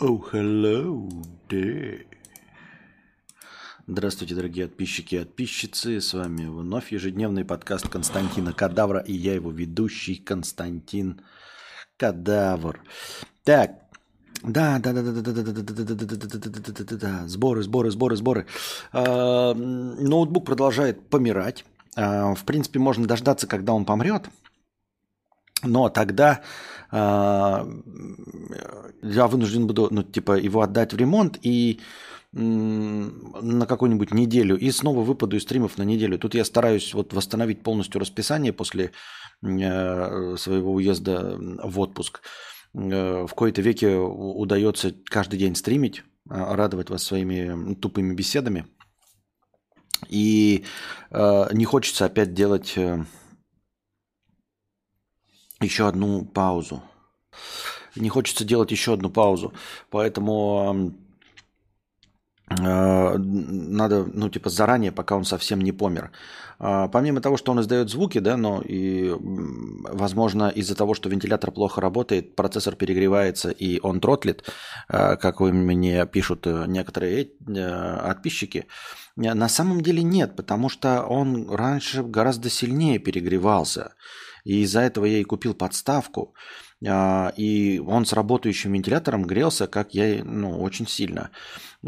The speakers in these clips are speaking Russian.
Oh, hello there. Здравствуйте, дорогие подписчики и подписчицы. С вами вновь ежедневный подкаст Константина Кадавра и я его ведущий Константин Кадавр. Так, да, да, да, да, да, да, да, да, да, да, да, да, да, да, сборы, сборы, сборы, сборы. Ноутбук продолжает помирать. В принципе, можно дождаться, когда он помрет. Но тогда я вынужден буду, ну, типа, его отдать в ремонт и на какую-нибудь неделю и снова выпаду из стримов на неделю. Тут я стараюсь вот восстановить полностью расписание после своего уезда в отпуск. В кои-то веке удается каждый день стримить, радовать вас своими тупыми беседами. И не хочется опять делать еще одну паузу. Не хочется делать еще одну паузу. Поэтому э, надо, ну, типа, заранее, пока он совсем не помер. Э, помимо того, что он издает звуки, да, но и, возможно, из-за того, что вентилятор плохо работает, процессор перегревается и он тротлит, э, как вы мне пишут некоторые э, подписчики. На самом деле нет, потому что он раньше гораздо сильнее перегревался. И из-за этого я и купил подставку. А, и он с работающим вентилятором грелся, как я, ну, очень сильно.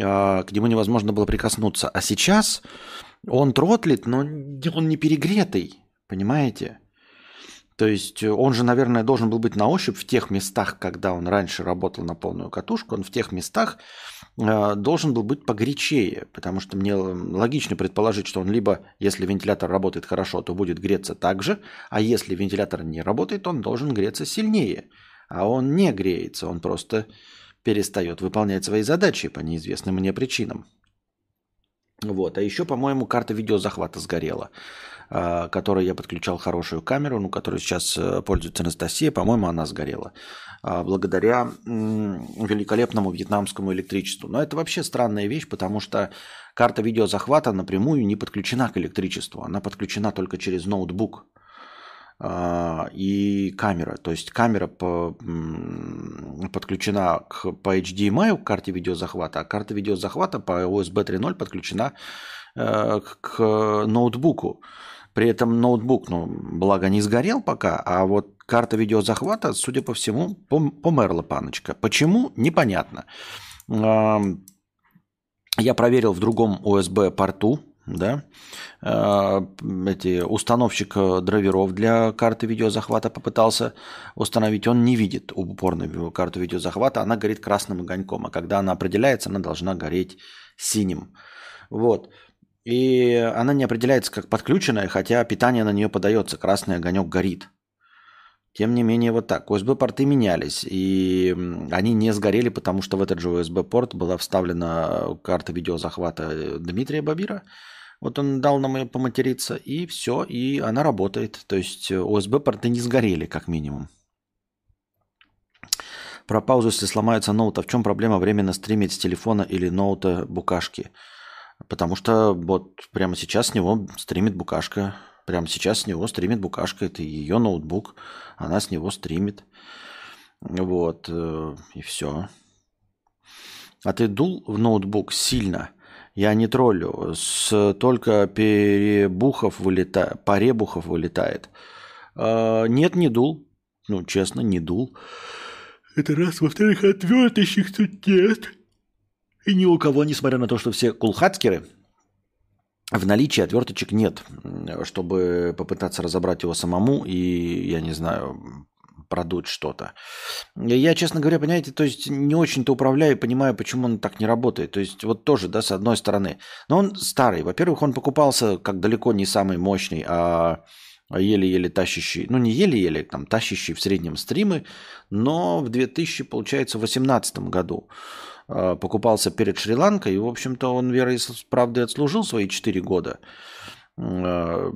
А, к нему невозможно было прикоснуться. А сейчас он тротлит, но он не перегретый, понимаете? То есть он же, наверное, должен был быть на ощупь в тех местах, когда он раньше работал на полную катушку, он в тех местах э, должен был быть погорячее, потому что мне логично предположить, что он либо, если вентилятор работает хорошо, то будет греться так же, а если вентилятор не работает, он должен греться сильнее. А он не греется, он просто перестает выполнять свои задачи по неизвестным мне причинам. Вот. А еще, по-моему, карта видеозахвата сгорела. А, которой я подключал хорошую камеру, ну, которую сейчас э, пользуется Анастасия, по-моему, она сгорела, а, благодаря великолепному вьетнамскому электричеству. Но это вообще странная вещь, потому что карта видеозахвата напрямую не подключена к электричеству, она подключена только через ноутбук а, и камера. То есть камера по, подключена к, по HDMI к карте видеозахвата, а карта видеозахвата по USB 3.0 подключена э, к ноутбуку. При этом ноутбук, ну, благо не сгорел пока, а вот карта видеозахвата, судя по всему, померла паночка. Почему? Непонятно. Я проверил в другом USB-порту, да, а, эти установщик драйверов для карты видеозахвата попытался установить, он не видит упорно карту видеозахвата, она горит красным огоньком, а когда она определяется, она должна гореть синим. Вот. И она не определяется как подключенная, хотя питание на нее подается, красный огонек горит. Тем не менее, вот так. USB-порты менялись, и они не сгорели, потому что в этот же USB-порт была вставлена карта видеозахвата Дмитрия Бабира. Вот он дал нам ее поматериться, и все, и она работает. То есть USB-порты не сгорели, как минимум. Про паузу, если сломается ноут, а в чем проблема временно стримить с телефона или ноута букашки? Потому что вот прямо сейчас с него стримит букашка. Прямо сейчас с него стримит букашка. Это ее ноутбук. Она с него стримит. Вот. Э, и все. А ты дул в ноутбук сильно? Я не троллю. С только перебухов вылетает, поребухов вылетает. А, нет, не дул. Ну, честно, не дул. Это раз. Во-вторых, отверточек тут нет. И ни у кого, несмотря на то, что все кулхацкеры, в наличии отверточек нет, чтобы попытаться разобрать его самому и, я не знаю, продуть что-то. Я, честно говоря, понимаете, то есть не очень-то управляю и понимаю, почему он так не работает. То есть вот тоже, да, с одной стороны. Но он старый. Во-первых, он покупался как далеко не самый мощный, а еле-еле тащащий, ну не еле-еле, там тащащий в среднем стримы, но в 2000, получается, 2018 году. А, покупался перед Шри-Ланкой, и, в общем-то, он верой и правдой отслужил свои 4 года. А,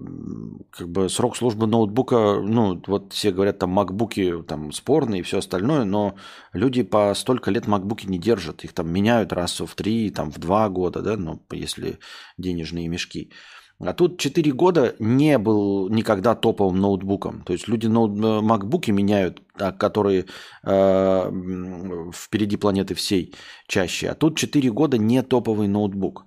как бы срок службы ноутбука, ну, вот все говорят, там, макбуки там спорные и все остальное, но люди по столько лет макбуки не держат. Их там меняют раз в три, там, в два года, да, ну, если денежные мешки. А тут 4 года не был никогда топовым ноутбуком. То есть люди ноут- макбуки меняют, которые э, впереди планеты всей чаще. А тут 4 года не топовый ноутбук.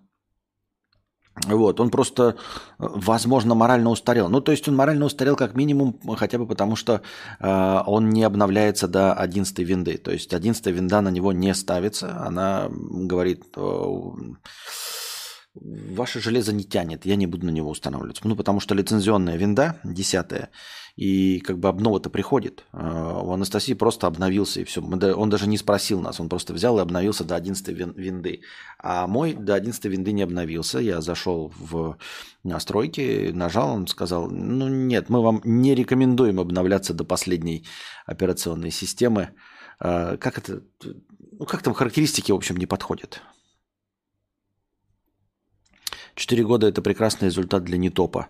Вот, он просто, возможно, морально устарел. Ну, то есть он морально устарел как минимум хотя бы потому, что э, он не обновляется до 11 винды. То есть 11 винда на него не ставится. Она говорит, ваше железо не тянет, я не буду на него устанавливаться. Ну, потому что лицензионная винда, 10 и как бы обнова-то приходит. А, у Анастасии просто обновился, и все. Он даже не спросил нас, он просто взял и обновился до 11 винды. А мой до 11 винды не обновился. Я зашел в настройки, нажал, он сказал, ну нет, мы вам не рекомендуем обновляться до последней операционной системы. А, как это, ну как там характеристики, в общем, не подходят. Четыре года – это прекрасный результат для нетопа.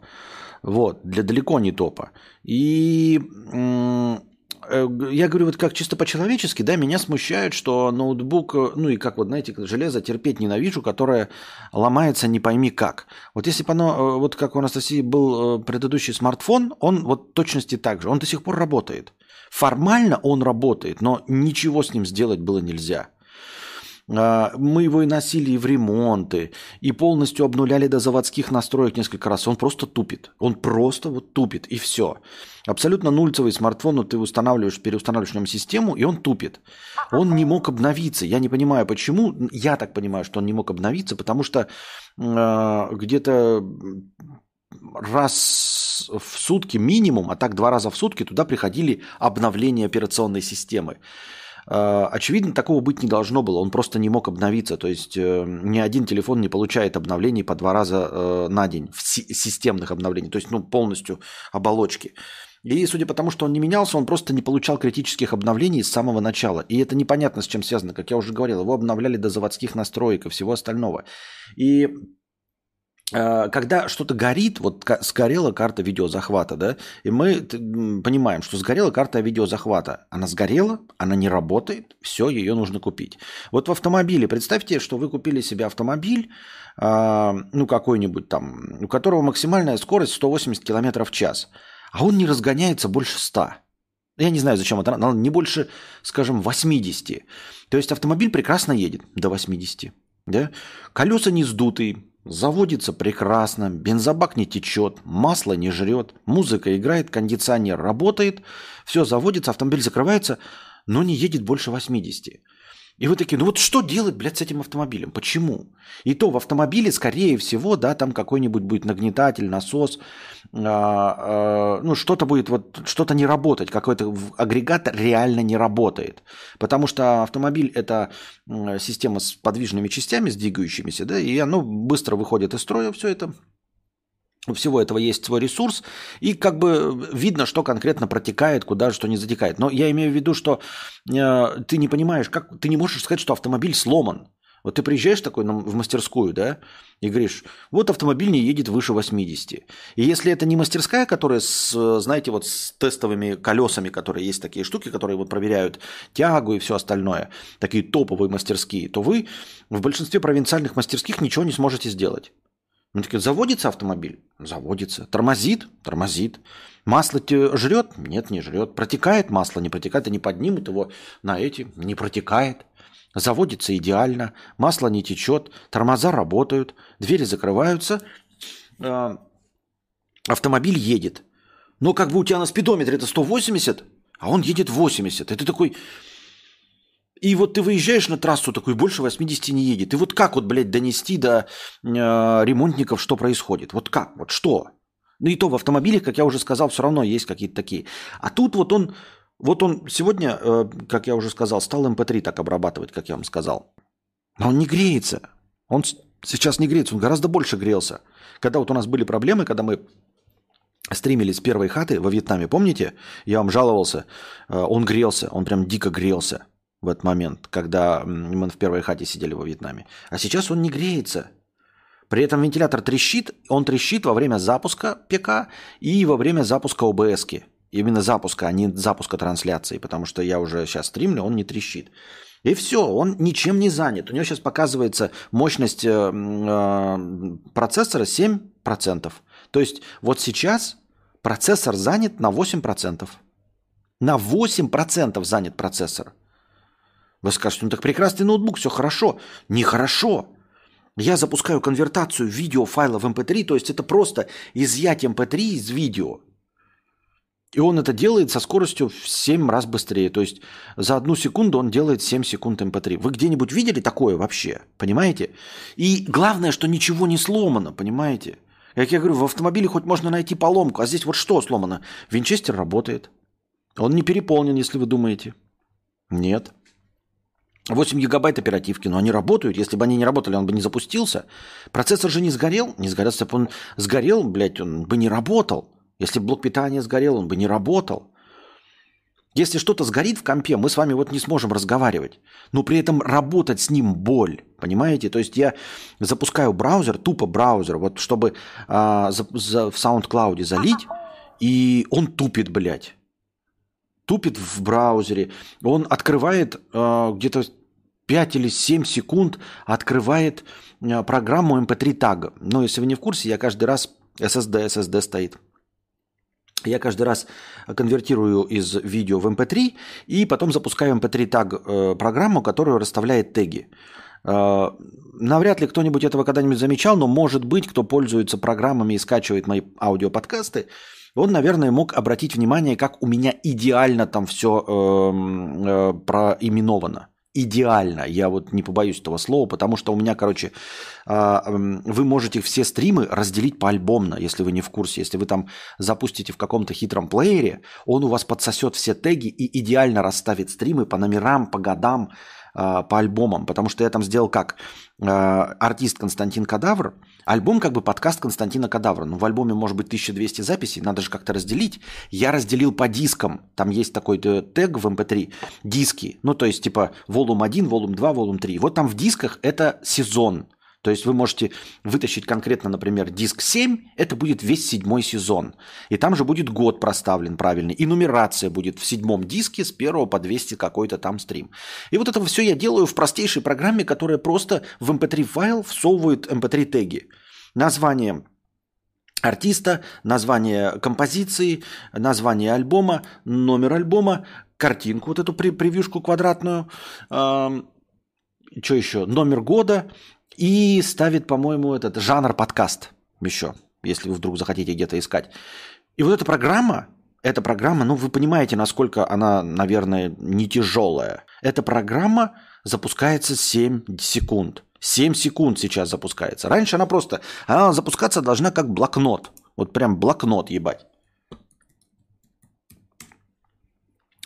Вот, для далеко не топа. И э, я говорю, вот как чисто по-человечески, да, меня смущает, что ноутбук, э, ну и как вот, знаете, железо терпеть ненавижу, которое ломается не пойми как. Вот если бы оно, э, вот как у Анастасии был предыдущий смартфон, он вот точности так же, он до сих пор работает. Формально он работает, но ничего с ним сделать было нельзя. А, мы его и носили и в ремонты, и полностью обнуляли до заводских настроек несколько раз. Он просто тупит. Он просто вот тупит, и все. Абсолютно нульцевый смартфон, но ты устанавливаешь, переустанавливаешь в нем систему, и он тупит. Он не мог обновиться. Я не понимаю, почему. Я так понимаю, что он не мог обновиться, потому что э, где-то раз в сутки минимум, а так два раза в сутки туда приходили обновления операционной системы. Э, очевидно, такого быть не должно было. Он просто не мог обновиться. То есть э, ни один телефон не получает обновлений по два раза э, на день, системных обновлений. То есть ну, полностью оболочки. И судя по тому, что он не менялся, он просто не получал критических обновлений с самого начала. И это непонятно, с чем связано. Как я уже говорил, его обновляли до заводских настроек и всего остального. И когда что-то горит, вот сгорела карта видеозахвата, да, и мы понимаем, что сгорела карта видеозахвата. Она сгорела, она не работает, все, ее нужно купить. Вот в автомобиле, представьте, что вы купили себе автомобиль, а, ну, какой-нибудь там, у которого максимальная скорость 180 км в час, а он не разгоняется больше 100. Я не знаю, зачем это, не больше, скажем, 80. То есть автомобиль прекрасно едет до 80. Да? Колеса не сдутые, Заводится прекрасно, бензобак не течет, масло не жрет, музыка играет, кондиционер работает, все заводится, автомобиль закрывается, но не едет больше 80. И вы такие, ну вот что делать, блядь, с этим автомобилем? Почему? И то в автомобиле, скорее всего, да, там какой-нибудь будет нагнетатель, насос, а, а, ну что-то будет, вот что-то не работать, какой-то агрегат реально не работает. Потому что автомобиль – это система с подвижными частями, с двигающимися, да, и оно быстро выходит из строя, все это – у всего этого есть свой ресурс, и как бы видно, что конкретно протекает, куда что не затекает. Но я имею в виду, что э, ты не понимаешь, как ты не можешь сказать, что автомобиль сломан. Вот ты приезжаешь такой в мастерскую, да, и говоришь, вот автомобиль не едет выше 80. И если это не мастерская, которая с, знаете, вот с тестовыми колесами, которые есть такие штуки, которые вот проверяют тягу и все остальное, такие топовые мастерские, то вы в большинстве провинциальных мастерских ничего не сможете сделать. Мы такие, заводится автомобиль? Заводится. Тормозит? Тормозит. Масло жрет? Нет, не жрет. Протекает масло? Не протекает. Они поднимут его на эти. Не протекает. Заводится идеально. Масло не течет. Тормоза работают. Двери закрываются. А, автомобиль едет. Но как бы у тебя на спидометре это 180, а он едет 80. Это такой, и вот ты выезжаешь на трассу такой, больше 80 не едет. И вот как вот, блядь, донести до э, ремонтников, что происходит? Вот как? Вот что? Ну и то в автомобилях, как я уже сказал, все равно есть какие-то такие. А тут вот он, вот он сегодня, э, как я уже сказал, стал MP3 эм так обрабатывать, как я вам сказал. Но он не греется. Он сейчас не греется, он гораздо больше грелся. Когда вот у нас были проблемы, когда мы стримили с первой хаты во Вьетнаме, помните? Я вам жаловался, э, он грелся, он прям дико грелся в этот момент, когда мы в первой хате сидели во Вьетнаме. А сейчас он не греется. При этом вентилятор трещит, он трещит во время запуска ПК и во время запуска ОБС. Именно запуска, а не запуска трансляции, потому что я уже сейчас стримлю, он не трещит. И все, он ничем не занят. У него сейчас показывается мощность э, э, процессора 7%. То есть вот сейчас процессор занят на 8%. На 8% занят процессор. Вы скажете, ну так прекрасный ноутбук, все хорошо. Нехорошо. Я запускаю конвертацию видеофайла в MP3, то есть это просто изъять MP3 из видео. И он это делает со скоростью в 7 раз быстрее. То есть за одну секунду он делает 7 секунд MP3. Вы где-нибудь видели такое вообще? Понимаете? И главное, что ничего не сломано, понимаете? Как я говорю, в автомобиле хоть можно найти поломку, а здесь вот что сломано? Винчестер работает. Он не переполнен, если вы думаете. Нет. 8 гигабайт оперативки, но они работают. Если бы они не работали, он бы не запустился. Процессор же не сгорел. Не сгорел, если бы он сгорел, блядь, он бы не работал. Если блок питания сгорел, он бы не работал. Если что-то сгорит в компе, мы с вами вот не сможем разговаривать. Но при этом работать с ним боль. Понимаете? То есть я запускаю браузер, тупо браузер, вот чтобы а, за, за, в SoundCloud залить, и он тупит, блядь. Тупит в браузере. Он открывает а, где-то 5 или 7 секунд, открывает а, программу MP3 тага. Но если вы не в курсе, я каждый раз SSD, SSD стоит. Я каждый раз конвертирую из видео в MP3 и потом запускаю MP3 таг э, программу, которая расставляет теги. Э, навряд ли кто-нибудь этого когда-нибудь замечал, но может быть, кто пользуется программами и скачивает мои аудиоподкасты, он, наверное, мог обратить внимание, как у меня идеально там все э, эм, э, проименовано идеально. Я вот не побоюсь этого слова, потому что у меня, короче, а, вы можете все стримы разделить поальбомно, если вы не в курсе. Если вы там запустите в каком-то хитром плеере, он у вас подсосет все теги и идеально расставит стримы по номерам, по годам, а, по альбомам. Потому что я там сделал как? А, артист Константин Кадавр – Альбом как бы подкаст Константина Кадавра. Ну, в альбоме может быть 1200 записей, надо же как-то разделить. Я разделил по дискам. Там есть такой тег в MP3. Эм Диски. Ну, то есть, типа, волум 1, волум 2, волум 3. Вот там в дисках это сезон. То есть вы можете вытащить конкретно, например, диск 7, это будет весь седьмой сезон. И там же будет год проставлен правильный. И нумерация будет в седьмом диске с 1 по 200 какой-то там стрим. И вот это все я делаю в простейшей программе, которая просто в mp3 эм файл всовывает mp3 эм теги. Название артиста, название композиции, название альбома, номер альбома, картинку, вот эту превьюшку квадратную, что еще, номер года, и ставит, по-моему, этот жанр подкаст еще, если вы вдруг захотите где-то искать. И вот эта программа, эта программа, ну вы понимаете, насколько она, наверное, не тяжелая. Эта программа запускается 7 секунд. 7 секунд сейчас запускается. Раньше она просто, она запускаться должна как блокнот. Вот прям блокнот ебать.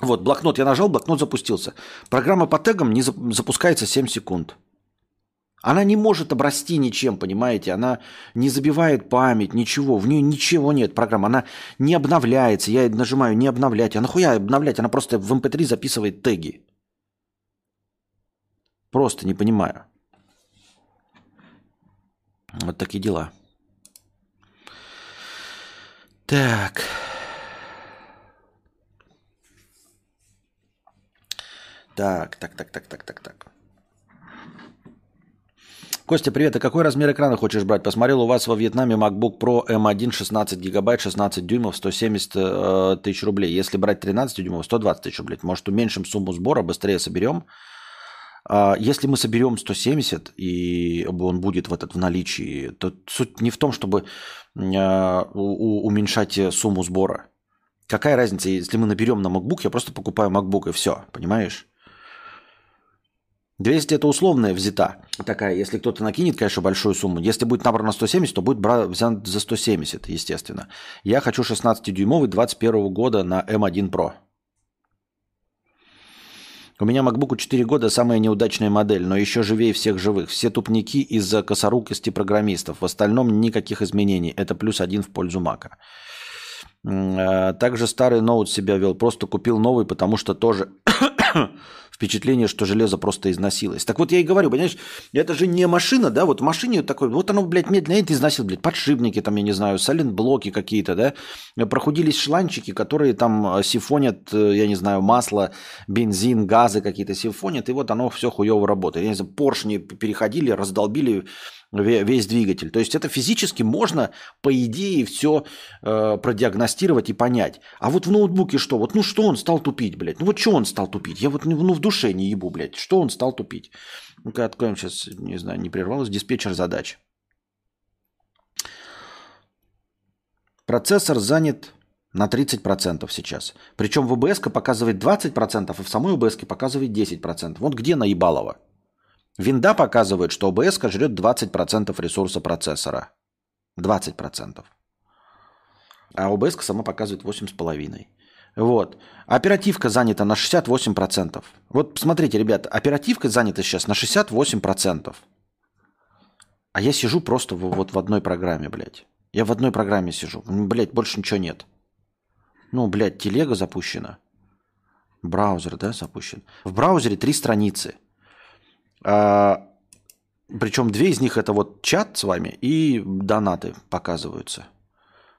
Вот, блокнот я нажал, блокнот запустился. Программа по тегам не запускается 7 секунд. Она не может обрасти ничем, понимаете? Она не забивает память, ничего. В нее ничего нет программа. Она не обновляется. Я нажимаю не обновлять. А нахуя обновлять? Она просто в MP3 эм записывает теги. Просто не понимаю. Вот такие дела. Так. Так, так, так, так, так, так, так. Костя, привет. А какой размер экрана хочешь брать? Посмотрел у вас во Вьетнаме MacBook Pro M1 16 гигабайт, 16 дюймов, 170 э, тысяч рублей. Если брать 13 дюймов, 120 тысяч рублей. Может, уменьшим сумму сбора, быстрее соберем. А если мы соберем 170, и он будет в этот в наличии, то суть не в том, чтобы э, уменьшать сумму сбора. Какая разница, если мы наберем на MacBook, я просто покупаю MacBook и все, понимаешь? 200 это условная взята такая. Если кто-то накинет, конечно, большую сумму. Если будет набрано 170, то будет взят за 170, естественно. Я хочу 16-дюймовый 21 года на M1 Pro. У меня MacBook 4 года самая неудачная модель, но еще живее всех живых. Все тупники из-за косорукости программистов. В остальном никаких изменений. Это плюс один в пользу Мака. А, также старый ноут себя вел. Просто купил новый, потому что тоже впечатление, что железо просто износилось. Так вот я и говорю, понимаешь, это же не машина, да, вот в машине такой, вот оно, блядь, медленно, это износил, блядь, подшипники там, я не знаю, саленблоки какие-то, да, проходились шланчики, которые там э, сифонят, э, я не знаю, масло, бензин, газы какие-то сифонят, и вот оно все хуево работает. Я не знаю, поршни переходили, раздолбили весь двигатель. То есть это физически можно, по идее, все э, продиагностировать и понять. А вот в ноутбуке что? Вот ну что он стал тупить, блядь? Ну вот что он стал тупить? Я вот ну, в душе не ебу, блядь. Что он стал тупить? Ну-ка, откроем сейчас, не знаю, не прервалось, диспетчер задач. Процессор занят на 30% сейчас. Причем в ОБС показывает 20%, и в самой ОБС показывает 10%. Вот где наебалово. Винда показывает, что ОБС жрет 20% ресурса процессора. 20%. А ОБС сама показывает 8,5%. Вот. Оперативка занята на 68%. Вот посмотрите, ребята, оперативка занята сейчас на 68%. А я сижу просто в, вот в одной программе, блядь. Я в одной программе сижу. Блядь, больше ничего нет. Ну, блядь, телега запущена. Браузер, да, запущен. В браузере три страницы. А, причем две из них это вот чат с вами и донаты показываются.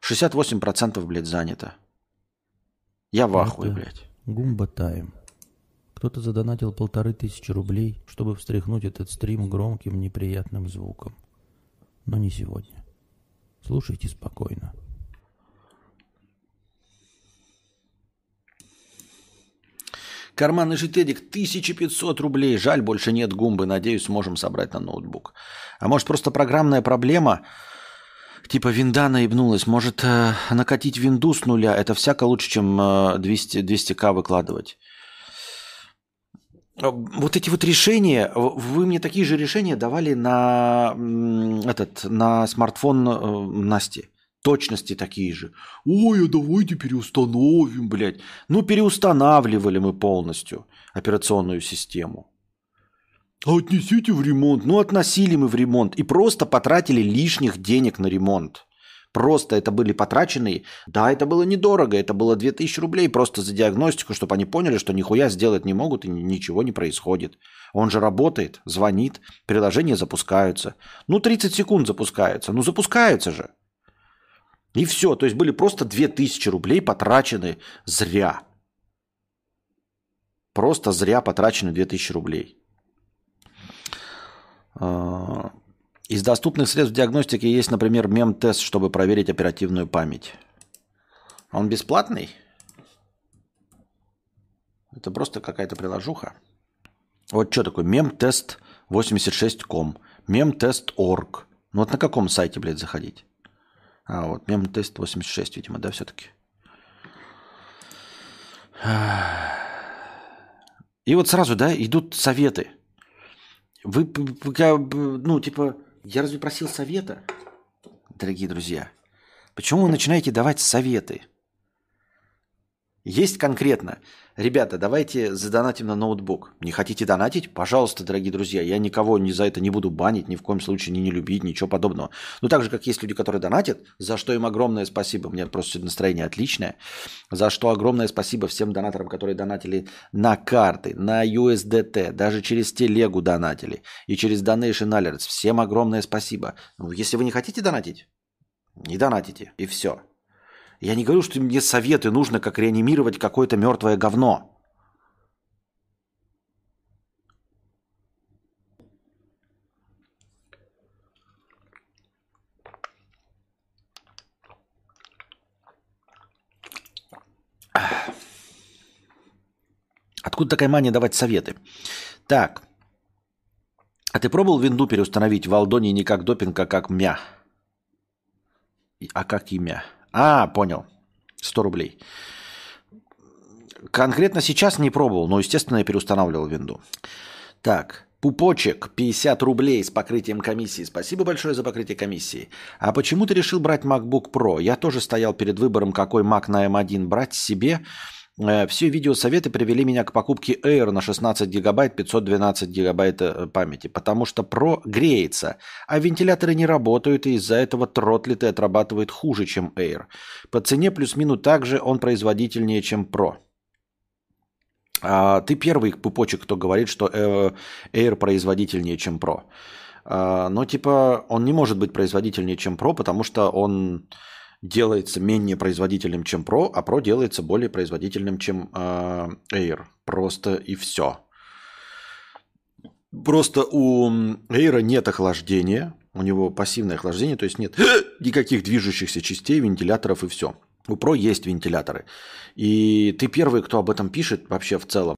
68% блядь, занято. Я в ахуе, блядь. Гумба Тайм. Кто-то задонатил полторы тысячи рублей, чтобы встряхнуть этот стрим громким неприятным звуком. Но не сегодня. Слушайте спокойно. Карманный житедик 1500 рублей. Жаль, больше нет гумбы. Надеюсь, сможем собрать на ноутбук. А может, просто программная проблема? Типа винда наебнулась. Может, э, накатить винду с нуля? Это всяко лучше, чем э, 200, 200к выкладывать. А, вот эти вот решения, вы мне такие же решения давали на, этот, на смартфон э, Насти точности такие же. Ой, а давайте переустановим, блядь. Ну, переустанавливали мы полностью операционную систему. А отнесите в ремонт. Ну, относили мы в ремонт. И просто потратили лишних денег на ремонт. Просто это были потраченные. Да, это было недорого. Это было 2000 рублей просто за диагностику, чтобы они поняли, что нихуя сделать не могут и ничего не происходит. Он же работает, звонит, приложения запускаются. Ну, 30 секунд запускаются. Ну, запускаются же. И все. То есть были просто 2000 рублей потрачены зря. Просто зря потрачены 2000 рублей. А, из доступных средств диагностики есть, например, мем-тест, чтобы проверить оперативную память. Он бесплатный? Это просто какая-то приложуха. Вот что такое? Мем-тест 86.com. Мем-тест.org. Ну вот на каком сайте, блядь, заходить? А, вот мем-тест 86, видимо, да, все-таки. И вот сразу, да, идут советы. Вы, ну, типа, я разве просил совета, дорогие друзья? Почему вы начинаете давать советы? Есть конкретно. Ребята, давайте задонатим на ноутбук. Не хотите донатить? Пожалуйста, дорогие друзья. Я никого ни за это не буду банить, ни в коем случае не, не любить, ничего подобного. Ну, так же, как есть люди, которые донатят, за что им огромное спасибо. У меня просто настроение отличное. За что огромное спасибо всем донаторам, которые донатили на карты, на USDT, даже через телегу донатили и через Donation Alerts. Всем огромное спасибо. Ну, если вы не хотите донатить, не донатите, и все. Я не говорю, что мне советы нужно, как реанимировать какое-то мертвое говно. Откуда такая мания давать советы? Так. А ты пробовал винду переустановить в Алдоне не как допинг, а как мя? А как имя? А, понял. 100 рублей. Конкретно сейчас не пробовал, но, естественно, я переустанавливал винду. Так, Пупочек, 50 рублей с покрытием комиссии. Спасибо большое за покрытие комиссии. А почему ты решил брать MacBook Pro? Я тоже стоял перед выбором, какой Mac на M1 брать себе. Э, все видеосоветы привели меня к покупке Air на 16 гигабайт, 512 гигабайт э, памяти, потому что Pro греется, а вентиляторы не работают, и из-за этого тротлиты отрабатывает хуже, чем Air. По цене плюс-минус также он производительнее, чем Pro. А ты первый пупочек, кто говорит, что э, Air производительнее, чем Pro. А, но типа он не может быть производительнее, чем Pro, потому что он делается менее производительным, чем Pro, а Pro делается более производительным, чем э, Air. Просто и все. Просто у Air нет охлаждения, у него пассивное охлаждение, то есть нет никаких движущихся частей, вентиляторов и все. У Pro есть вентиляторы. И ты первый, кто об этом пишет вообще в целом.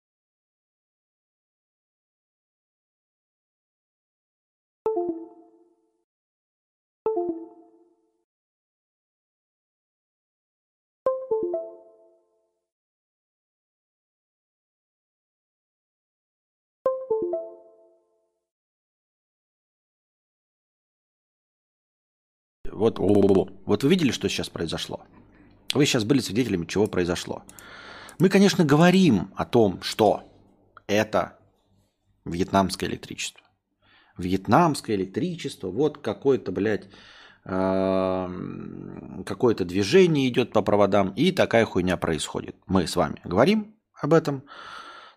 Вот, вот вы видели, что сейчас произошло? Вы сейчас были свидетелями, чего произошло. Мы, конечно, говорим о том, что это вьетнамское электричество. Вьетнамское электричество, вот какое-то, блядь, эм, какое-то движение идет по проводам, и такая хуйня происходит. Мы с вами говорим об этом,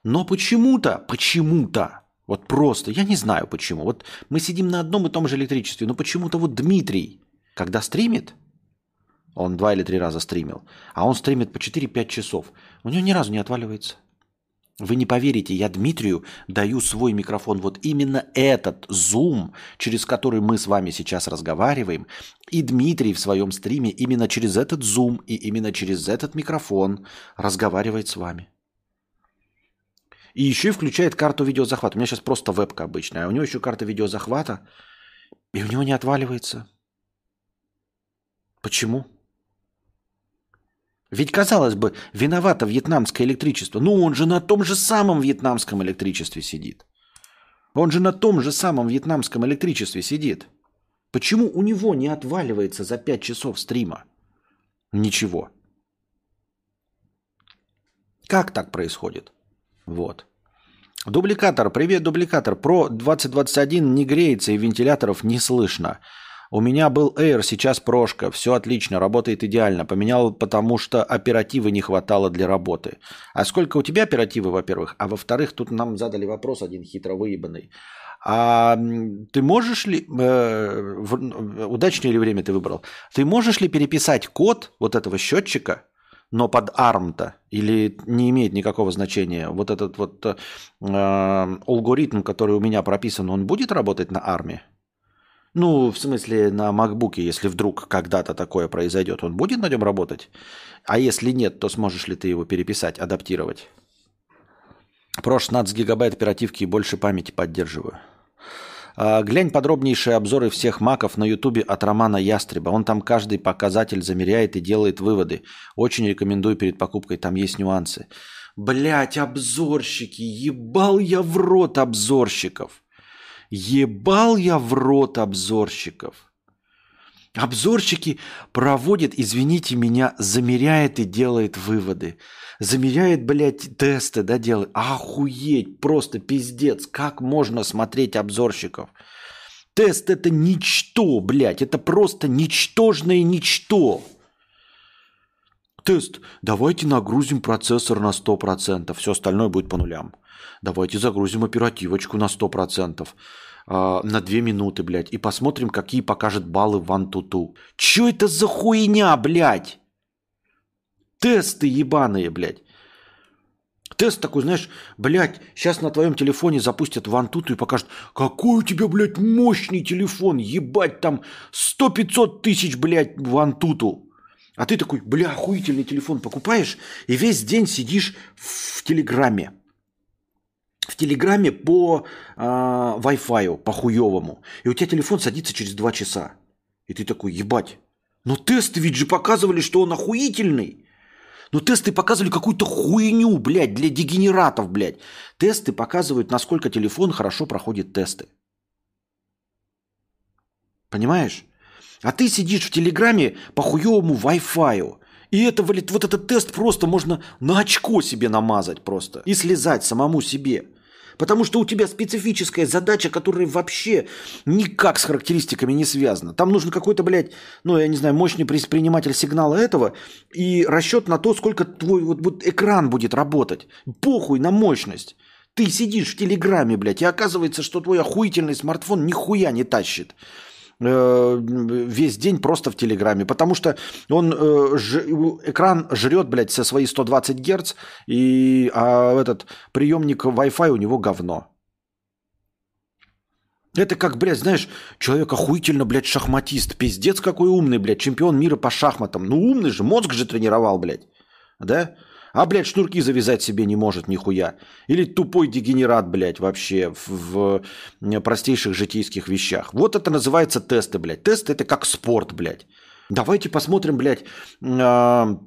но почему-то, почему-то, вот просто, я не знаю почему, вот мы сидим на одном и том же электричестве, но почему-то вот Дмитрий, когда стримит, он два или три раза стримил. А он стримит по 4-5 часов. У него ни разу не отваливается. Вы не поверите, я Дмитрию даю свой микрофон, вот именно этот Zoom, через который мы с вами сейчас разговариваем, и Дмитрий в своем стриме именно через этот Zoom и именно через этот микрофон разговаривает с вами. И еще и включает карту видеозахвата. У меня сейчас просто вебка обычная, а у него еще карта видеозахвата, и у него не отваливается. Почему? Ведь, казалось бы, виновато вьетнамское электричество. Ну, он же на том же самом вьетнамском электричестве сидит. Он же на том же самом вьетнамском электричестве сидит. Почему у него не отваливается за 5 часов стрима? Ничего. Как так происходит? Вот. Дубликатор. Привет, дубликатор. Про 2021 не греется и вентиляторов не слышно. У меня был Air, сейчас прошка. Все отлично, работает идеально. Поменял, потому что оперативы не хватало для работы. А сколько у тебя оперативы, во-первых? А во-вторых, тут нам задали вопрос один хитро выебанный. А ты можешь ли, э, в, удачнее ли время ты выбрал, ты можешь ли переписать код вот этого счетчика, но под ARM-то, или не имеет никакого значения, вот этот вот э, алгоритм, который у меня прописан, он будет работать на ARM? Ну, в смысле, на MacBook, если вдруг когда-то такое произойдет, он будет на нем работать? А если нет, то сможешь ли ты его переписать, адаптировать? Про 16 гигабайт оперативки и больше памяти поддерживаю. А, глянь подробнейшие обзоры всех маков на ютубе от Романа Ястреба. Он там каждый показатель замеряет и делает выводы. Очень рекомендую перед покупкой, там есть нюансы. Блять, обзорщики, ебал я в рот обзорщиков. Ебал я в рот обзорщиков. Обзорщики проводят, извините меня, замеряет и делает выводы. Замеряет, блядь, тесты, да, делает. Охуеть, просто пиздец. Как можно смотреть обзорщиков? Тест это ничто, блядь. Это просто ничтожное ничто. Тест. Давайте нагрузим процессор на 100%. Все остальное будет по нулям. Давайте загрузим оперативочку на 100%. Э, а, на 2 минуты, блядь. И посмотрим, какие покажет баллы в OneTuTu. Чё это за хуйня, блядь? Тесты ебаные, блядь. Тест такой, знаешь, блядь, сейчас на твоем телефоне запустят вантуту и покажут, какой у тебя, блядь, мощный телефон, ебать, там 100-500 тысяч, блядь, вантуту. А ты такой, бля, охуительный телефон покупаешь и весь день сидишь в Телеграме в Телеграме по э, Wi-Fi, по хуевому. И у тебя телефон садится через два часа. И ты такой, ебать. Но тесты ведь же показывали, что он охуительный. Но тесты показывали какую-то хуйню, блядь, для дегенератов, блядь. Тесты показывают, насколько телефон хорошо проходит тесты. Понимаешь? А ты сидишь в Телеграме по хуевому Wi-Fi. И это, вот этот тест просто можно на очко себе намазать просто. И слезать самому себе. Потому что у тебя специфическая задача, которая вообще никак с характеристиками не связана. Там нужен какой-то, блядь, ну, я не знаю, мощный приниматель сигнала этого и расчет на то, сколько твой вот, вот экран будет работать. Похуй на мощность. Ты сидишь в Телеграме, блядь, и оказывается, что твой охуительный смартфон нихуя не тащит. Э, весь день просто в Телеграме, потому что он э, экран жрет, блядь, со свои 120 Гц, и, а этот приемник Wi-Fi у него говно. Это как, блядь, знаешь, человек охуительно, блядь, шахматист. Пиздец какой умный, блядь, чемпион мира по шахматам. Ну умный же, мозг же тренировал, блядь. Да? А, блядь, шнурки завязать себе не может нихуя. Или тупой дегенерат, блядь, вообще в, в простейших житейских вещах. Вот это называется тесты, блядь. Тесты это как спорт, блядь. Давайте посмотрим, блядь, э,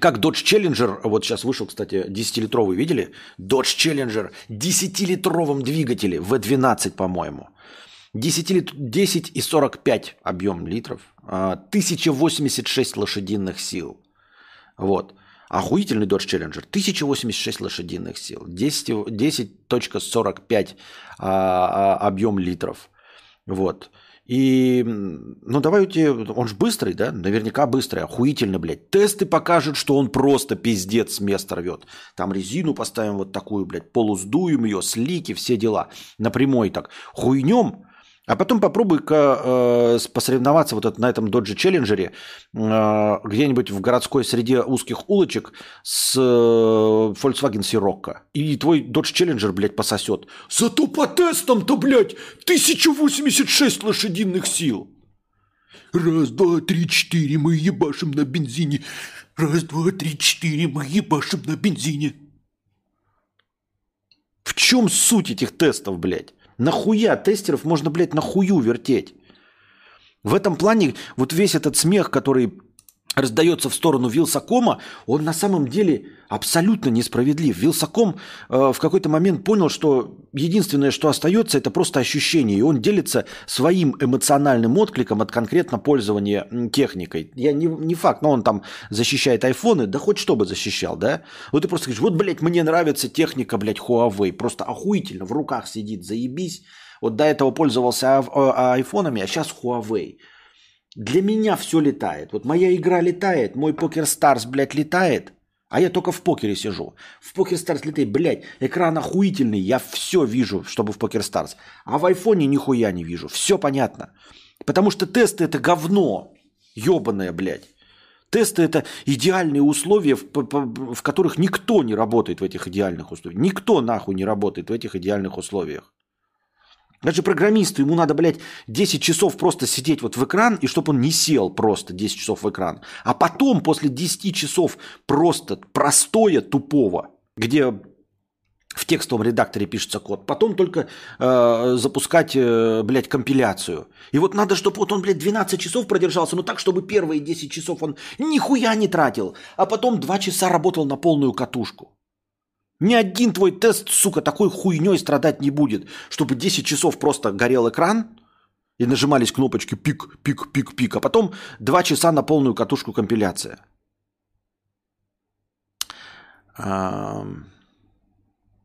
как Dodge Challenger, вот сейчас вышел, кстати, 10-литровый, видели? Dodge Challenger, 10-литровом двигателе, V12, по-моему. 10, лит... 10 и 45 объем литров, 1086 а, лошадиных сил. Вот. Охуительный Dodge Challenger. 1086 лошадиных сил. 10.45 10 а, а, объем литров. Вот. И, ну давайте, он же быстрый, да? Наверняка быстрый, охуительно, блядь. Тесты покажут, что он просто пиздец с места рвет. Там резину поставим вот такую, блядь, полусдуем ее, слики, все дела. Напрямой так. Хуйнем, а потом попробуй-ка э, посоревноваться вот это, на этом Dodge Challenger э, где-нибудь в городской среде узких улочек с э, Volkswagen Sirocco. И твой Dodge Challenger, блядь, пососет. Зато по тестам-то, блядь, 1086 лошадиных сил. Раз, два, три, четыре, мы ебашим на бензине. Раз, два, три, четыре, мы ебашим на бензине. В чем суть этих тестов, блядь? Нахуя тестеров можно, блядь, нахую вертеть? В этом плане вот весь этот смех, который раздается в сторону Вилсакома, он на самом деле абсолютно несправедлив. Вилсаком э, в какой-то момент понял, что единственное, что остается, это просто ощущение. И он делится своим эмоциональным откликом от конкретно пользования техникой. Я не, не факт, но он там защищает айфоны, да хоть что бы защищал, да? Вот ты просто говоришь, вот, блядь, мне нравится техника, блядь, Huawei. Просто охуительно, в руках сидит, заебись. Вот до этого пользовался айфонами, а сейчас Huawei. Для меня все летает. Вот моя игра летает, мой Покер Старс, блядь, летает, а я только в покере сижу. В PokerStars летает, блядь, экран охуительный, я все вижу, чтобы в PokerStars. А в айфоне нихуя не вижу. Все понятно. Потому что тесты это говно. Ебаное, блядь. Тесты это идеальные условия, в, в которых никто не работает в этих идеальных условиях. Никто нахуй не работает в этих идеальных условиях. Даже программисту ему надо, блядь, 10 часов просто сидеть вот в экран, и чтобы он не сел просто 10 часов в экран. А потом, после 10 часов просто простоя тупого, где в текстовом редакторе пишется код, потом только э, запускать, э, блядь, компиляцию. И вот надо, чтобы вот он, блядь, 12 часов продержался, но так, чтобы первые 10 часов он нихуя не тратил, а потом 2 часа работал на полную катушку. Ни один твой тест, сука, такой хуйней страдать не будет, чтобы 10 часов просто горел экран и нажимались кнопочки пик, пик, пик, пик, а потом 2 часа на полную катушку компиляция.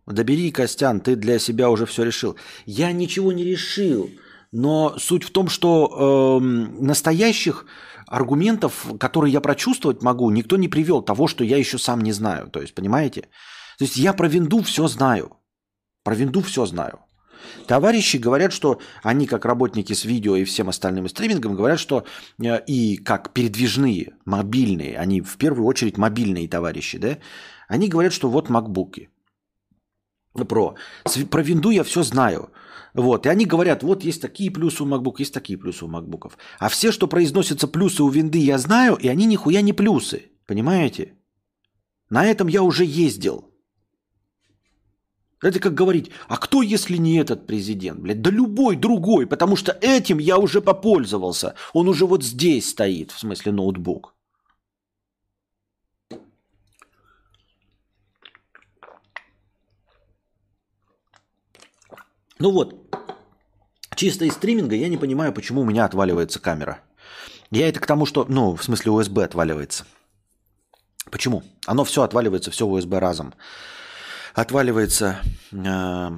Добери, Костян, ты для себя уже все решил. Я ничего не решил, но суть в том, что э, настоящих аргументов, которые я прочувствовать могу, никто не привел того, что я еще сам не знаю. То есть, понимаете? То есть я про винду все знаю. Про винду все знаю. Товарищи говорят, что они, как работники с видео и всем остальным стримингом, говорят, что э, и как передвижные, мобильные, они в первую очередь мобильные товарищи, да, они говорят, что вот макбуки. Про. Про винду я все знаю. Вот. И они говорят, вот есть такие плюсы у MacBook, есть такие плюсы у MacBook. А все, что произносятся плюсы у винды, я знаю, и они нихуя не плюсы. Понимаете? На этом я уже ездил. Это как говорить, а кто, если не этот президент, блядь? Да любой другой, потому что этим я уже попользовался. Он уже вот здесь стоит, в смысле ноутбук. Ну вот, чисто из стриминга я не понимаю, почему у меня отваливается камера. Я это к тому, что, ну, в смысле USB отваливается. Почему? Оно все отваливается, все USB разом отваливается э,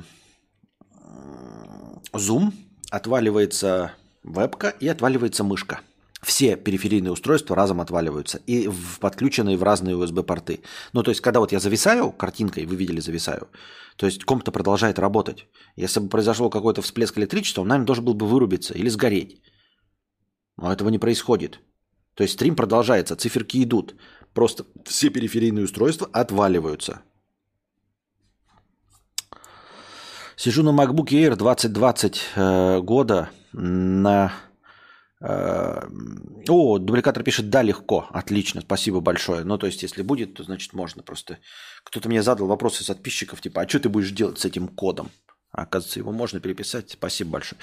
Zoom, отваливается вебка и отваливается мышка. Все периферийные устройства разом отваливаются и в, подключенные в разные USB-порты. Ну, то есть, когда вот я зависаю картинкой, вы видели зависаю, то есть комп-то продолжает работать. Если бы произошел какой-то всплеск электричества, он, наверное, должен был бы вырубиться или сгореть. Но этого не происходит. То есть стрим продолжается, циферки идут. Просто все периферийные устройства отваливаются. Сижу на MacBook Air 2020 э, года на... Э, о, дубликатор пишет, да, легко, отлично, спасибо большое. Ну, то есть, если будет, то, значит, можно просто... Кто-то мне задал вопросы из подписчиков, типа, а что ты будешь делать с этим кодом? А, оказывается, его можно переписать. Спасибо большое.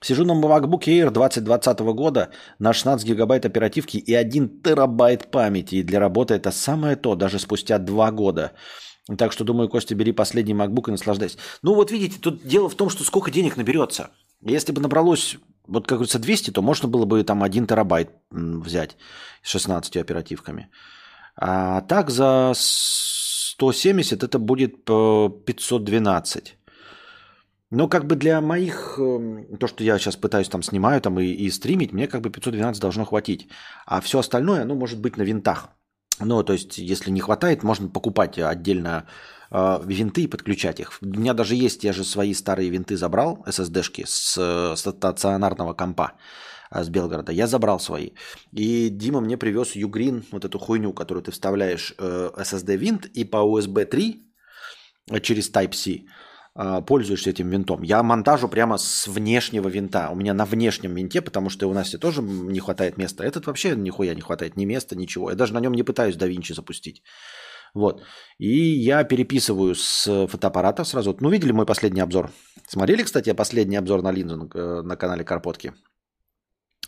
Сижу на MacBook Air 2020 года на 16 гигабайт оперативки и 1 терабайт памяти. И для работы это самое то, даже спустя два года. Так что, думаю, Костя, бери последний MacBook и наслаждайся. Ну вот видите, тут дело в том, что сколько денег наберется. Если бы набралось, вот как говорится, 200, то можно было бы там 1 терабайт взять с 16 оперативками. А так за 170 это будет 512. Но как бы для моих, эм, то, что я сейчас пытаюсь там снимаю там и, и стримить, мне как бы 512 должно хватить. А все остальное, ну, может быть на винтах. Ну, то есть, если не хватает, можно покупать отдельно э, винты и подключать их. У меня даже есть, я же свои старые винты забрал, SSD-шки с, с стационарного компа э, с Белгорода. Я забрал свои. И Дима мне привез Ugreen, вот эту хуйню, которую ты вставляешь э, SSD-винт и по USB 3 через Type-C пользуешься этим винтом. Я монтажу прямо с внешнего винта. У меня на внешнем винте, потому что у нас тоже не хватает места. Этот вообще нихуя не хватает ни места, ничего. Я даже на нем не пытаюсь DaVinci запустить. Вот. И я переписываю с фотоаппарата сразу. Ну, видели мой последний обзор? Смотрели, кстати, последний обзор на линзу э, на канале Карпотки?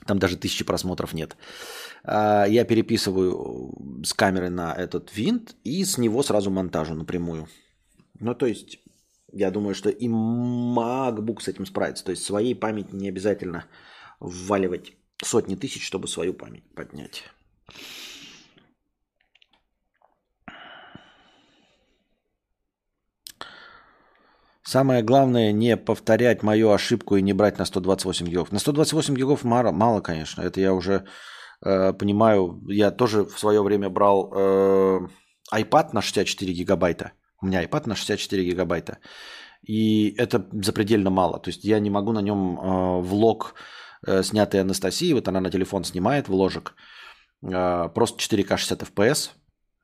Там даже тысячи просмотров нет. А, я переписываю с камеры на этот винт и с него сразу монтажу напрямую. Ну, то есть я думаю, что и MacBook с этим справится. То есть своей памяти не обязательно вваливать сотни тысяч, чтобы свою память поднять. Самое главное не повторять мою ошибку и не брать на 128 гигов. На 128 гигов мало, мало конечно. Это я уже э, понимаю. Я тоже в свое время брал э, iPad на 64 гигабайта. У меня iPad на 64 гигабайта. И это запредельно мало. То есть я не могу на нем э, влог, э, снятый Анастасией, вот она на телефон снимает вложек, э, просто 4К 60 FPS,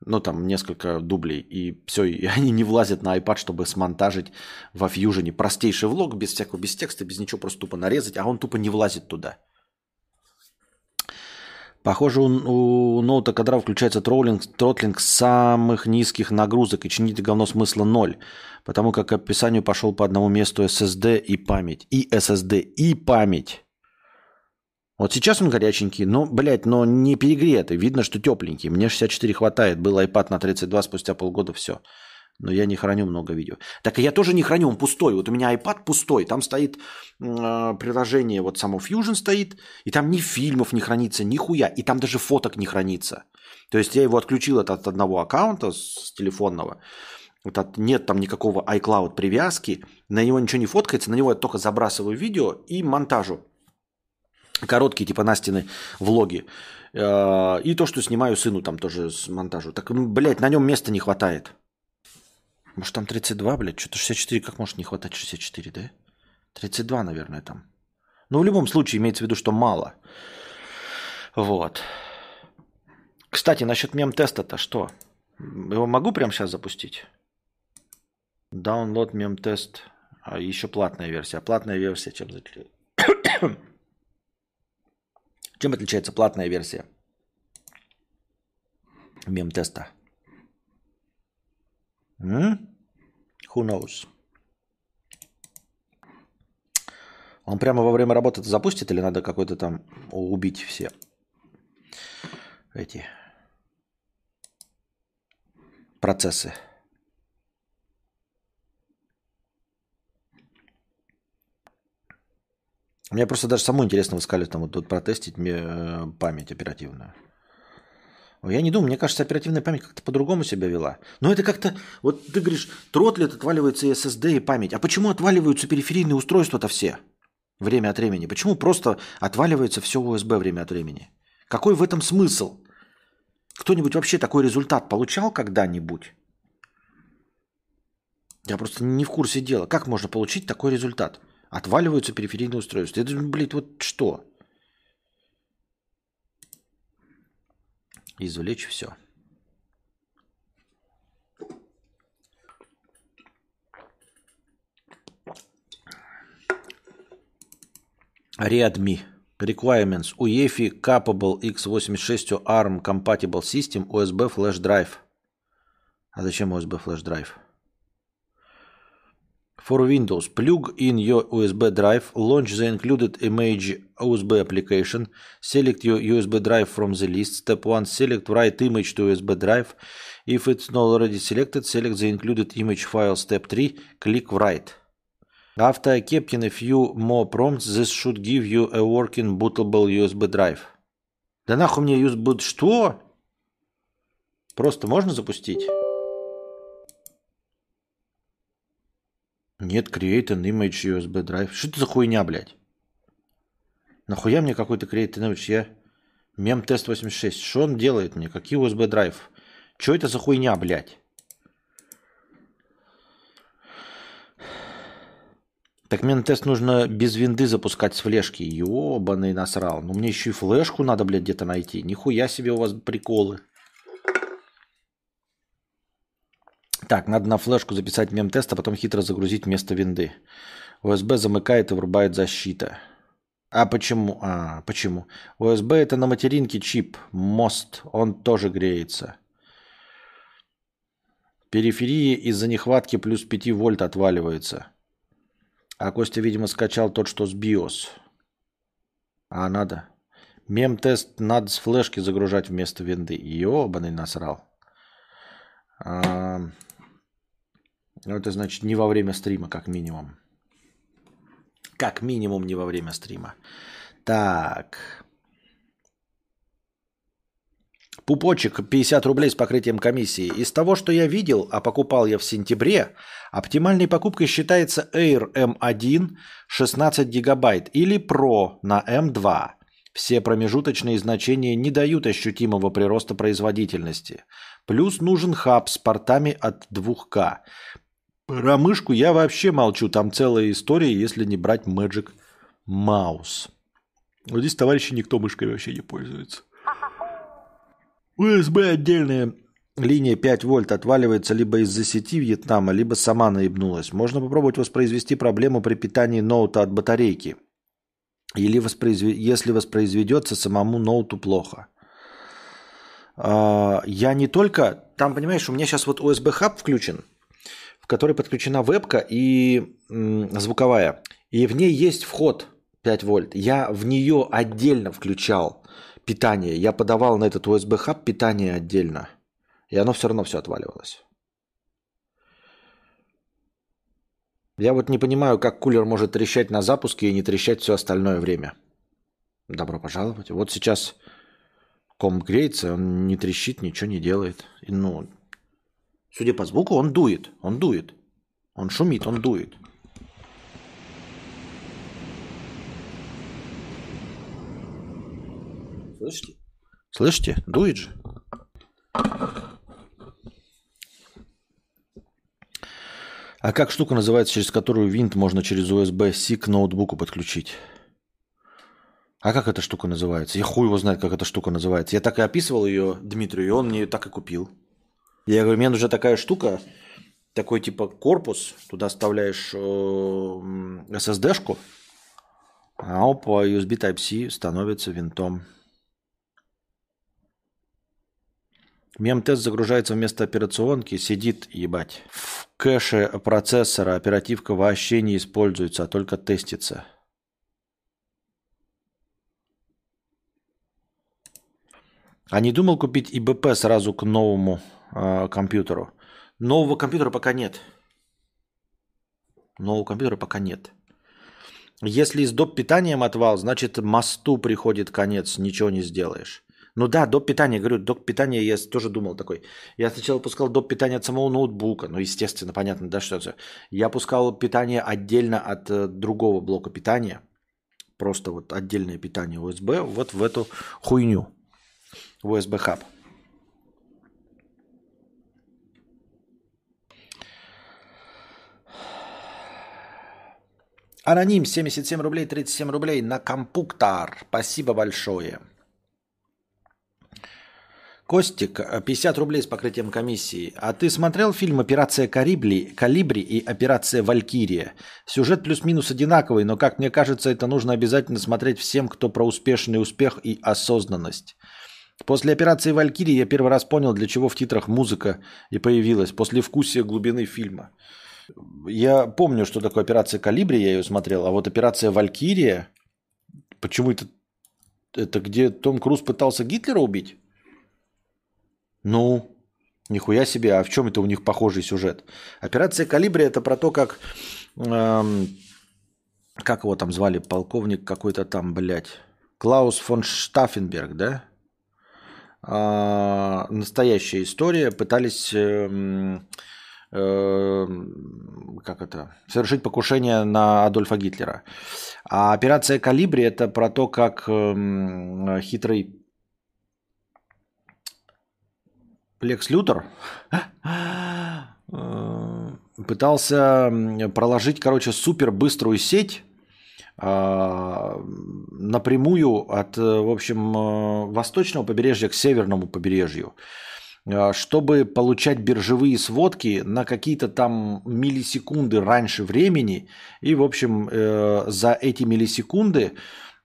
ну там несколько дублей, и все, и они не влазят на iPad, чтобы смонтажить во Fusion. Простейший влог, без всякого, без текста, без ничего, просто тупо нарезать, а он тупо не влазит туда. Похоже, у, у ноута кадра включается троллинг, тротлинг самых низких нагрузок и чинить говно смысла ноль, потому как к описанию пошел по одному месту SSD и память. И SSD, и память. Вот сейчас он горяченький, но, блядь, но не перегретый. Видно, что тепленький. Мне 64 хватает. Был iPad на 32, спустя полгода все но я не храню много видео. Так и я тоже не храню, он пустой. Вот у меня iPad пустой, там стоит э, приложение, вот само Fusion стоит, и там ни фильмов не хранится, ни хуя, и там даже фоток не хранится. То есть я его отключил от, от одного аккаунта с телефонного, вот от, нет там никакого iCloud привязки, на него ничего не фоткается, на него я только забрасываю видео и монтажу. Короткие, типа Настины влоги. Э, и то, что снимаю сыну там тоже с монтажу. Так, блядь, на нем места не хватает. Может, там 32, блядь? Что-то 64, как может не хватать 64, да? 32, наверное, там. Ну, в любом случае, имеется в виду, что мало. Вот. Кстати, насчет мем-теста-то что? Его могу прямо сейчас запустить? Download мем-тест. А еще платная версия. Платная версия чем отличается? чем отличается платная версия мем-теста? М? Who knows? Он прямо во время работы запустит или надо какой-то там убить все эти процессы? Мне просто даже самому интересно, вы сказали, там вот тут протестить э, память оперативную. Я не думаю, мне кажется, оперативная память как-то по-другому себя вела. Но это как-то, вот ты говоришь, тротлит, отваливается и SSD, и память. А почему отваливаются периферийные устройства-то все? Время от времени. Почему просто отваливается все USB время от времени? Какой в этом смысл? Кто-нибудь вообще такой результат получал когда-нибудь? Я просто не в курсе дела. Как можно получить такой результат? Отваливаются периферийные устройства. Это, блин, вот что? Извлечь все. Redmi. Requirements. UEFI Capable x86 ARM Compatible System USB Flash Drive. А зачем USB Flash Drive? For Windows, plug in your USB drive, launch the included image USB application, select your USB drive from the list. Step 1, select write image to USB drive. If it's not already selected, select the included image file. Step 3, click write. After I kept in a few more prompts, this should give you a working bootable USB drive. Да нахуй мне USB... Что? Просто можно запустить? Нет, create an image USB drive. Что это за хуйня, блядь? Нахуя мне какой-то create an image? Я... Мем тест 86. Что он делает мне? Какие USB драйв? Что это за хуйня, блядь? Так мне тест нужно без винды запускать с флешки. Ёбаный насрал. Ну мне еще и флешку надо, блядь, где-то найти. Нихуя себе у вас приколы. Так, надо на флешку записать мем-тест, а потом хитро загрузить вместо винды. USB замыкает и врубает защита. А почему? А, почему? USB это на материнке чип, мост, он тоже греется. Периферии из-за нехватки плюс 5 вольт отваливается. А Костя, видимо, скачал тот, что с BIOS. А надо. Мем-тест надо с флешки загружать вместо винды. Ёбаный насрал. А, ну, это значит не во время стрима, как минимум. Как минимум не во время стрима. Так. Пупочек 50 рублей с покрытием комиссии. Из того, что я видел, а покупал я в сентябре, оптимальной покупкой считается Air M1 16 гигабайт или Pro на M2. Все промежуточные значения не дают ощутимого прироста производительности. Плюс нужен хаб с портами от 2К. Про мышку я вообще молчу. Там целая история, если не брать Magic Mouse. Вот здесь, товарищи, никто мышкой вообще не пользуется. USB отдельная линия 5 вольт отваливается либо из-за сети Вьетнама, либо сама наебнулась. Можно попробовать воспроизвести проблему при питании ноута от батарейки. Или воспроизв... если воспроизведется самому ноуту плохо. А, я не только... Там, понимаешь, у меня сейчас вот USB-хаб включен – в которой подключена вебка и звуковая. И в ней есть вход 5 вольт. Я в нее отдельно включал питание. Я подавал на этот USB-хаб питание отдельно. И оно все равно все отваливалось. Я вот не понимаю, как кулер может трещать на запуске и не трещать все остальное время. Добро пожаловать. Вот сейчас комп греется, он не трещит, ничего не делает. И, ну, Судя по звуку, он дует. Он дует. Он шумит, он дует. Слышите? Слышите? Дует же. А как штука называется, через которую винт можно через USB-C к ноутбуку подключить? А как эта штука называется? Я хуй его знает, как эта штука называется. Я так и описывал ее Дмитрию, и он мне ее так и купил. Я говорю, мне нужна такая штука, такой типа корпус, туда вставляешь э, SSD-шку, а по USB Type-C становится винтом. Мем-тест загружается вместо операционки, сидит, ебать. В кэше процессора оперативка вообще не используется, а только тестится. А не думал купить ИБП сразу к новому э, компьютеру. Нового компьютера пока нет. Нового компьютера пока нет. Если с доп. питанием отвал, значит мосту приходит конец, ничего не сделаешь. Ну да, доп. питание, говорю, доп. питание я тоже думал такой. Я сначала пускал доп. питание от самого ноутбука, ну естественно, понятно, да, что это. Я пускал питание отдельно от э, другого блока питания, просто вот отдельное питание USB, вот в эту хуйню, USB хаб. Аноним 77 рублей 37 рублей на компуктар. Спасибо большое. Костик, 50 рублей с покрытием комиссии. А ты смотрел фильм «Операция Карибли, Калибри» и «Операция Валькирия»? Сюжет плюс-минус одинаковый, но, как мне кажется, это нужно обязательно смотреть всем, кто про успешный успех и осознанность. После операции «Валькирия» я первый раз понял, для чего в титрах музыка и появилась, после вкусия глубины фильма – я помню, что такое операция «Калибри», я ее смотрел, а вот операция «Валькирия», почему это, это где Том Круз пытался Гитлера убить? Ну, нихуя себе, а в чем это у них похожий сюжет? Операция «Калибри» это про то, как эм, как его там звали, полковник какой-то там, блядь, Клаус фон Штаффенберг, да? А, настоящая история. Пытались, э, э, как это, совершить покушение на Адольфа Гитлера. А операция «Калибри» – это про то, как э, хитрый Лекс Лютер э, пытался проложить, короче, супер быструю сеть а, напрямую от, в общем, э, восточного побережья к северному побережью, чтобы получать биржевые сводки на какие-то там миллисекунды раньше времени и, в общем, э, за эти миллисекунды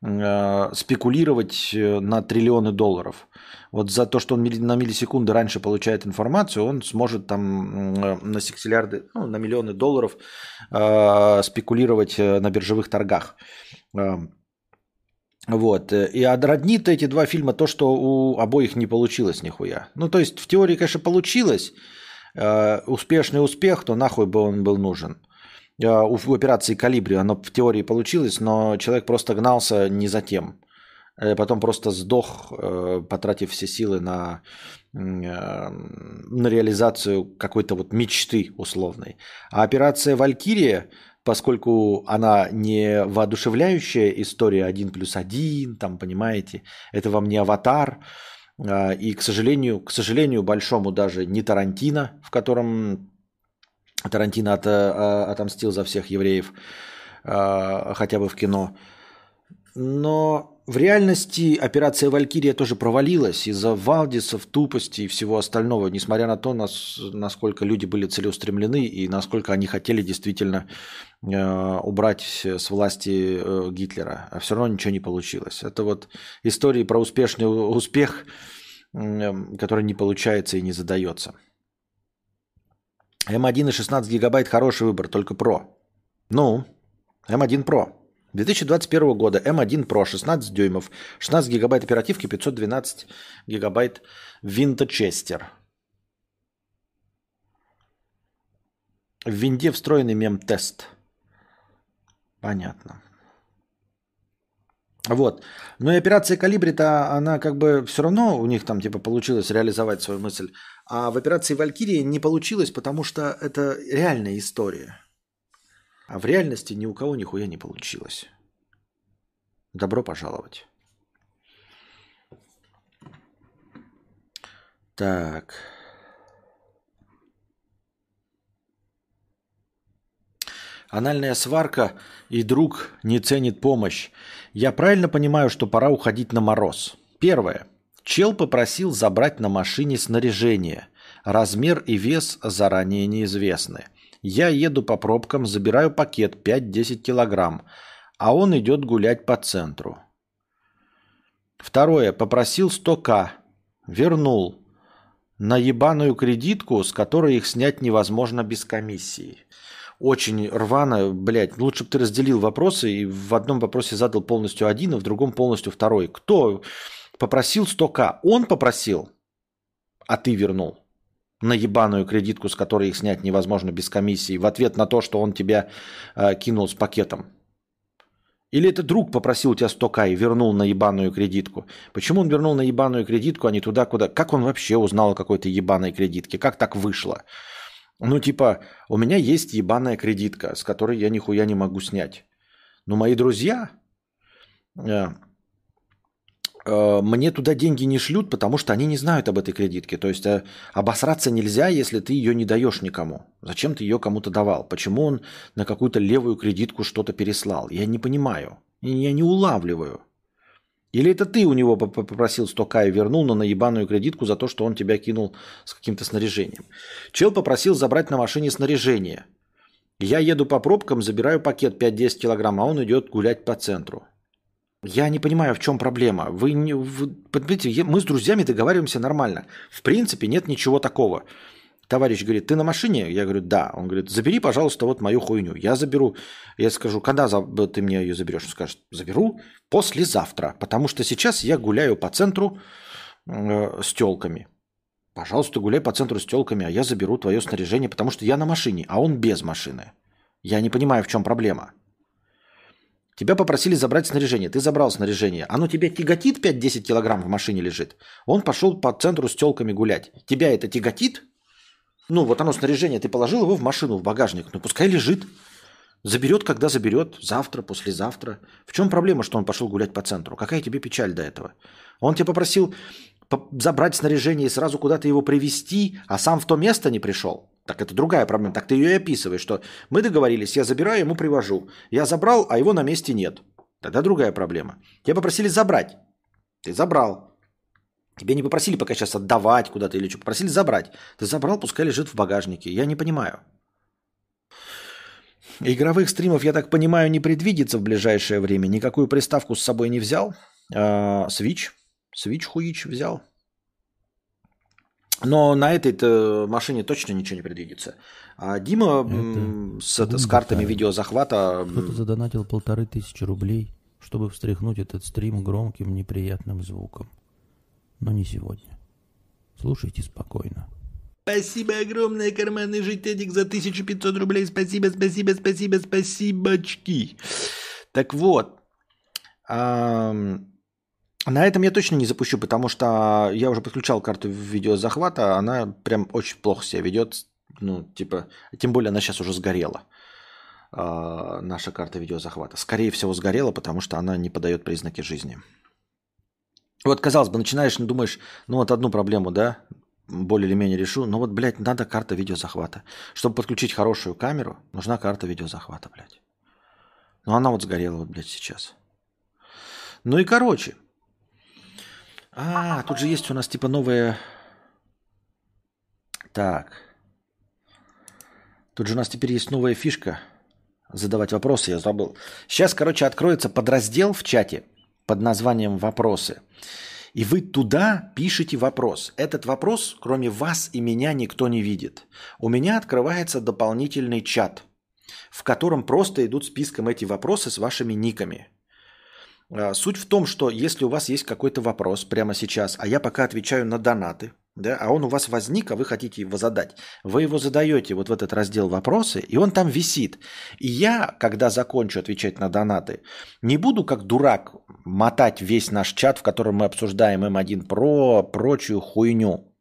э, спекулировать на триллионы долларов – вот за то, что он на миллисекунды раньше получает информацию, он сможет там на сексиллиарды, ну, на миллионы долларов э, спекулировать э, на биржевых торгах. Э, вот. И отроднит эти два фильма то, что у обоих не получилось нихуя. Ну, то есть, в теории, конечно, получилось. Э, успешный успех, то нахуй бы он был нужен. Э, у операции «Калибри» оно в теории получилось, но человек просто гнался не за тем. Э, потом просто сдох, э, потратив все силы на, э, на реализацию какой-то вот мечты условной. А операция «Валькирия», поскольку она не воодушевляющая история один плюс один, там, понимаете, это вам не «Аватар», и, к сожалению, к сожалению, большому даже не Тарантино, в котором Тарантино от, отомстил за всех евреев, хотя бы в кино. Но в реальности операция «Валькирия» тоже провалилась из-за Валдисов, тупости и всего остального, несмотря на то, нас, насколько люди были целеустремлены и насколько они хотели действительно э, убрать с власти э, Гитлера. А все равно ничего не получилось. Это вот истории про успешный успех, который не получается и не задается. М1 и 16 гигабайт хороший выбор, только про. Ну, М1 Pro. 2021 года M1 Pro 16 дюймов, 16 гигабайт оперативки, 512 гигабайт Винточестер. В винде встроенный мем-тест. Понятно. Вот. Но и операция Калибри-то, она как бы все равно у них там типа получилось реализовать свою мысль. А в операции Валькирии не получилось, потому что это реальная история. А в реальности ни у кого нихуя не получилось. Добро пожаловать. Так. Анальная сварка и друг не ценит помощь. Я правильно понимаю, что пора уходить на мороз. Первое. Чел попросил забрать на машине снаряжение. Размер и вес заранее неизвестны. Я еду по пробкам, забираю пакет 5-10 килограмм, а он идет гулять по центру. Второе. Попросил 100к. Вернул. На ебаную кредитку, с которой их снять невозможно без комиссии. Очень рвано, блядь. Лучше бы ты разделил вопросы и в одном вопросе задал полностью один, а в другом полностью второй. Кто попросил 100к? Он попросил, а ты вернул на ебаную кредитку, с которой их снять невозможно без комиссии, в ответ на то, что он тебя э, кинул с пакетом? Или это друг попросил у тебя 100к и вернул на ебаную кредитку? Почему он вернул на ебаную кредитку, а не туда, куда... Как он вообще узнал о какой-то ебаной кредитке? Как так вышло? Ну, типа, у меня есть ебаная кредитка, с которой я нихуя не могу снять. Но мои друзья, Э, мне туда деньги не шлют, потому что они не знают об этой кредитке. То есть э, обосраться нельзя, если ты ее не даешь никому. Зачем ты ее кому-то давал? Почему он на какую-то левую кредитку что-то переслал? Я не понимаю. Я не улавливаю. Или это ты у него попросил 100к и вернул, на ебаную кредитку за то, что он тебя кинул с каким-то снаряжением. Чел попросил забрать на машине снаряжение. Я еду по пробкам, забираю пакет 5-10 килограмм, а он идет гулять по центру. Я не понимаю, в чем проблема. Вы не, вы, понимаете, мы с друзьями договариваемся нормально. В принципе, нет ничего такого. Товарищ говорит, ты на машине? Я говорю, да. Он говорит, забери, пожалуйста, вот мою хуйню. Я заберу. Я скажу, когда ты мне ее заберешь? Он скажет, заберу послезавтра, потому что сейчас я гуляю по центру э, с телками. Пожалуйста, гуляй по центру с телками, а я заберу твое снаряжение, потому что я на машине, а он без машины. Я не понимаю, в чем проблема. Тебя попросили забрать снаряжение. Ты забрал снаряжение. Оно тебе тяготит 5-10 килограмм в машине лежит. Он пошел по центру с телками гулять. Тебя это тяготит? Ну, вот оно снаряжение. Ты положил его в машину, в багажник. Ну, пускай лежит. Заберет, когда заберет. Завтра, послезавтра. В чем проблема, что он пошел гулять по центру? Какая тебе печаль до этого? Он тебя попросил забрать снаряжение и сразу куда-то его привезти, а сам в то место не пришел. Так это другая проблема. Так ты ее и описываешь, что мы договорились, я забираю, ему привожу. Я забрал, а его на месте нет. Тогда другая проблема. Тебя попросили забрать. Ты забрал. Тебе не попросили пока сейчас отдавать куда-то или что. Попросили забрать. Ты забрал, пускай лежит в багажнике. Я не понимаю. Игровых стримов, я так понимаю, не предвидится в ближайшее время. Никакую приставку с собой не взял. А, Switch хуич взял. Но на этой машине точно ничего не предвидится. А Дима это с, это, с картами видеозахвата... Кто-то задонатил полторы тысячи рублей, чтобы встряхнуть этот стрим громким неприятным звуком. Но не сегодня. Слушайте спокойно. Спасибо огромное, карманный житедик, за 1500 рублей. Спасибо, спасибо, спасибо, спасибочки. Так вот, эм, на этом я точно не запущу, потому что я уже подключал карту видеозахвата, она прям очень плохо себя ведет. Ну, типа, тем более она сейчас уже сгорела. Э, наша карта видеозахвата. Скорее всего, сгорела, потому что она не подает признаки жизни. Вот, казалось бы, начинаешь, ну, думаешь, ну вот одну проблему, да, более или менее решу. Но вот, блядь, надо карта видеозахвата. Чтобы подключить хорошую камеру, нужна карта видеозахвата, блядь. Ну, она вот сгорела вот, блядь, сейчас. Ну и короче, а, тут же есть у нас типа новая... Так. Тут же у нас теперь есть новая фишка. Задавать вопросы, я забыл. Сейчас, короче, откроется подраздел в чате под названием «Вопросы». И вы туда пишете вопрос. Этот вопрос, кроме вас и меня, никто не видит. У меня открывается дополнительный чат, в котором просто идут списком эти вопросы с вашими никами. А, суть в том, что если у вас есть какой-то вопрос прямо сейчас, а я пока отвечаю на донаты, да, а он у вас возник, а вы хотите его задать, вы его задаете вот в этот раздел вопросы, и он там висит. И я, когда закончу отвечать на донаты, не буду как дурак мотать весь наш чат, в котором мы обсуждаем М1 про прочую хуйню.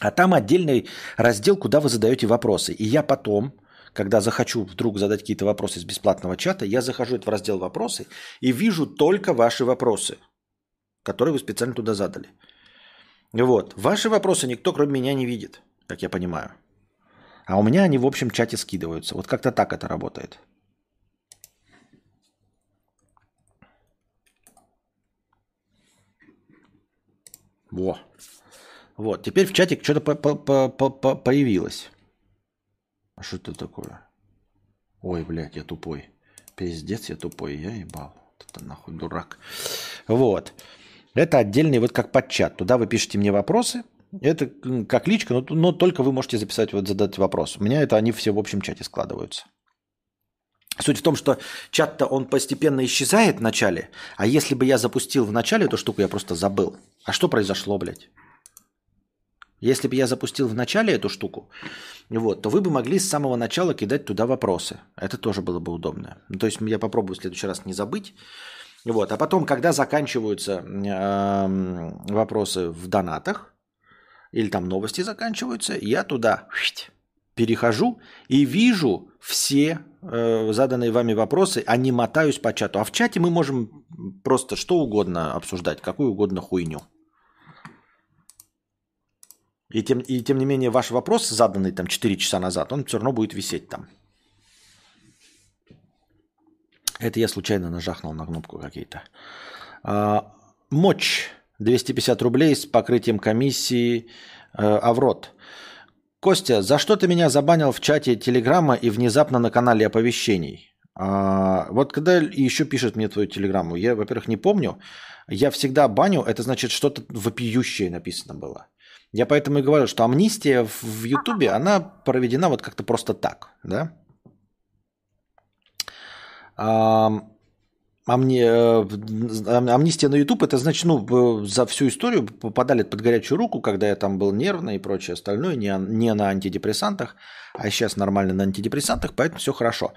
А там отдельный раздел, куда вы задаете вопросы. И я потом когда захочу вдруг задать какие-то вопросы из бесплатного чата, я захожу в раздел «Вопросы» и вижу только ваши вопросы, которые вы специально туда задали. Вот. Ваши вопросы никто, кроме меня, не видит, как я понимаю. А у меня они в общем чате скидываются. Вот как-то так это работает. Во. Вот. Теперь в чате что-то появилось. А что это такое? Ой, блядь, я тупой. Пиздец, я тупой, я ебал. Это нахуй дурак. Вот. Это отдельный, вот как подчат. Туда вы пишете мне вопросы. Это как личка, но, но только вы можете записать, вот задать вопрос. У меня это они все в общем чате складываются. Суть в том, что чат-то он постепенно исчезает в начале, а если бы я запустил в начале эту штуку, я просто забыл. А что произошло, блядь? Если бы я запустил в начале эту штуку, вот, то вы бы могли с самого начала кидать туда вопросы. Это тоже было бы удобно. Ну, то есть я попробую в следующий раз не забыть. Вот. А потом, когда заканчиваются э, вопросы в донатах, или там новости заканчиваются, я туда перехожу и вижу все э, заданные вами вопросы, а не мотаюсь по чату. А в чате мы можем просто что угодно обсуждать, какую угодно хуйню. И тем, и тем не менее ваш вопрос, заданный там 4 часа назад, он все равно будет висеть там. Это я случайно нажахнул на кнопку какие-то. А, мочь 250 рублей с покрытием комиссии а, Аврот. Костя, за что ты меня забанил в чате Телеграма и внезапно на канале оповещений? А, вот когда еще пишет мне твою Телеграмму, я, во-первых, не помню. Я всегда баню, это значит что-то вопиющее написано было. Я поэтому и говорю, что амнистия в Ютубе, она проведена вот как-то просто так, да? Амни... Э, амнистия на YouTube, это значит, ну, за всю историю попадали под горячую руку, когда я там был нервный и прочее остальное, не, не на антидепрессантах, а сейчас нормально на антидепрессантах, поэтому все хорошо.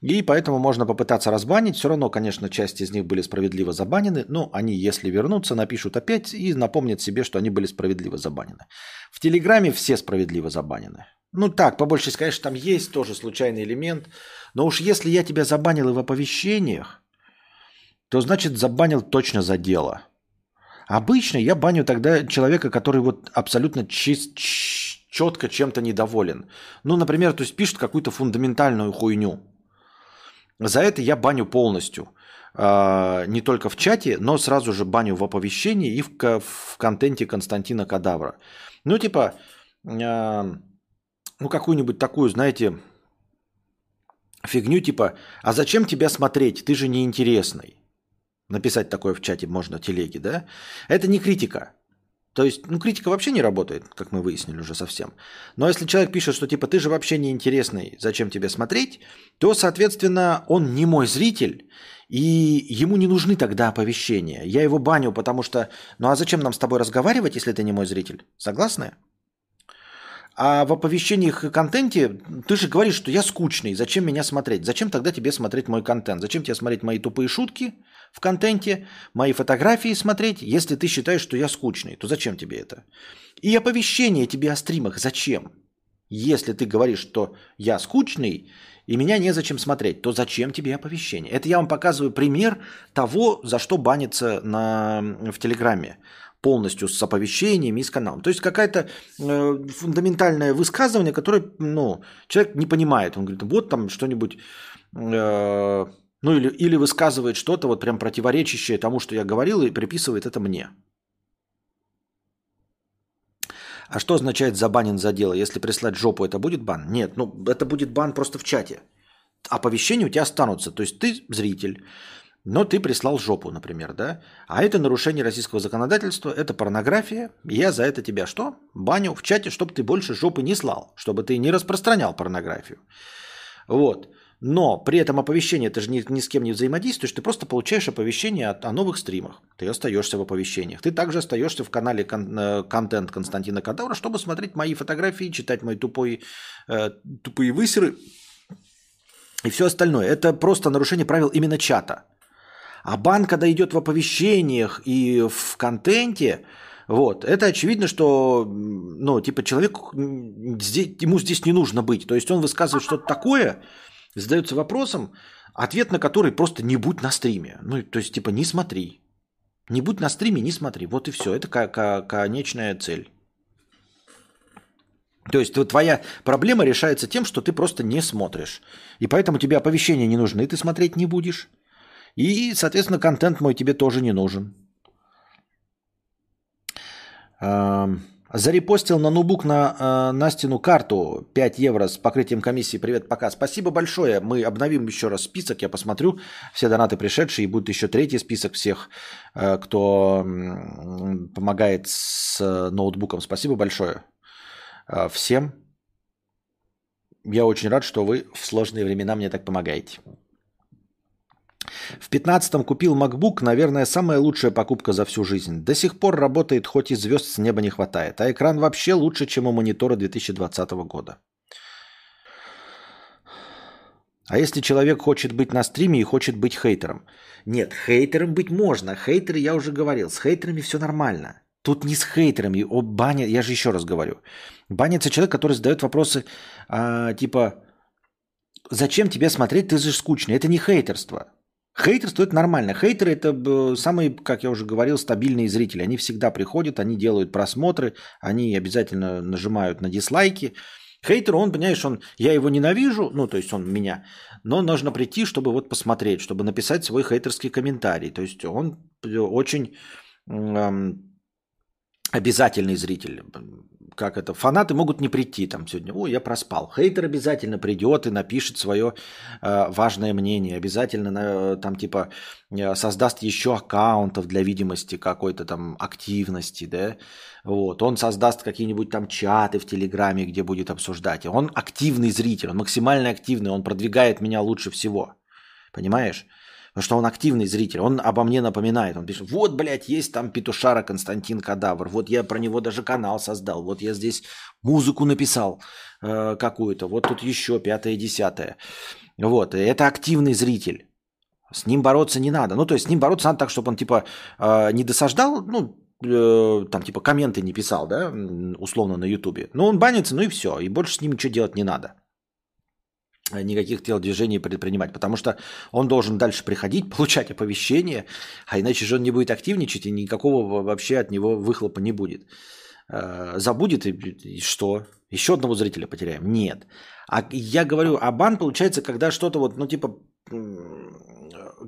И поэтому можно попытаться разбанить. Все равно, конечно, часть из них были справедливо забанены, но они, если вернутся, напишут опять и напомнят себе, что они были справедливо забанены. В Телеграме все справедливо забанены. Ну так, по большей конечно, там есть тоже случайный элемент. Но уж если я тебя забанил и в оповещениях, то значит забанил точно за дело. Обычно я баню тогда человека, который вот абсолютно чист, четко чем-то недоволен. Ну, например, то есть пишет какую-то фундаментальную хуйню. За это я баню полностью. А, не только в чате, но сразу же баню в оповещении и в, в контенте Константина Кадавра. Ну, типа, а, ну, какую-нибудь такую, знаете, фигню типа, а зачем тебя смотреть, ты же неинтересный. Написать такое в чате можно, телеги, да? Это не критика. То есть, ну, критика вообще не работает, как мы выяснили уже совсем. Но если человек пишет, что типа ты же вообще неинтересный, зачем тебе смотреть, то, соответственно, он не мой зритель, и ему не нужны тогда оповещения. Я его баню, потому что, ну а зачем нам с тобой разговаривать, если ты не мой зритель? Согласны? А в оповещениях и контенте ты же говоришь, что я скучный, зачем меня смотреть? Зачем тогда тебе смотреть мой контент? Зачем тебе смотреть мои тупые шутки в контенте, мои фотографии смотреть? Если ты считаешь, что я скучный, то зачем тебе это? И оповещение тебе о стримах зачем? Если ты говоришь, что я скучный, и меня незачем смотреть, то зачем тебе оповещение? Это я вам показываю пример того, за что банится на, в Телеграме полностью с оповещениями и с каналом. То есть какая-то э, фундаментальное высказывание, которое ну, человек не понимает. Он говорит, вот там что-нибудь, э, ну или, или высказывает что-то вот прям противоречащее тому, что я говорил, и приписывает это мне. А что означает забанен за дело? Если прислать жопу, это будет бан? Нет, ну это будет бан просто в чате. Оповещения у тебя останутся. То есть ты зритель, но ты прислал жопу, например, да? А это нарушение российского законодательства, это порнография. Я за это тебя что? Баню в чате, чтобы ты больше жопы не слал, чтобы ты не распространял порнографию. Вот. Но при этом оповещение, ты же ни, ни с кем не взаимодействуешь, ты просто получаешь оповещение о, о новых стримах. Ты остаешься в оповещениях. Ты также остаешься в канале кон, э, контент Константина Кадавра, чтобы смотреть мои фотографии, читать мои тупой, э, тупые высеры и все остальное. Это просто нарушение правил именно чата. А бан, когда идет в оповещениях и в контенте, вот, это очевидно, что, ну, типа, человек, здесь, ему здесь не нужно быть. То есть он высказывает что-то такое, задается вопросом, ответ на который просто не будь на стриме. Ну, то есть, типа, не смотри. Не будь на стриме, не смотри. Вот и все. Это конечная цель. То есть твоя проблема решается тем, что ты просто не смотришь. И поэтому тебе оповещения не нужны, ты смотреть не будешь. И, соответственно, контент мой тебе тоже не нужен. Зарепостил на ноутбук на э, Настину карту 5 евро с покрытием комиссии. Привет, пока. Спасибо большое. Мы обновим еще раз список. Я посмотрю все донаты пришедшие. И будет еще третий список всех, э, кто э, помогает с ноутбуком. Спасибо большое э, всем. Я очень рад, что вы в сложные времена мне так помогаете. В 15-м купил MacBook, наверное, самая лучшая покупка за всю жизнь. До сих пор работает, хоть и звезд с неба не хватает. А экран вообще лучше, чем у монитора 2020 года. А если человек хочет быть на стриме и хочет быть хейтером? Нет, хейтером быть можно. Хейтеры, я уже говорил, с хейтерами все нормально. Тут не с хейтерами, о бане, я же еще раз говорю. Банится человек, который задает вопросы а, типа, зачем тебе смотреть, ты же скучный. Это не хейтерство. Хейтерство это нормально. Хейтеры это самые, как я уже говорил, стабильные зрители. Они всегда приходят, они делают просмотры, они обязательно нажимают на дизлайки. Хейтер, он, понимаешь, он, я его ненавижу, ну, то есть он меня, но нужно прийти, чтобы вот посмотреть, чтобы написать свой хейтерский комментарий. То есть он очень эм, обязательный зритель как это, фанаты могут не прийти там сегодня. Ой, я проспал. Хейтер обязательно придет и напишет свое э, важное мнение. Обязательно э, там типа э, создаст еще аккаунтов для видимости какой-то там активности, да. Вот. Он создаст какие-нибудь там чаты в Телеграме, где будет обсуждать. Он активный зритель, он максимально активный, он продвигает меня лучше всего. Понимаешь? Потому что он активный зритель, он обо мне напоминает. Он пишет, вот, блядь, есть там петушара Константин Кадавр, вот я про него даже канал создал, вот я здесь музыку написал э, какую-то, вот тут еще пятое, десятое. Вот, это активный зритель. С ним бороться не надо. Ну, то есть с ним бороться надо так, чтобы он, типа, э, не досаждал, ну, э, там, типа, комменты не писал, да, условно на Ютубе. Но он банится, ну и все, и больше с ним ничего делать не надо никаких телодвижений предпринимать, потому что он должен дальше приходить, получать оповещение, а иначе же он не будет активничать, и никакого вообще от него выхлопа не будет. Э, забудет, и что? Еще одного зрителя потеряем? Нет. А я говорю, а бан получается, когда что-то вот, ну типа,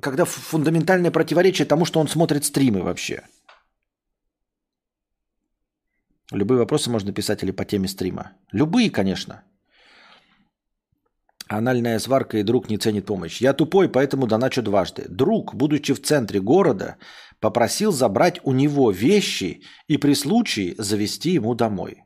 когда фундаментальное противоречие тому, что он смотрит стримы вообще. Любые вопросы можно писать или по теме стрима. Любые, конечно. Анальная сварка и друг не ценит помощь. Я тупой, поэтому доначу дважды. Друг, будучи в центре города, попросил забрать у него вещи и при случае завести ему домой.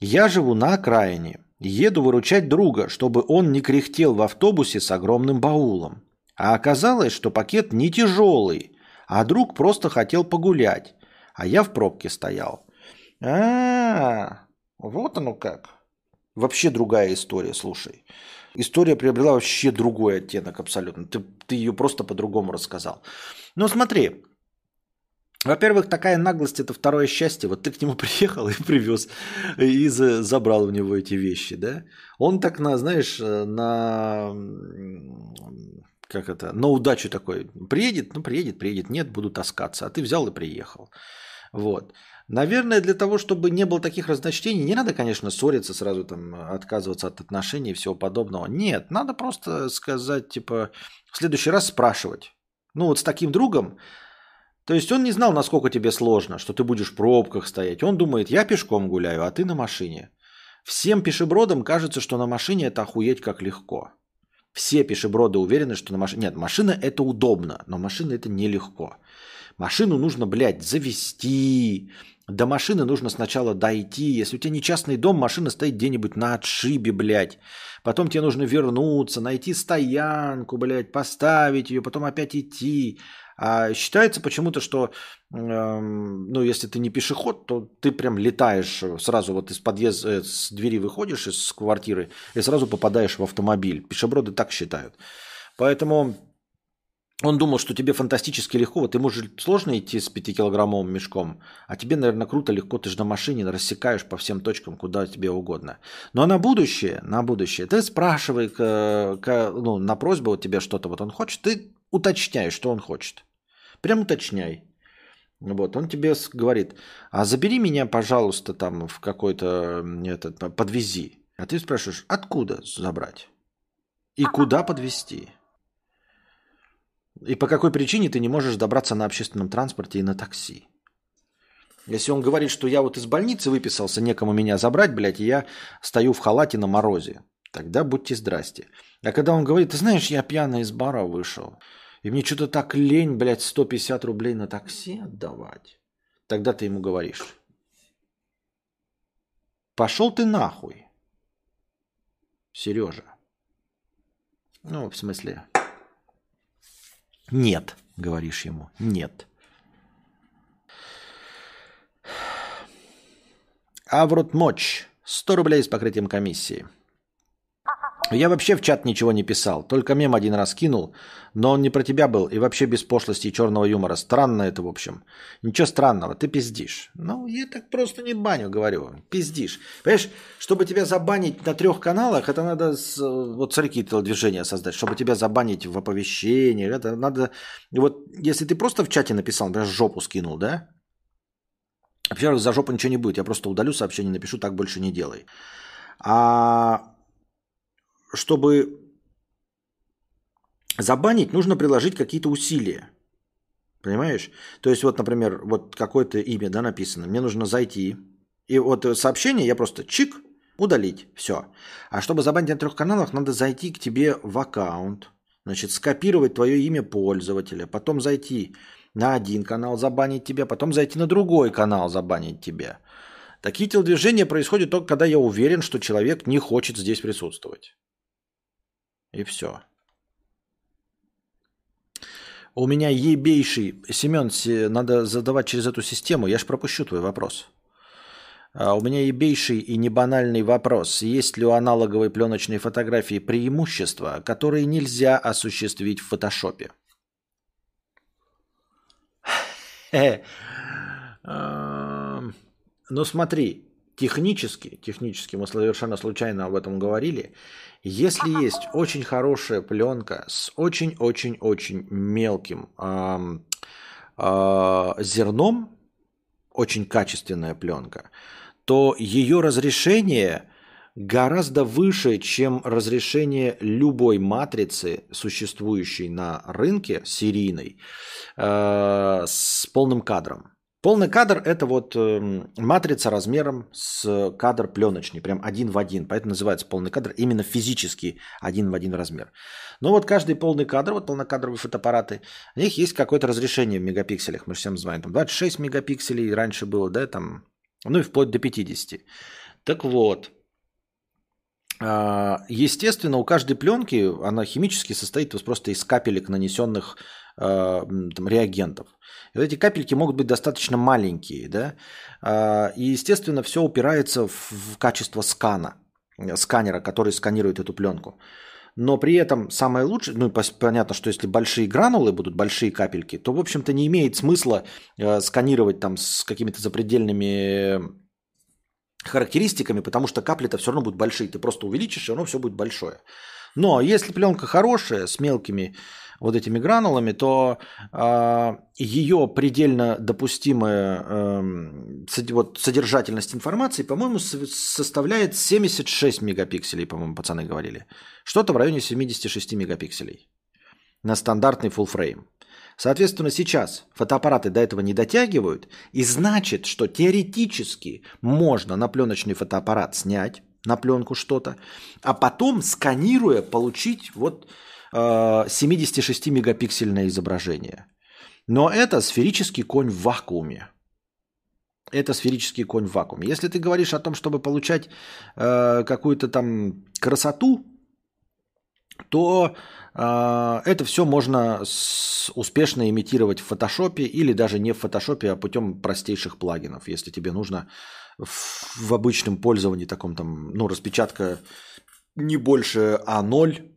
Я живу на окраине. Еду выручать друга, чтобы он не кряхтел в автобусе с огромным баулом. А оказалось, что пакет не тяжелый, а друг просто хотел погулять, а я в пробке стоял. А, -а, вот оно как. Вообще другая история, слушай. История приобрела вообще другой оттенок абсолютно. Ты, ты ее просто по-другому рассказал. Ну смотри, во-первых, такая наглость – это второе счастье. Вот ты к нему приехал и привез, и забрал у него эти вещи, да? Он так, на, знаешь, на как это, на удачу такой. Приедет, ну приедет, приедет, нет, буду таскаться. А ты взял и приехал. Вот. Наверное, для того, чтобы не было таких разночтений, не надо, конечно, ссориться, сразу там отказываться от отношений и всего подобного. Нет, надо просто сказать, типа, в следующий раз спрашивать. Ну вот с таким другом, то есть он не знал, насколько тебе сложно, что ты будешь в пробках стоять. Он думает, я пешком гуляю, а ты на машине. Всем пешебродам кажется, что на машине это охуеть как легко. Все пешеброды уверены, что на машине... Нет, машина это удобно, но машина это нелегко. Машину нужно, блядь, завести, до машины нужно сначала дойти. Если у тебя не частный дом, машина стоит где-нибудь на отшибе, блядь. Потом тебе нужно вернуться, найти стоянку, блядь, поставить ее, потом опять идти. А считается почему-то, что, э, ну, если ты не пешеход, то ты прям летаешь сразу вот из подъезда, э, с двери выходишь из квартиры и сразу попадаешь в автомобиль. Пешеброды так считают. Поэтому он думал, что тебе фантастически легко. Вот ему же сложно идти с 5-килограммовым мешком, а тебе, наверное, круто, легко. Ты же на машине рассекаешь по всем точкам, куда тебе угодно. Но на будущее, на будущее, ты спрашивай к, к, ну, на просьбу вот тебе что-то вот он хочет, ты уточняешь, что он хочет. Прям уточняй. Вот, он тебе говорит, а забери меня, пожалуйста, там в какой-то, этот, подвези. А ты спрашиваешь, откуда забрать? И куда подвести? И по какой причине ты не можешь добраться на общественном транспорте и на такси? Если он говорит, что я вот из больницы выписался, некому меня забрать, блядь, и я стою в халате на морозе, тогда будьте здрасте. А когда он говорит, ты знаешь, я пьяный из бара вышел, и мне что-то так лень, блядь, 150 рублей на такси отдавать, тогда ты ему говоришь, пошел ты нахуй, Сережа. Ну, в смысле, нет, говоришь ему, нет. Аврот Моч. 100 рублей с покрытием комиссии. Я вообще в чат ничего не писал, только мем один раз кинул, но он не про тебя был и вообще без пошлости и черного юмора. Странно это, в общем. Ничего странного, ты пиздишь. Ну, я так просто не баню, говорю. Пиздишь. Понимаешь, чтобы тебя забанить на трех каналах, это надо, с, вот смотри, телодвижения создать. Чтобы тебя забанить в оповещении, это надо... Вот если ты просто в чате написал, например, жопу скинул, да? Во-первых, за жопу ничего не будет. Я просто удалю сообщение, напишу, так больше не делай. А чтобы забанить, нужно приложить какие-то усилия. Понимаешь? То есть вот, например, вот какое-то имя да, написано. Мне нужно зайти. И вот сообщение я просто чик, удалить. Все. А чтобы забанить на трех каналах, надо зайти к тебе в аккаунт. Значит, скопировать твое имя пользователя. Потом зайти на один канал, забанить тебя. Потом зайти на другой канал, забанить тебя. Такие телодвижения происходят только когда я уверен, что человек не хочет здесь присутствовать. И все. У меня ебейший... Семен, надо задавать через эту систему. Я ж пропущу твой вопрос. А у меня ебейший и небанальный вопрос. Есть ли у аналоговой пленочной фотографии преимущества, которые нельзя осуществить в фотошопе? Ну смотри, технически, технически, мы совершенно случайно об этом говорили, если есть очень хорошая пленка с очень-очень-очень мелким э, э, зерном, очень качественная пленка, то ее разрешение гораздо выше, чем разрешение любой матрицы, существующей на рынке серийной, э, с полным кадром. Полный кадр – это вот э, матрица размером с кадр пленочный, прям один в один. Поэтому называется полный кадр именно физически один в один размер. Но вот каждый полный кадр, вот полнокадровые фотоаппараты, у них есть какое-то разрешение в мегапикселях. Мы же всем знаем, там 26 мегапикселей раньше было, да, там, ну и вплоть до 50. Так вот, а, естественно, у каждой пленки она химически состоит просто из капелек, нанесенных там, реагентов. И вот эти капельки могут быть достаточно маленькие, да, а, и, естественно, все упирается в качество скана, сканера, который сканирует эту пленку. Но при этом самое лучшее, ну понятно, что если большие гранулы будут, большие капельки, то, в общем-то, не имеет смысла э, сканировать там с какими-то запредельными характеристиками, потому что капли-то все равно будут большие. Ты просто увеличишь, и оно все будет большое. Но если пленка хорошая, с мелкими вот этими гранулами, то э, а, ее предельно допустимая э, вот, содержательность информации, по-моему, составляет 76 мегапикселей, по-моему, пацаны говорили. Что-то в районе 76 мегапикселей на стандартный full frame. Соответственно, сейчас фотоаппараты до этого не дотягивают, и значит, что теоретически можно на пленочный фотоаппарат снять на пленку что-то, а потом, сканируя, получить вот 76-мегапиксельное изображение. Но это сферический конь в вакууме. Это сферический конь в вакууме. Если ты говоришь о том, чтобы получать э, какую-то там красоту, то э, это все можно с, успешно имитировать в фотошопе или даже не в фотошопе, а путем простейших плагинов, если тебе нужно в, в обычном пользовании таком там, ну, распечатка не больше А0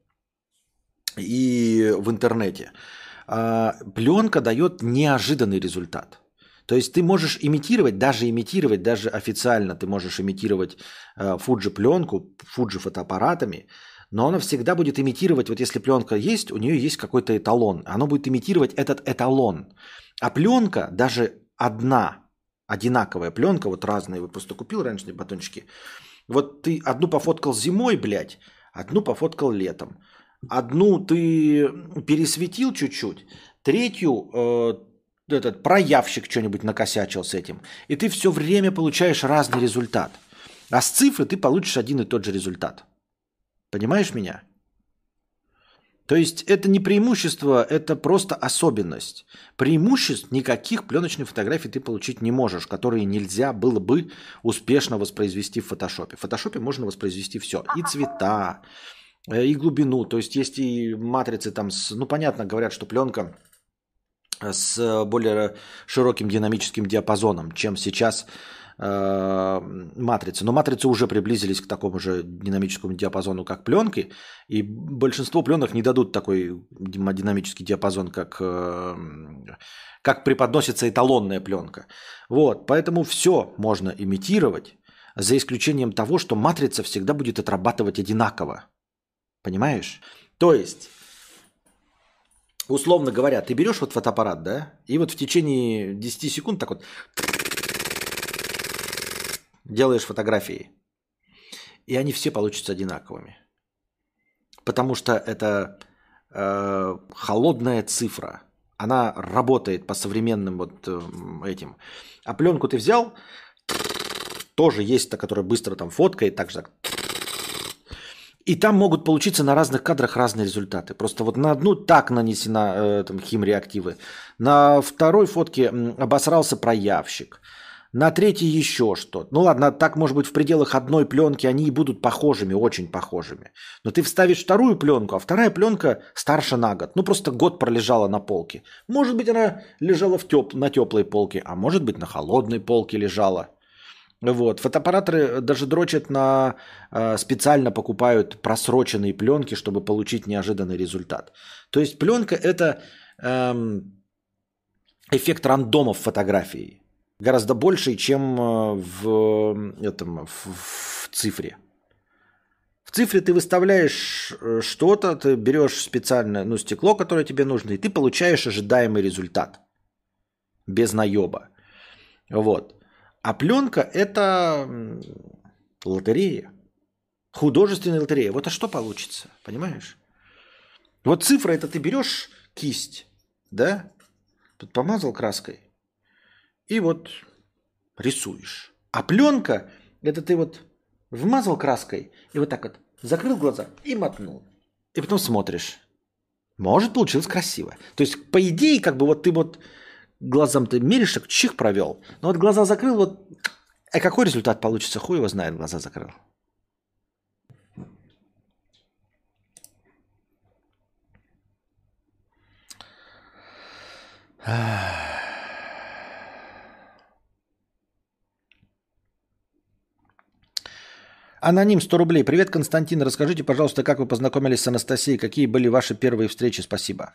и в интернете. А, пленка дает неожиданный результат. То есть ты можешь имитировать, даже имитировать, даже официально ты можешь имитировать Fuji пленку, Fuji фотоаппаратами, но она всегда будет имитировать, вот если пленка есть, у нее есть какой-то эталон, оно будет имитировать этот эталон. А пленка, даже одна, одинаковая пленка, вот разные, вы просто купил раньше батончики, вот ты одну пофоткал зимой, блядь, одну пофоткал летом. Одну ты пересветил чуть-чуть, третью э, этот проявщик что-нибудь накосячил с этим. И ты все время получаешь разный результат. А с цифры ты получишь один и тот же результат. Понимаешь меня? То есть это не преимущество, это просто особенность. Преимуществ никаких пленочных фотографий ты получить не можешь, которые нельзя было бы успешно воспроизвести в фотошопе. В фотошопе можно воспроизвести все. И цвета, и глубину. То есть есть и матрицы там, с, ну понятно, говорят, что пленка с более широким динамическим диапазоном, чем сейчас э, матрицы. Но матрицы уже приблизились к такому же динамическому диапазону, как пленки, и большинство пленок не дадут такой динамический диапазон, как, э, как преподносится эталонная пленка. Вот, поэтому все можно имитировать, за исключением того, что матрица всегда будет отрабатывать одинаково. Понимаешь? То есть, условно говоря, ты берешь вот фотоаппарат, да, и вот в течение 10 секунд так вот делаешь фотографии. И они все получатся одинаковыми. Потому что это э, холодная цифра. Она работает по современным вот э, этим. А пленку ты взял, тоже есть та, которая быстро там фоткает, так же так и там могут получиться на разных кадрах разные результаты. Просто вот на одну так нанесена э, там, химреактивы, на второй фотке обосрался проявщик, на третий еще что-то. Ну ладно, так может быть в пределах одной пленки они и будут похожими, очень похожими. Но ты вставишь вторую пленку, а вторая пленка старше на год. Ну просто год пролежала на полке. Может быть она лежала в теп... на теплой полке, а может быть на холодной полке лежала. Вот. Фотоаппараторы даже дрочат на... Э, специально покупают просроченные пленки, чтобы получить неожиданный результат. То есть пленка это эм, эффект рандома в фотографии гораздо больше, чем э, в, этом, в, в цифре. В цифре ты выставляешь э, что-то, ты берешь специальное ну, стекло, которое тебе нужно, и ты получаешь ожидаемый результат. Без наеба. Вот. А пленка – это лотерея. Художественная лотерея. Вот а что получится? Понимаешь? Вот цифра – это ты берешь кисть, да? Тут помазал краской, и вот рисуешь. А пленка, это ты вот вмазал краской и вот так вот закрыл глаза и мотнул. И потом смотришь. Может, получилось красиво. То есть, по идее, как бы вот ты вот глазом ты меришь, так чих провел. Но вот глаза закрыл, вот... А какой результат получится? Хуй его знает, глаза закрыл. Аноним 100 рублей. Привет, Константин. Расскажите, пожалуйста, как вы познакомились с Анастасией? Какие были ваши первые встречи? Спасибо.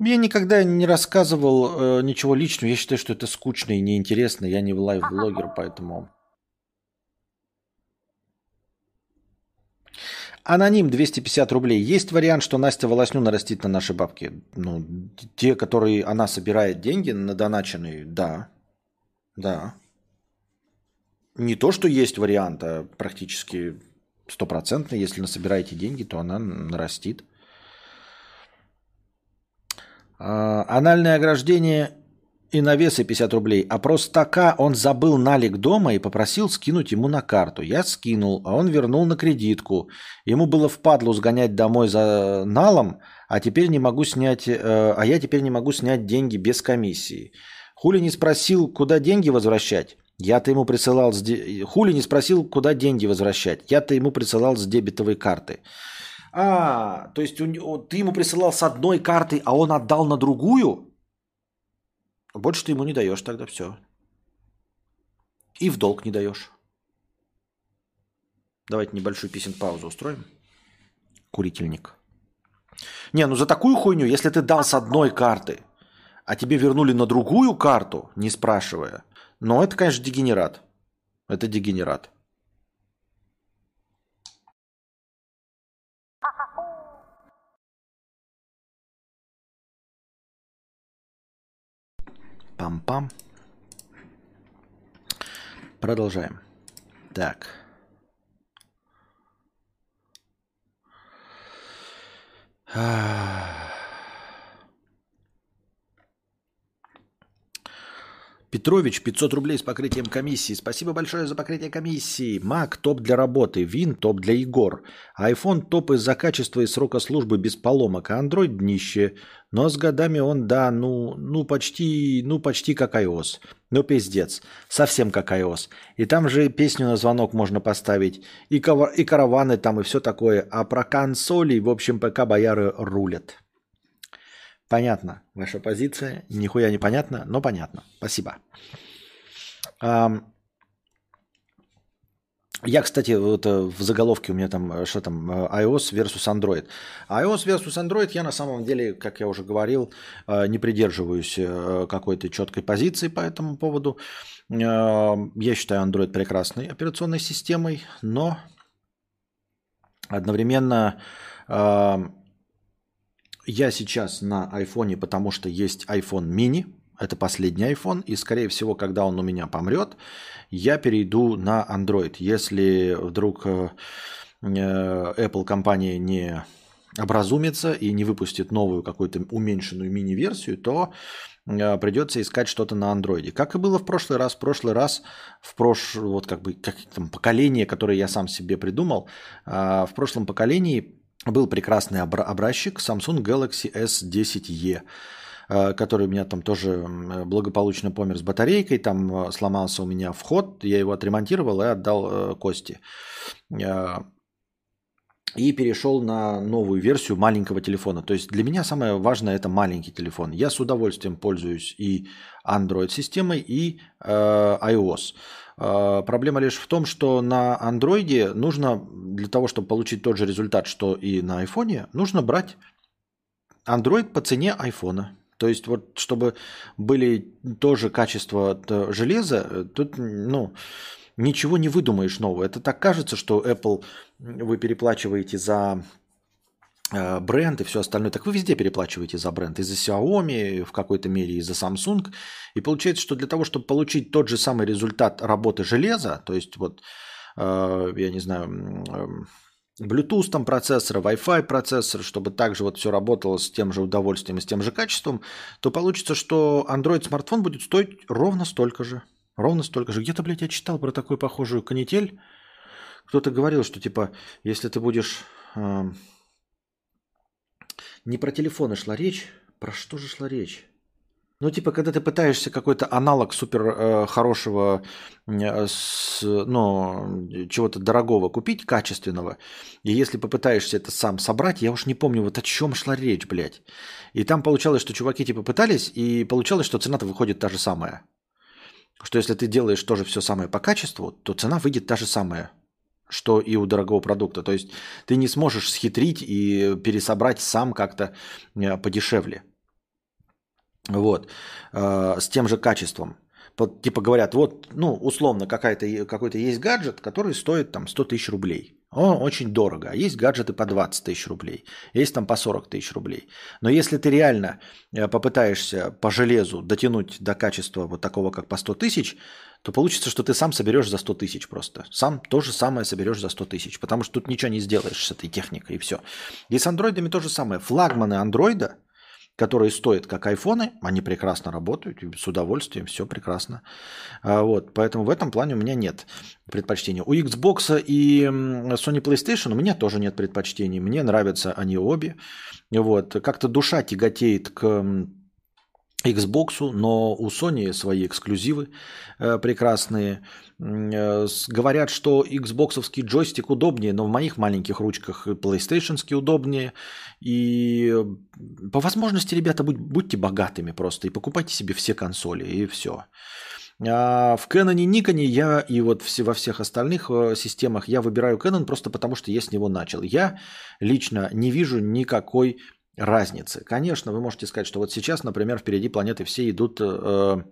Я никогда не рассказывал э, ничего личного. Я считаю, что это скучно и неинтересно. Я не life-блогер, поэтому... Аноним 250 рублей. Есть вариант, что Настя волосню нарастит на наши бабки? Ну, те, которые она собирает деньги на доначенные, да. Да не то, что есть вариант, а практически стопроцентно. Если насобираете деньги, то она нарастит. А, анальное ограждение и навесы 50 рублей. А простака он забыл налик дома и попросил скинуть ему на карту. Я скинул, а он вернул на кредитку. Ему было впадлу сгонять домой за налом, а теперь не могу снять, э, а я теперь не могу снять деньги без комиссии. Хули не спросил, куда деньги возвращать? Я-то ему присылал... С де... Хули не спросил, куда деньги возвращать. Я-то ему присылал с дебетовой карты. А, то есть ты ему присылал с одной карты, а он отдал на другую? Больше ты ему не даешь тогда все. И в долг не даешь. Давайте небольшую песен паузу устроим. Курительник. Не, ну за такую хуйню, если ты дал с одной карты, а тебе вернули на другую карту, не спрашивая, но это, конечно, дегенерат. Это дегенерат. Пам-пам. Продолжаем. Так. Ah. Петрович, 500 рублей с покрытием комиссии. Спасибо большое за покрытие комиссии. Mac топ для работы, Win топ для игр. iPhone топ из-за качества и срока службы без поломок, а Android днище. Но с годами он, да, ну, ну почти, ну почти как iOS. Ну пиздец, совсем как iOS. И там же песню на звонок можно поставить, и, кава- и караваны там, и все такое. А про консоли, в общем, ПК бояры рулят. Понятно ваша позиция. Нихуя не понятно, но понятно. Спасибо. Я, кстати, вот э, в заголовке у меня там, э, что там, э, iOS versus Android. iOS versus Android я на самом деле, как я уже говорил, не придерживаюсь какой-то четкой позиции по этому поводу. Я считаю Android прекрасной операционной системой, но одновременно я сейчас на айфоне, потому что есть iPhone mini, это последний iPhone, и скорее всего, когда он у меня помрет, я перейду на Android. Если вдруг э, Apple компания не образумится и не выпустит новую какую-то уменьшенную мини-версию, то э, придется искать что-то на андроиде. Как и было в прошлый раз. В прошлый раз, в прош... вот как бы как там, поколение, которое я сам себе придумал, э, в прошлом поколении был прекрасный образчик Samsung Galaxy S10e. э, который у меня там тоже благополучно помер с батарейкой, там сломался у меня вход, я его отремонтировал и отдал Кости. И перешел на новую версию маленького телефона. То есть для меня самое важное это маленький телефон. Я с удовольствием пользуюсь и Android-системой, и э, iOS. А, проблема лишь в том, что на андроиде нужно, для того, чтобы получить тот же результат, что и на айфоне, нужно брать Android по цене айфона. То есть вот чтобы были тоже качество железа, тут ну, ничего не выдумаешь нового. Это так кажется, что Apple вы переплачиваете за Э, бренд и все остальное, так вы везде переплачиваете за бренд. И за Xiaomi, в какой-то мере и за Samsung. И получается, что для того, чтобы получить тот же самый результат работы железа, то есть вот, э, я не знаю, э, Bluetooth там процессора, Wi-Fi процессор, чтобы также вот все работало с тем же удовольствием и с тем же качеством, то получится, что Android смартфон будет стоить ровно столько же. Ровно столько же. Где-то, блядь, я читал про такую похожую канитель. Кто-то говорил, что типа, если ты будешь не про телефоны шла речь. Про что же шла речь? Ну, типа, когда ты пытаешься какой-то аналог супер э, хорошего, э, с, ну, чего-то дорогого купить, качественного, и если попытаешься это сам собрать, я уж не помню, вот о чем шла речь, блядь. И там получалось, что чуваки типа пытались, и получалось, что цена-то выходит та же самая. Что если ты делаешь тоже все самое по качеству, то цена выйдет та же самая что и у дорогого продукта. То есть ты не сможешь схитрить и пересобрать сам как-то э, подешевле. Вот. Э, с тем же качеством. Типа говорят, вот, ну, условно, какая-то, какой-то есть гаджет, который стоит там 100 тысяч рублей. О, очень дорого. А есть гаджеты по 20 тысяч рублей. Есть там по 40 тысяч рублей. Но если ты реально э, попытаешься по железу дотянуть до качества вот такого, как по 100 тысяч, то получится, что ты сам соберешь за 100 тысяч просто. Сам то же самое соберешь за 100 тысяч. Потому что тут ничего не сделаешь с этой техникой и все. И с андроидами то же самое. Флагманы андроида – которые стоят как айфоны, они прекрасно работают, с удовольствием, все прекрасно. А, вот, поэтому в этом плане у меня нет предпочтения. У Xbox и Sony PlayStation у меня тоже нет предпочтений. Мне нравятся они обе. Вот, как-то душа тяготеет к Xbox, но у Sony свои эксклюзивы э, прекрасные. Э, говорят, что Xbox джойстик удобнее, но в моих маленьких ручках PlayStation удобнее. И по возможности, ребята, будь, будьте богатыми просто и покупайте себе все консоли, и все. А в Canon и Nikon я и вот во всех остальных э, системах я выбираю Canon просто потому, что я с него начал. Я лично не вижу никакой разницы. Конечно, вы можете сказать, что вот сейчас, например, впереди планеты все идут э,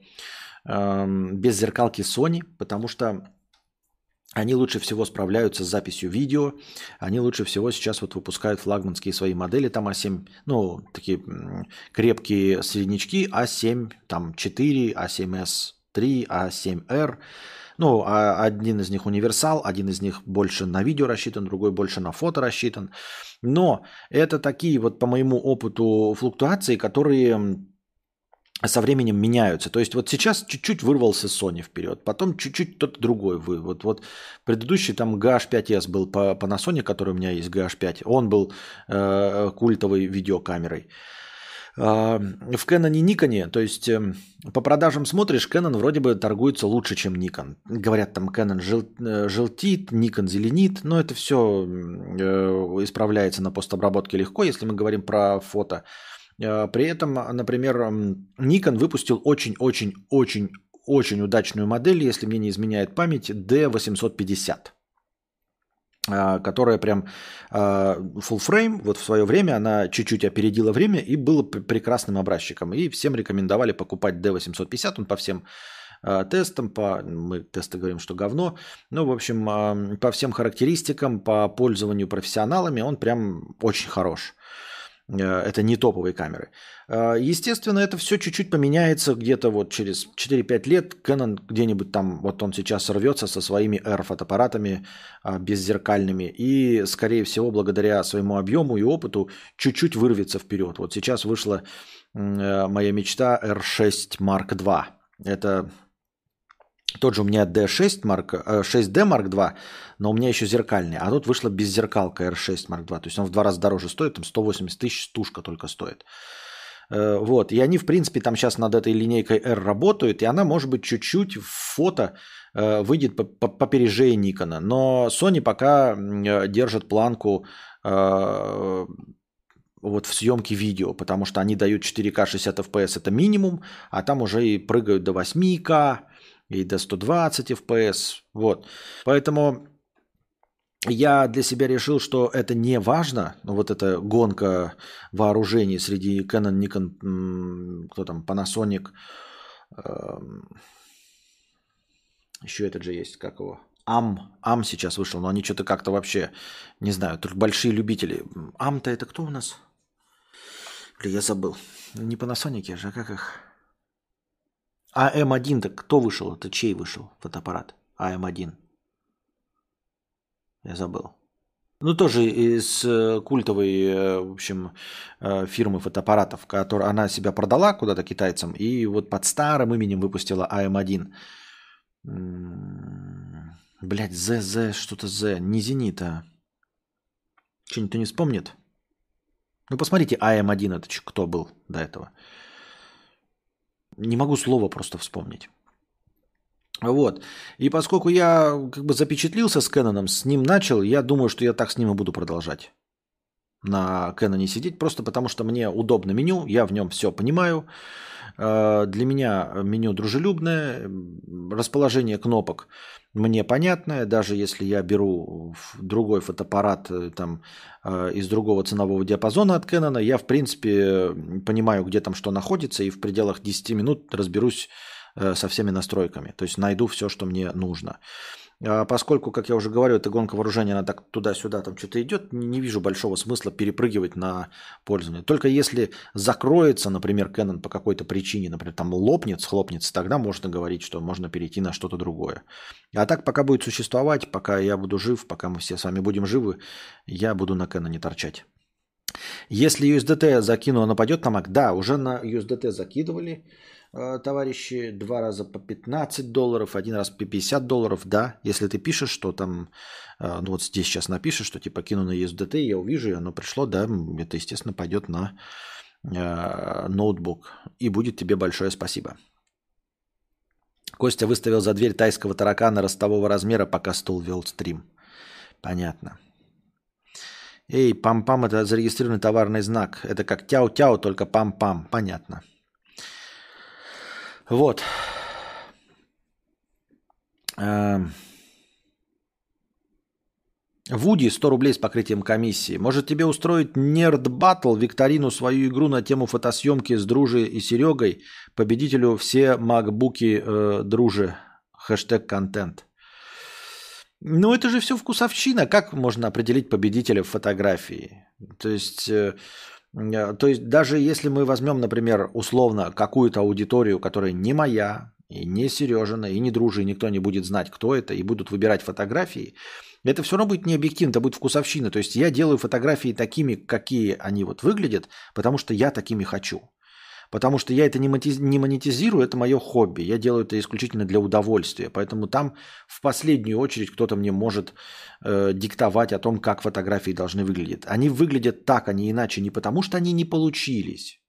э, без зеркалки Sony, потому что они лучше всего справляются с записью видео, они лучше всего сейчас вот выпускают флагманские свои модели, там А7, ну, такие крепкие среднячки, А7, там 4, А7S3, А7R, ну, а один из них универсал, один из них больше на видео рассчитан, другой больше на фото рассчитан. Но это такие вот по моему опыту флуктуации, которые со временем меняются. То есть вот сейчас чуть-чуть вырвался Sony вперед, потом чуть-чуть тот другой. Вы, вот, вот предыдущий там GH5S был по Panasonic, который у меня есть GH5, он был э, культовой видеокамерой. В и Nikon, то есть эм, по продажам смотришь, Canon вроде бы торгуется лучше, чем Nikon. Говорят, там Canon жел, э, желтит, Nikon зеленит, но это все э, исправляется на постобработке легко, если мы говорим про фото. Э, при этом, например, Nikon выпустил очень-очень-очень-очень удачную модель, если мне не изменяет память, D850. А, которая прям а, full frame, вот в свое время она чуть-чуть опередила время и была прекрасным образчиком. И всем рекомендовали покупать D850, он по всем а, тестам, по, мы тесты говорим, что говно, ну, в общем, по всем характеристикам, по пользованию профессионалами он прям очень хорош. Э, это не топовые камеры. Э, естественно, это все чуть-чуть поменяется где-то вот через 4-5 лет. Canon где-нибудь там, вот он сейчас рвется со своими R-фотоаппаратами э, беззеркальными и, скорее всего, благодаря своему объему и опыту чуть-чуть вырвется вперед. Вот сейчас вышла моя мечта R6 Mark II. Это тот же у меня D6 Mark, 6D Mark II, но у меня еще зеркальный. А тут вышла беззеркалка R6 Mark II. То есть он в два раза дороже стоит, там 180 тысяч стушка только стоит. Э, вот. И они, в принципе, там сейчас над этой линейкой R работают, и она, может быть, чуть-чуть в фото э, выйдет по, по, по Никона. Но Sony пока э, держит планку вот в съемке видео, потому что они дают 4К 60 FPS, это минимум, а там уже и прыгают до 8К, и до 120 FPS. Вот. Поэтому я для себя решил, что это не важно, ну, вот эта гонка вооружений среди Canon, Nikon, кто там, Panasonic, эм, еще этот же есть, как его, АМ, АМ сейчас вышел, но они что-то как-то вообще, не знаю, только большие любители. АМ-то это кто у нас? Блин, я забыл. Не Panasonic же, а как их? А М1-то кто вышел? Это чей вышел фотоаппарат? АМ1. Я забыл. Ну, тоже из э, культовой, э, в общем, э, фирмы фотоаппаратов, которая она себя продала куда-то китайцам, и вот под старым именем выпустила АМ1. Блять, ЗЗ, что-то З, не Зенит, а... Что-нибудь не вспомнит? Ну, посмотрите, АМ1 это кто был до этого. Не могу слова просто вспомнить. Вот. И поскольку я как бы запечатлился с Кэноном, с ним начал, я думаю, что я так с ним и буду продолжать на Кэноне сидеть, просто потому что мне удобно меню, я в нем все понимаю. Э, для меня меню дружелюбное, расположение кнопок мне понятное, даже если я беру другой фотоаппарат э, там, э, из другого ценового диапазона от Canon, я в принципе понимаю, где там что находится, и в пределах 10 минут разберусь со всеми настройками. То есть найду все, что мне нужно. А поскольку, как я уже говорю, эта гонка вооружения, она так туда-сюда там что-то идет, не вижу большого смысла перепрыгивать на пользование. Только если закроется, например, Canon по какой-то причине, например, там лопнет, схлопнется, тогда можно говорить, что можно перейти на что-то другое. А так, пока будет существовать, пока я буду жив, пока мы все с вами будем живы, я буду на Canon не торчать. Если USDT закину, она пойдет на Mac? Да, уже на USDT закидывали. Э, товарищи, два раза по 15 долларов, один раз по 50 долларов, да, если ты пишешь, что там, э, ну вот здесь сейчас напишешь, что типа кину на USDT, я увижу, и оно пришло, да, это, естественно, пойдет на э, ноутбук, и будет тебе большое спасибо. Костя выставил за дверь тайского таракана ростового размера, пока стул вел стрим. Понятно. Эй, пам-пам – это зарегистрированный товарный знак. Это как тяу-тяу, только пам-пам. Понятно. Вот. Эм. Вуди 100 рублей с покрытием комиссии. Может тебе устроить нерд батл викторину свою игру на тему фотосъемки с Дружи и Серегой? Победителю все макбуки э, Дружи. Хэштег контент. Ну это же все вкусовщина. Как можно определить победителя в фотографии? То есть... Э, то есть даже если мы возьмем, например, условно какую-то аудиторию, которая не моя, и не Сережина, и не Дружи, и никто не будет знать, кто это, и будут выбирать фотографии, это все равно будет не объективно, это будет вкусовщина. То есть я делаю фотографии такими, какие они вот выглядят, потому что я такими хочу. Потому что я это не монетизирую, это мое хобби. Я делаю это исключительно для удовольствия. Поэтому там в последнюю очередь кто-то мне может э, диктовать о том, как фотографии должны выглядеть. Они выглядят так, а не иначе, не потому что они не получились.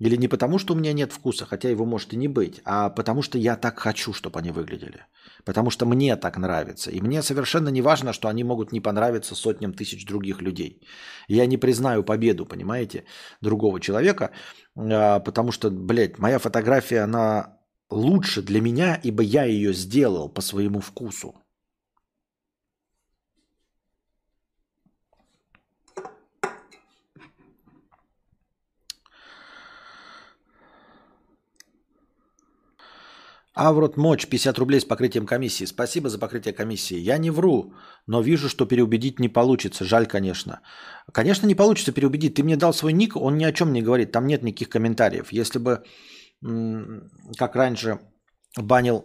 Или не потому, что у меня нет вкуса, хотя его может и не быть, а потому что я так хочу, чтобы они выглядели. Потому что мне так нравится. И мне совершенно не важно, что они могут не понравиться сотням тысяч других людей. Я не признаю победу, понимаете, другого человека, а, потому что, блядь, моя фотография, она лучше для меня, ибо я ее сделал по своему вкусу. Аврот Моч, 50 рублей с покрытием комиссии. Спасибо за покрытие комиссии. Я не вру, но вижу, что переубедить не получится. Жаль, конечно. Конечно, не получится переубедить. Ты мне дал свой ник, он ни о чем не говорит. Там нет никаких комментариев. Если бы, как раньше, банил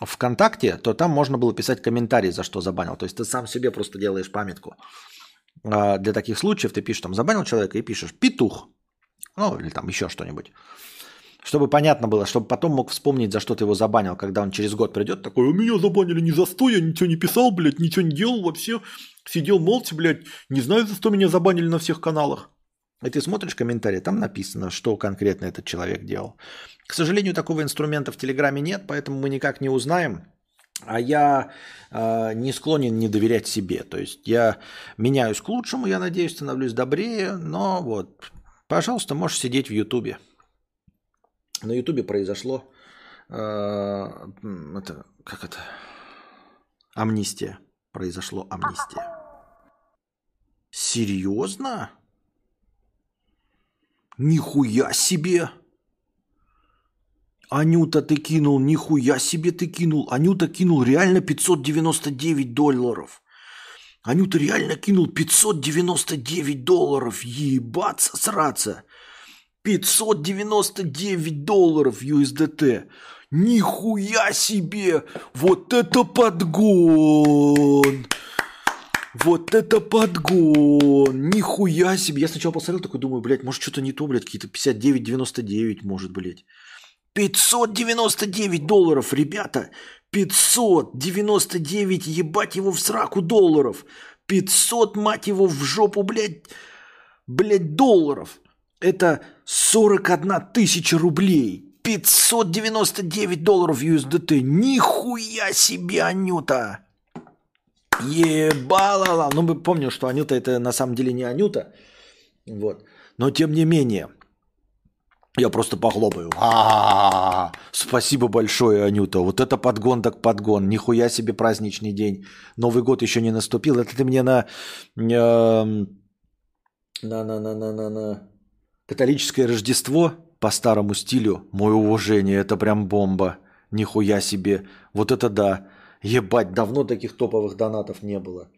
ВКонтакте, то там можно было писать комментарий, за что забанил. То есть ты сам себе просто делаешь памятку. А для таких случаев ты пишешь там «забанил человека» и пишешь «петух». Ну, или там еще что-нибудь. Чтобы понятно было, чтобы потом мог вспомнить, за что ты его забанил, когда он через год придет, такой, у меня забанили не за сто, я ничего не писал, блядь, ничего не делал вообще, сидел молча, блядь, не знаю, за что меня забанили на всех каналах. И ты смотришь комментарии, там написано, что конкретно этот человек делал. К сожалению, такого инструмента в Телеграме нет, поэтому мы никак не узнаем. А я э, не склонен не доверять себе. То есть я меняюсь к лучшему, я надеюсь, становлюсь добрее. Но вот, пожалуйста, можешь сидеть в Ютубе. На Ютубе произошло э, это, как это? Амнистия. Произошло амнистия. Серьезно? Нихуя себе! Анюта, ты кинул, нихуя себе ты кинул. Анюта кинул реально 599 долларов. Анюта реально кинул 599 долларов. Ебаться, сраться. 599 долларов USDT. Нихуя себе! Вот это подгон! Вот это подгон! Нихуя себе! Я сначала посмотрел, такой думаю, блядь, может что-то не то, блядь, какие-то 59-99, может, блядь. 599 долларов, ребята! 599, ебать его в сраку долларов! 500, мать его, в жопу, блядь, блядь, долларов! Это 41 тысяча рублей! 599 долларов USDT! Нихуя себе, Анюта! Ебалала! Ну, мы помним, что Анюта это на самом деле не Анюта. Вот. Но тем не менее, я просто похлопаю. А-а-а! Спасибо большое, Анюта. Вот это подгон так подгон. Нихуя себе праздничный день. Новый год еще не наступил. Это ты мне на... На, на, на, на, на, на... Католическое Рождество по старому стилю. Мое уважение, это прям бомба. Нихуя себе. Вот это да. Ебать, давно таких топовых донатов не было.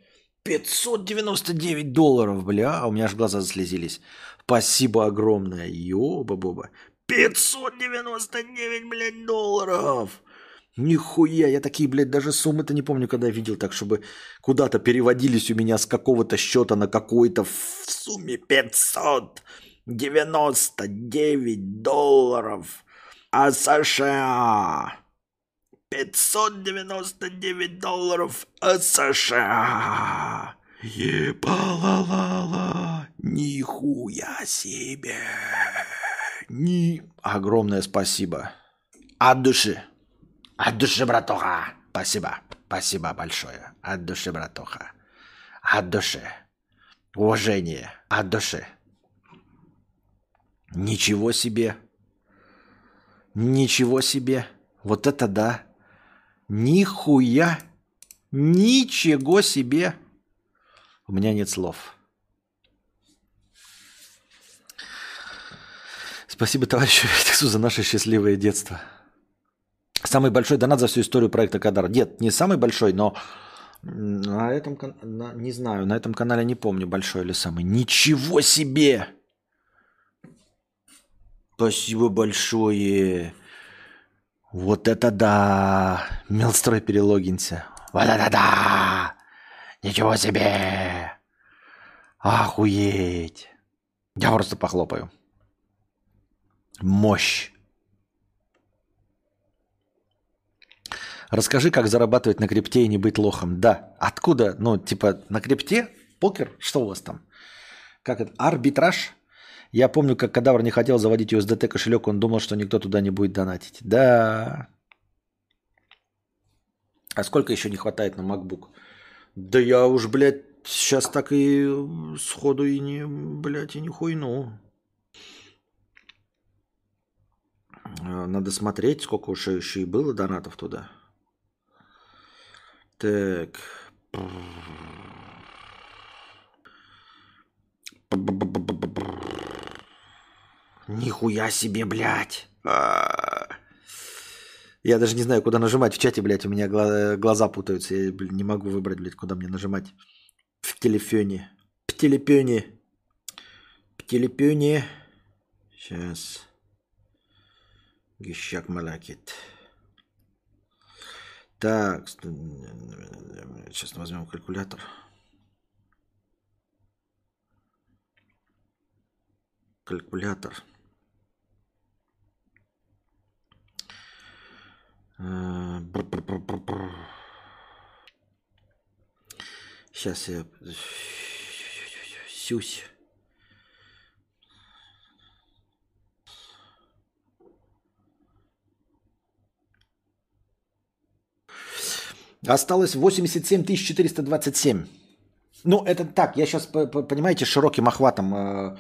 599 долларов, бля, а у меня аж глаза заслезились. Спасибо огромное, ёба-боба. 599, блядь, долларов! Нихуя, я такие, блядь, даже суммы-то не помню, когда я видел так, чтобы куда-то переводились у меня с какого-то счета на какой-то в сумме 599 долларов. А США 599 долларов от США. Ебалалала. Нихуя себе. Ни... Огромное спасибо. От души. От души, братуха. Спасибо. Спасибо большое. От души, братуха. От души. Уважение. От души. Ничего себе. Ничего себе. Вот это да. Нихуя! Ничего себе! У меня нет слов. Спасибо товарищу Витексу за наше счастливое детство. Самый большой донат за всю историю проекта Кадар. Нет, не самый большой, но на этом на, не знаю, на этом канале не помню, большой или самый. Ничего себе! Спасибо большое. Вот это да! Мелстрой перелогинся. Вот это да! Ничего себе! Охуеть! Я просто похлопаю. Мощь. Расскажи, как зарабатывать на крипте и не быть лохом. Да. Откуда? Ну, типа, на крипте? Покер? Что у вас там? Как это? Арбитраж? Я помню, как Кадавр не хотел заводить USDT кошелек, он думал, что никто туда не будет донатить. Да. А сколько еще не хватает на MacBook? Да я уж, блядь, сейчас так и сходу и не, блядь, и не хуйну. Надо смотреть, сколько уж еще и было донатов туда. Так. Нихуя себе, блядь. А. Я даже не знаю, куда нажимать в чате, блядь. У меня глаза путаются. Я блин, не могу выбрать, блядь, куда мне нажимать. В телефоне. В телефоне. В телефоне. Сейчас. Гищак малакит. Так. Сейчас возьмем калькулятор. Калькулятор. Сейчас я... Сюсь. Осталось 87 427. Ну, это так, я сейчас, понимаете, широким охватом э,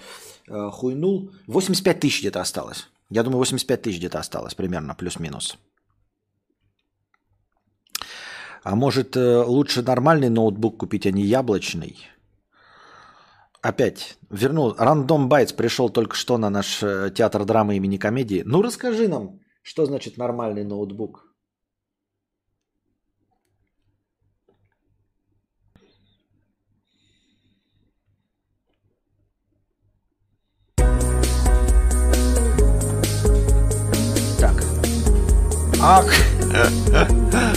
э, хуйнул. 85 тысяч где-то осталось. Я думаю, 85 тысяч где-то осталось примерно, плюс-минус. А может, э, лучше нормальный ноутбук купить, а не яблочный? Опять вернул. Рандом Байтс пришел только что на наш э, театр драмы имени комедии. Ну, расскажи нам, что значит нормальный ноутбук? Ах!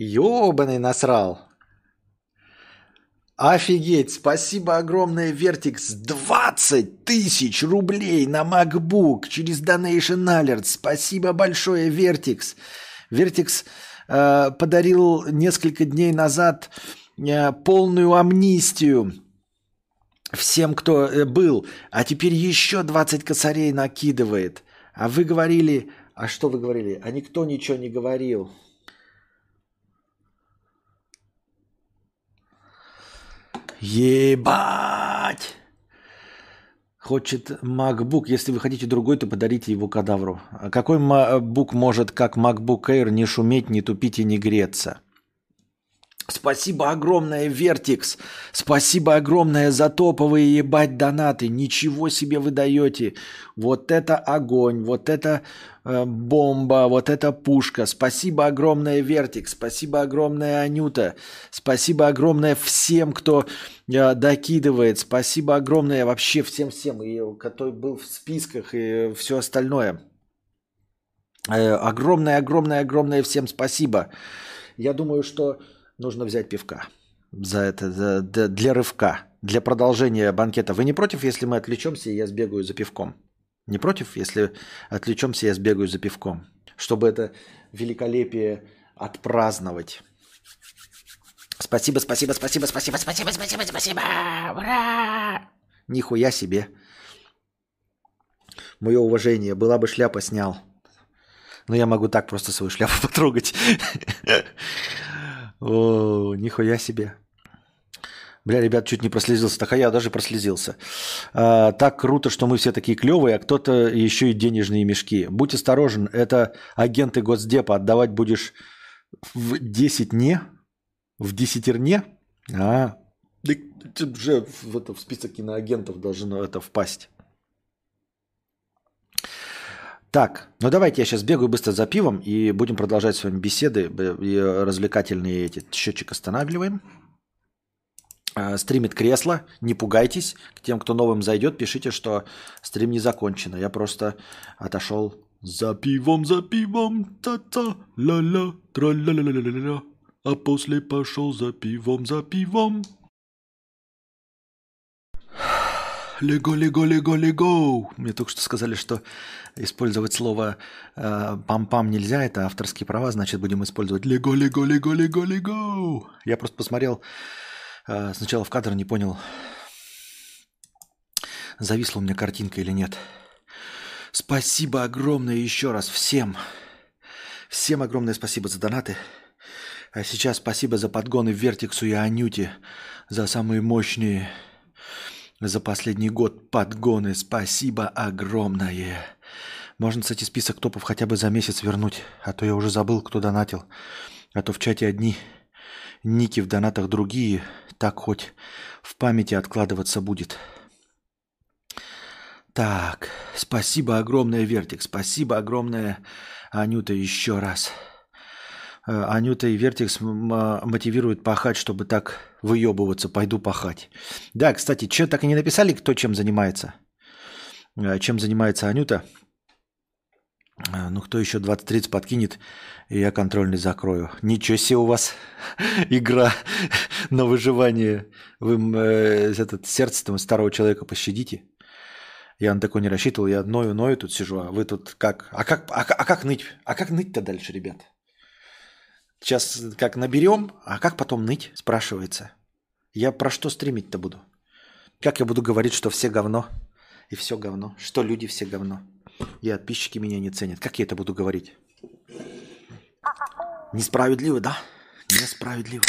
Ёбаный насрал. Офигеть, спасибо огромное, Вертикс. 20 тысяч рублей на MacBook через Donation Alert. Спасибо большое, Вертикс. Вертикс э, подарил несколько дней назад э, полную амнистию всем, кто э, был, а теперь еще 20 косарей накидывает. А вы говорили... А что вы говорили? А никто ничего не говорил. Ебать! Хочет MacBook. Если вы хотите другой, то подарите его кадавру. А какой MacBook может, как MacBook Air, не шуметь, не тупить и не греться? Спасибо огромное, Вертикс. Спасибо огромное за топовые ебать донаты. Ничего себе вы даете. Вот это огонь, вот это э, бомба, вот это пушка. Спасибо огромное, Вертикс. Спасибо огромное, Анюта. Спасибо огромное всем, кто э, докидывает. Спасибо огромное вообще всем-всем, который был в списках и все остальное. Э, огромное-огромное-огромное всем спасибо. Я думаю, что нужно взять пивка за это, за, для рывка, для продолжения банкета. Вы не против, если мы отвлечемся, и я сбегаю за пивком? Не против, если отвлечемся, я сбегаю за пивком? Чтобы это великолепие отпраздновать. Спасибо, спасибо, спасибо, спасибо, спасибо, спасибо, спасибо. Ура! Нихуя себе. Мое уважение. Была бы шляпа, снял. Но я могу так просто свою шляпу потрогать. О, нихуя себе. Бля, ребят, чуть не прослезился. Так а я даже прослезился. А, так круто, что мы все такие клевые, а кто-то еще и денежные мешки. Будь осторожен, это агенты Госдепа. Отдавать будешь в 10 не? В десятерне? А, да, уже в, это, в список киноагентов должно это впасть. Так, ну давайте я сейчас бегаю быстро за пивом и будем продолжать с вами беседы и развлекательные эти. Счетчик останавливаем. А, стримит кресло, не пугайтесь. К тем, кто новым зайдет, пишите, что стрим не закончен. Я просто отошел за пивом, за пивом, та-та, ла-ла, тра-ла-ла-ла-ла-ла. А после пошел за пивом, за пивом. Лего, лего, лего, лего. Мне только что сказали, что использовать слово э, пам-пам нельзя, это авторские права, значит, будем использовать лего, лего, лего, лего, лего. Я просто посмотрел э, сначала в кадр, не понял, зависла у меня картинка или нет. Спасибо огромное еще раз всем. Всем огромное спасибо за донаты. А сейчас спасибо за подгоны Вертиксу и Анюте, за самые мощные за последний год подгоны. Спасибо огромное. Можно, кстати, список топов хотя бы за месяц вернуть, а то я уже забыл, кто донатил. А то в чате одни, ники в донатах другие. Так хоть в памяти откладываться будет. Так, спасибо огромное, Вертик. Спасибо огромное, Анюта, еще раз. Э, Анюта и Вертикс мотивируют пахать, чтобы так выебываться, пойду пахать. Да, кстати, что так и не написали, кто чем занимается? Э, чем занимается Анюта? Э, ну, кто еще 20-30 подкинет, я контрольный закрою. Ничего себе у вас игра на выживание. Вы этот сердце старого человека пощадите. Я на такой не рассчитывал, я ною-ною тут сижу, а вы тут как? А как, а, а как ныть? А как ныть-то дальше, ребят? Сейчас как наберем, а как потом ныть, спрашивается. Я про что стримить-то буду? Как я буду говорить, что все говно? И все говно. Что люди все говно. И подписчики меня не ценят. Как я это буду говорить? Несправедливо, да? Несправедливо.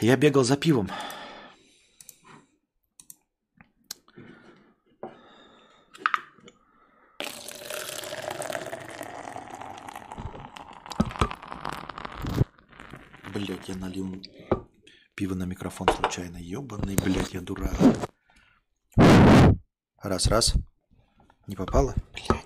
Я бегал за пивом. Блять, я налил пиво на микрофон случайно. Ебаный, блядь, я дурак. Раз, раз. Не попало? Блядь.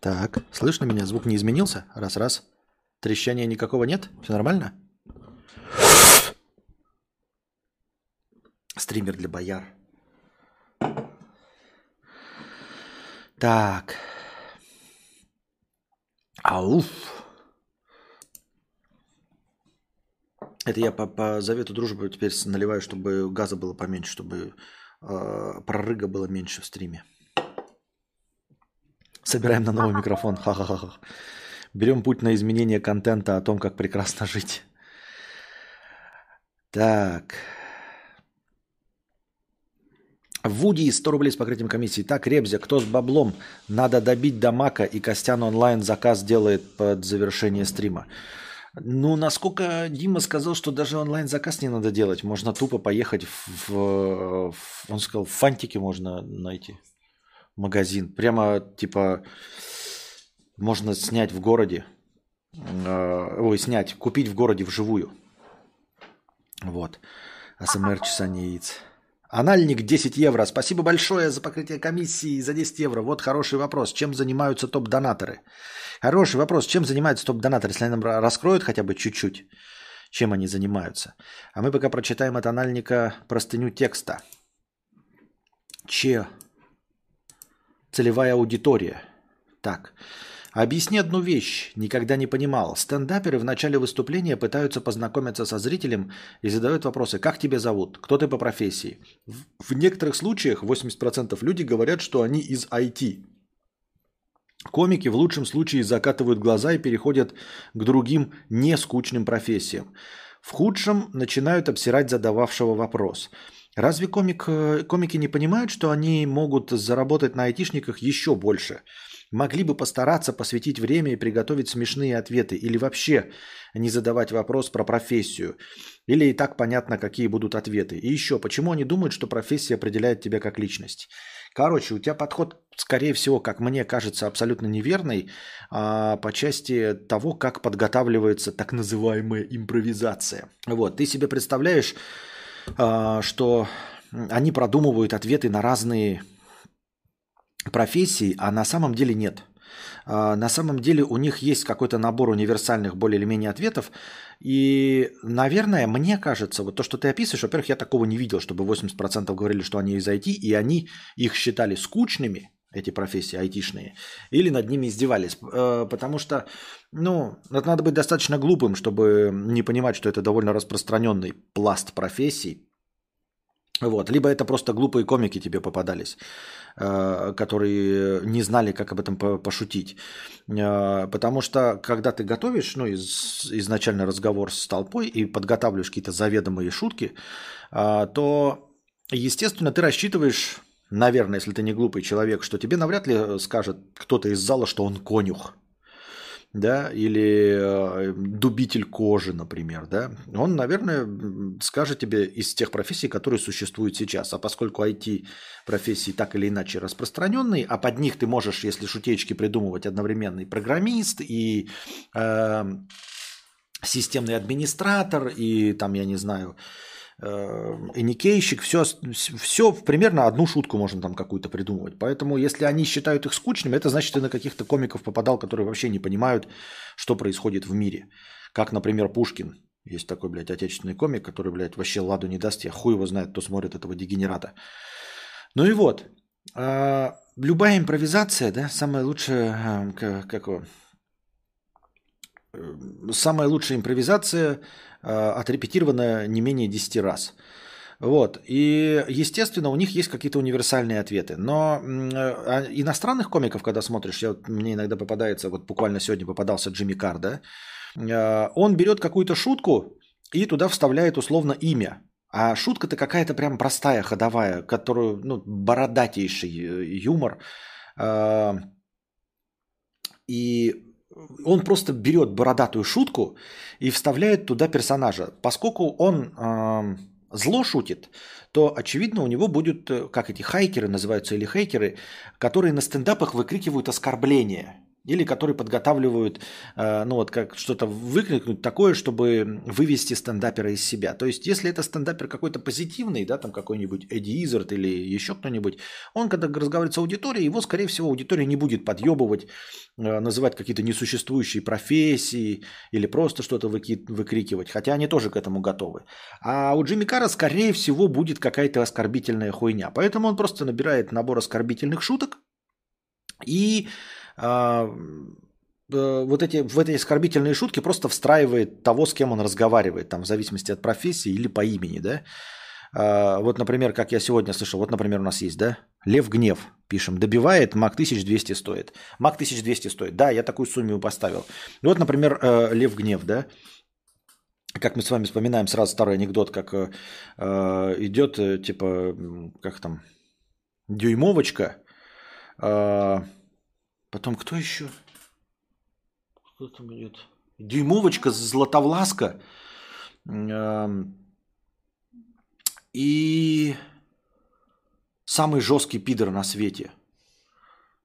Так, слышно меня? Звук не изменился? Раз, раз. Трещания никакого нет? Все нормально? Стример для бояр. Так. Ауф. Это я по, по завету дружбы теперь наливаю, чтобы газа было поменьше, чтобы э, прорыга было меньше в стриме. Собираем на новый микрофон. Ха-ха-ха. Берем путь на изменение контента о том, как прекрасно жить. Так. Вуди 100 рублей с покрытием комиссии. Так, Ребзя, кто с баблом? Надо добить до мака, и Костян онлайн заказ делает под завершение стрима. Ну, насколько Дима сказал, что даже онлайн заказ не надо делать. Можно тупо поехать в, в, он сказал, в фантике можно найти магазин. Прямо типа можно снять в городе, э, ой, снять, купить в городе вживую. Вот. АСМР чесание яиц. Анальник 10 евро. Спасибо большое за покрытие комиссии за 10 евро. Вот хороший вопрос. Чем занимаются топ-донаторы? Хороший вопрос. Чем занимаются топ-донаторы? Если они нам раскроют хотя бы чуть-чуть, чем они занимаются. А мы пока прочитаем от анальника простыню текста. Че целевая аудитория. Так. Объясни одну вещь. Никогда не понимал. Стендаперы в начале выступления пытаются познакомиться со зрителем и задают вопросы. Как тебя зовут? Кто ты по профессии? В, некоторых случаях 80% люди говорят, что они из IT. Комики в лучшем случае закатывают глаза и переходят к другим нескучным профессиям. В худшем начинают обсирать задававшего вопрос – Разве комик, э, комики не понимают, что они могут заработать на айтишниках еще больше? Могли бы постараться посвятить время и приготовить смешные ответы или вообще не задавать вопрос про профессию. Или и так понятно, какие будут ответы. И еще, почему они думают, что профессия определяет тебя как личность? Короче, у тебя подход, скорее всего, как мне кажется, абсолютно неверный а, по части того, как подготавливается так называемая импровизация. Вот, ты себе представляешь а, что они продумывают ответы на разные профессии, а на самом деле нет. А, на самом деле у них есть какой-то набор универсальных более или менее ответов. И, наверное, мне кажется, вот то, что ты описываешь, во-первых, я такого не видел, чтобы 80% говорили, что они из IT, и они их считали скучными, эти профессии айтишные, или над ними издевались. Э, потому что, ну, это надо быть достаточно глупым, чтобы не понимать, что это довольно распространенный пласт профессий. Вот. Либо это просто глупые комики тебе попадались, которые не знали, как об этом пошутить. Э, потому что, когда ты готовишь, ну, из, изначально разговор с толпой и подготавливаешь какие-то заведомые шутки, то, естественно, ты рассчитываешь наверное, если ты не глупый человек, что тебе навряд ли скажет кто-то из зала, что он конюх, да, или э, дубитель кожи, например, да, он, наверное, скажет тебе из тех профессий, которые существуют сейчас. А поскольку IT-профессии так или иначе распространенные, а под них ты можешь, если шутечки придумывать, одновременно и программист, и э, системный администратор, и там, я не знаю, эникейщик, все, все примерно одну шутку можно там какую-то придумывать. Поэтому, если они считают их скучными, это значит, ты на каких-то комиков попадал, которые вообще не понимают, что происходит в мире. Как, например, Пушкин. Есть такой, блядь, отечественный комик, который, блядь, вообще ладу не даст. Я хуй его знает, кто смотрит этого дегенерата. Ну и вот. А, любая импровизация, да, самая лучшая, как, как его, самая лучшая импровизация, э, отрепетирована не менее 10 раз. Вот. И, естественно, у них есть какие-то универсальные ответы. Но а иностранных комиков, когда смотришь, я, вот, мне иногда попадается, вот буквально сегодня попадался Джимми Кар, да, а, он берет какую-то шутку и туда вставляет условно имя. А шутка-то какая-то прям простая, ходовая, которую, ну, бородатейший э, юмор. А, и он просто берет бородатую шутку и вставляет туда персонажа. Поскольку он зло шутит, то, очевидно, у него будет, э, как эти хайкеры называются, или хейкеры, которые на стендапах выкрикивают оскорбления или которые подготавливают, э, ну вот как что-то выкрикнуть такое, чтобы вывести стендапера из себя. То есть, если это стендапер какой-то позитивный, да, там какой-нибудь Эдди Изерт или еще кто-нибудь, он, когда разговаривает с аудиторией, его, скорее всего, аудитория не будет подъебывать, э, называть какие-то несуществующие профессии или просто что-то выкрикивать, хотя они тоже к этому готовы. А у Джимми Карра, скорее всего, будет какая-то оскорбительная хуйня. Поэтому он просто набирает набор оскорбительных шуток и вот эти, в эти оскорбительные шутки просто встраивает того, с кем он разговаривает, там, в зависимости от профессии или по имени, да. А, вот, например, как я сегодня слышал, вот, например, у нас есть, да, Лев Гнев, пишем, добивает, МАК 1200 стоит. МАК 1200 стоит, да, я такую сумму поставил. Вот, например, э, Лев Гнев, да, как мы с вами вспоминаем сразу старый анекдот, как э, идет, типа, как там, дюймовочка, Потом кто еще? Кто там идет? Дюймовочка, Златовласка. И самый жесткий пидор на свете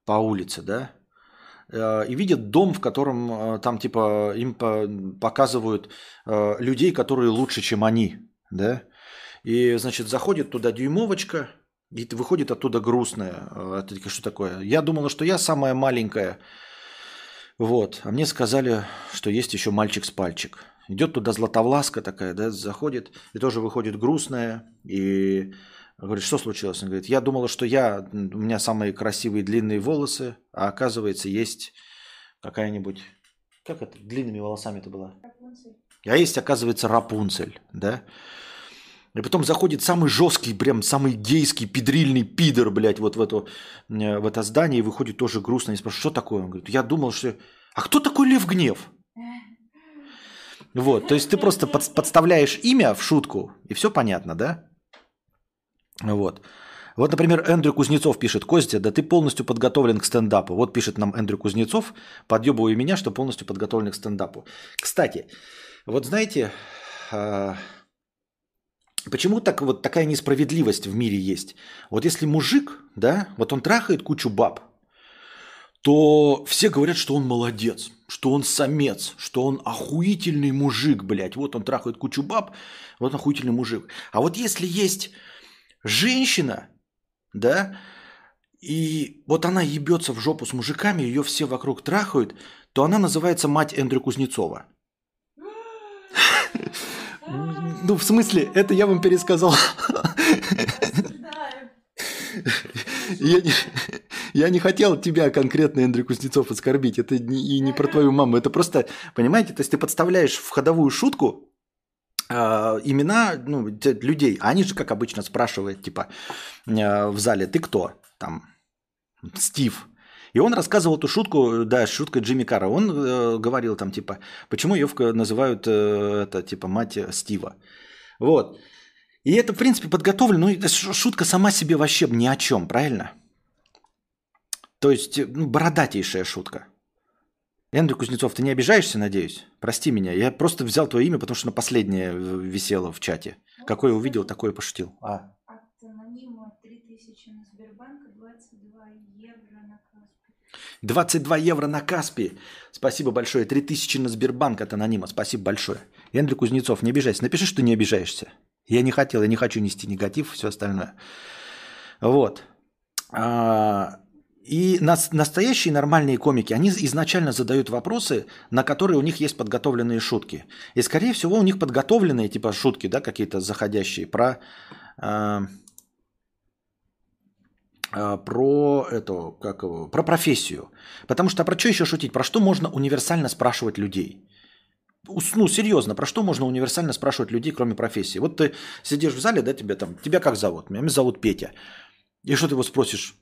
по улице, да? Э, и видят дом, в котором э, там типа им показывают э, людей, которые лучше, чем они, да? И, значит, заходит туда дюймовочка, и выходит оттуда грустная. А это что такое? Я думала, что я самая маленькая. Вот. А мне сказали, что есть еще мальчик с пальчик. Идет туда Златовласка такая, да, заходит, и тоже выходит грустная. И говорит, что случилось? Он говорит, я думала, что я, у меня самые красивые длинные волосы, а оказывается есть какая-нибудь... Как это? Длинными волосами это было? Рапунцель. А есть, оказывается, Рапунцель, да? И потом заходит самый жесткий, прям самый гейский, педрильный пидор, блядь, вот в, эту, э, в это здание, и выходит тоже грустно и спрашивает, что такое? Он говорит, я думал, что... А кто такой Лев Гнев? Вот, то есть ты просто под, подставляешь имя в шутку, и все понятно, да? Вот. Вот, например, Эндрю Кузнецов пишет, Костя, да ты полностью подготовлен к стендапу. Вот пишет нам Эндрю Кузнецов, подъебывая меня, что полностью подготовлен к стендапу. Кстати, вот знаете, а, Почему так вот такая несправедливость в мире есть? Вот если мужик, да, вот он трахает кучу баб, то все говорят, что он молодец, что он самец, что он охуительный мужик, блядь. Вот он трахает кучу баб, вот он охуительный мужик. А вот если есть женщина, да, и вот она ебется в жопу с мужиками, ее все вокруг трахают, то она называется мать Эндрю Кузнецова. Ну, в смысле, это я вам пересказал. Я не, я не хотел тебя конкретно, Андрей Кузнецов, оскорбить. Это не, и не про твою маму. Это просто, понимаете, то есть ты подставляешь в ходовую шутку э, имена ну, людей. А они же, как обычно, спрашивают, типа, э, в зале, ты кто? Там, Стив. И он рассказывал эту шутку, да, шутка Джимми Карра. Он э, говорил там, типа, почему ее называют, э, это, типа, мать Стива. Вот. И это, в принципе, подготовлено. Ну, шутка сама себе вообще ни о чем, правильно? То есть, э, ну, бородатейшая шутка. Эндрю Кузнецов, ты не обижаешься, надеюсь? Прости меня. Я просто взял твое имя, потому что на последнее висело в чате. Какое увидел, такое пошутил. А. От анонима 3000 на Сбербанк, 22 евро на 22 евро на Каспи. Спасибо большое. 3000 на Сбербанк от анонима. Спасибо большое. Эндрю Кузнецов, не обижайся. Напиши, что не обижаешься. Я не хотел, я не хочу нести негатив, все остальное. Вот. А, и настоящие нормальные комики, они изначально задают вопросы, на которые у них есть подготовленные шутки. И, скорее всего, у них подготовленные типа шутки, да, какие-то заходящие про а, про эту, как его, про профессию. Потому что про что еще шутить? Про что можно универсально спрашивать людей? ну, серьезно, про что можно универсально спрашивать людей, кроме профессии? Вот ты сидишь в зале, да, тебя там, тебя как зовут? Меня зовут Петя. И что ты его спросишь,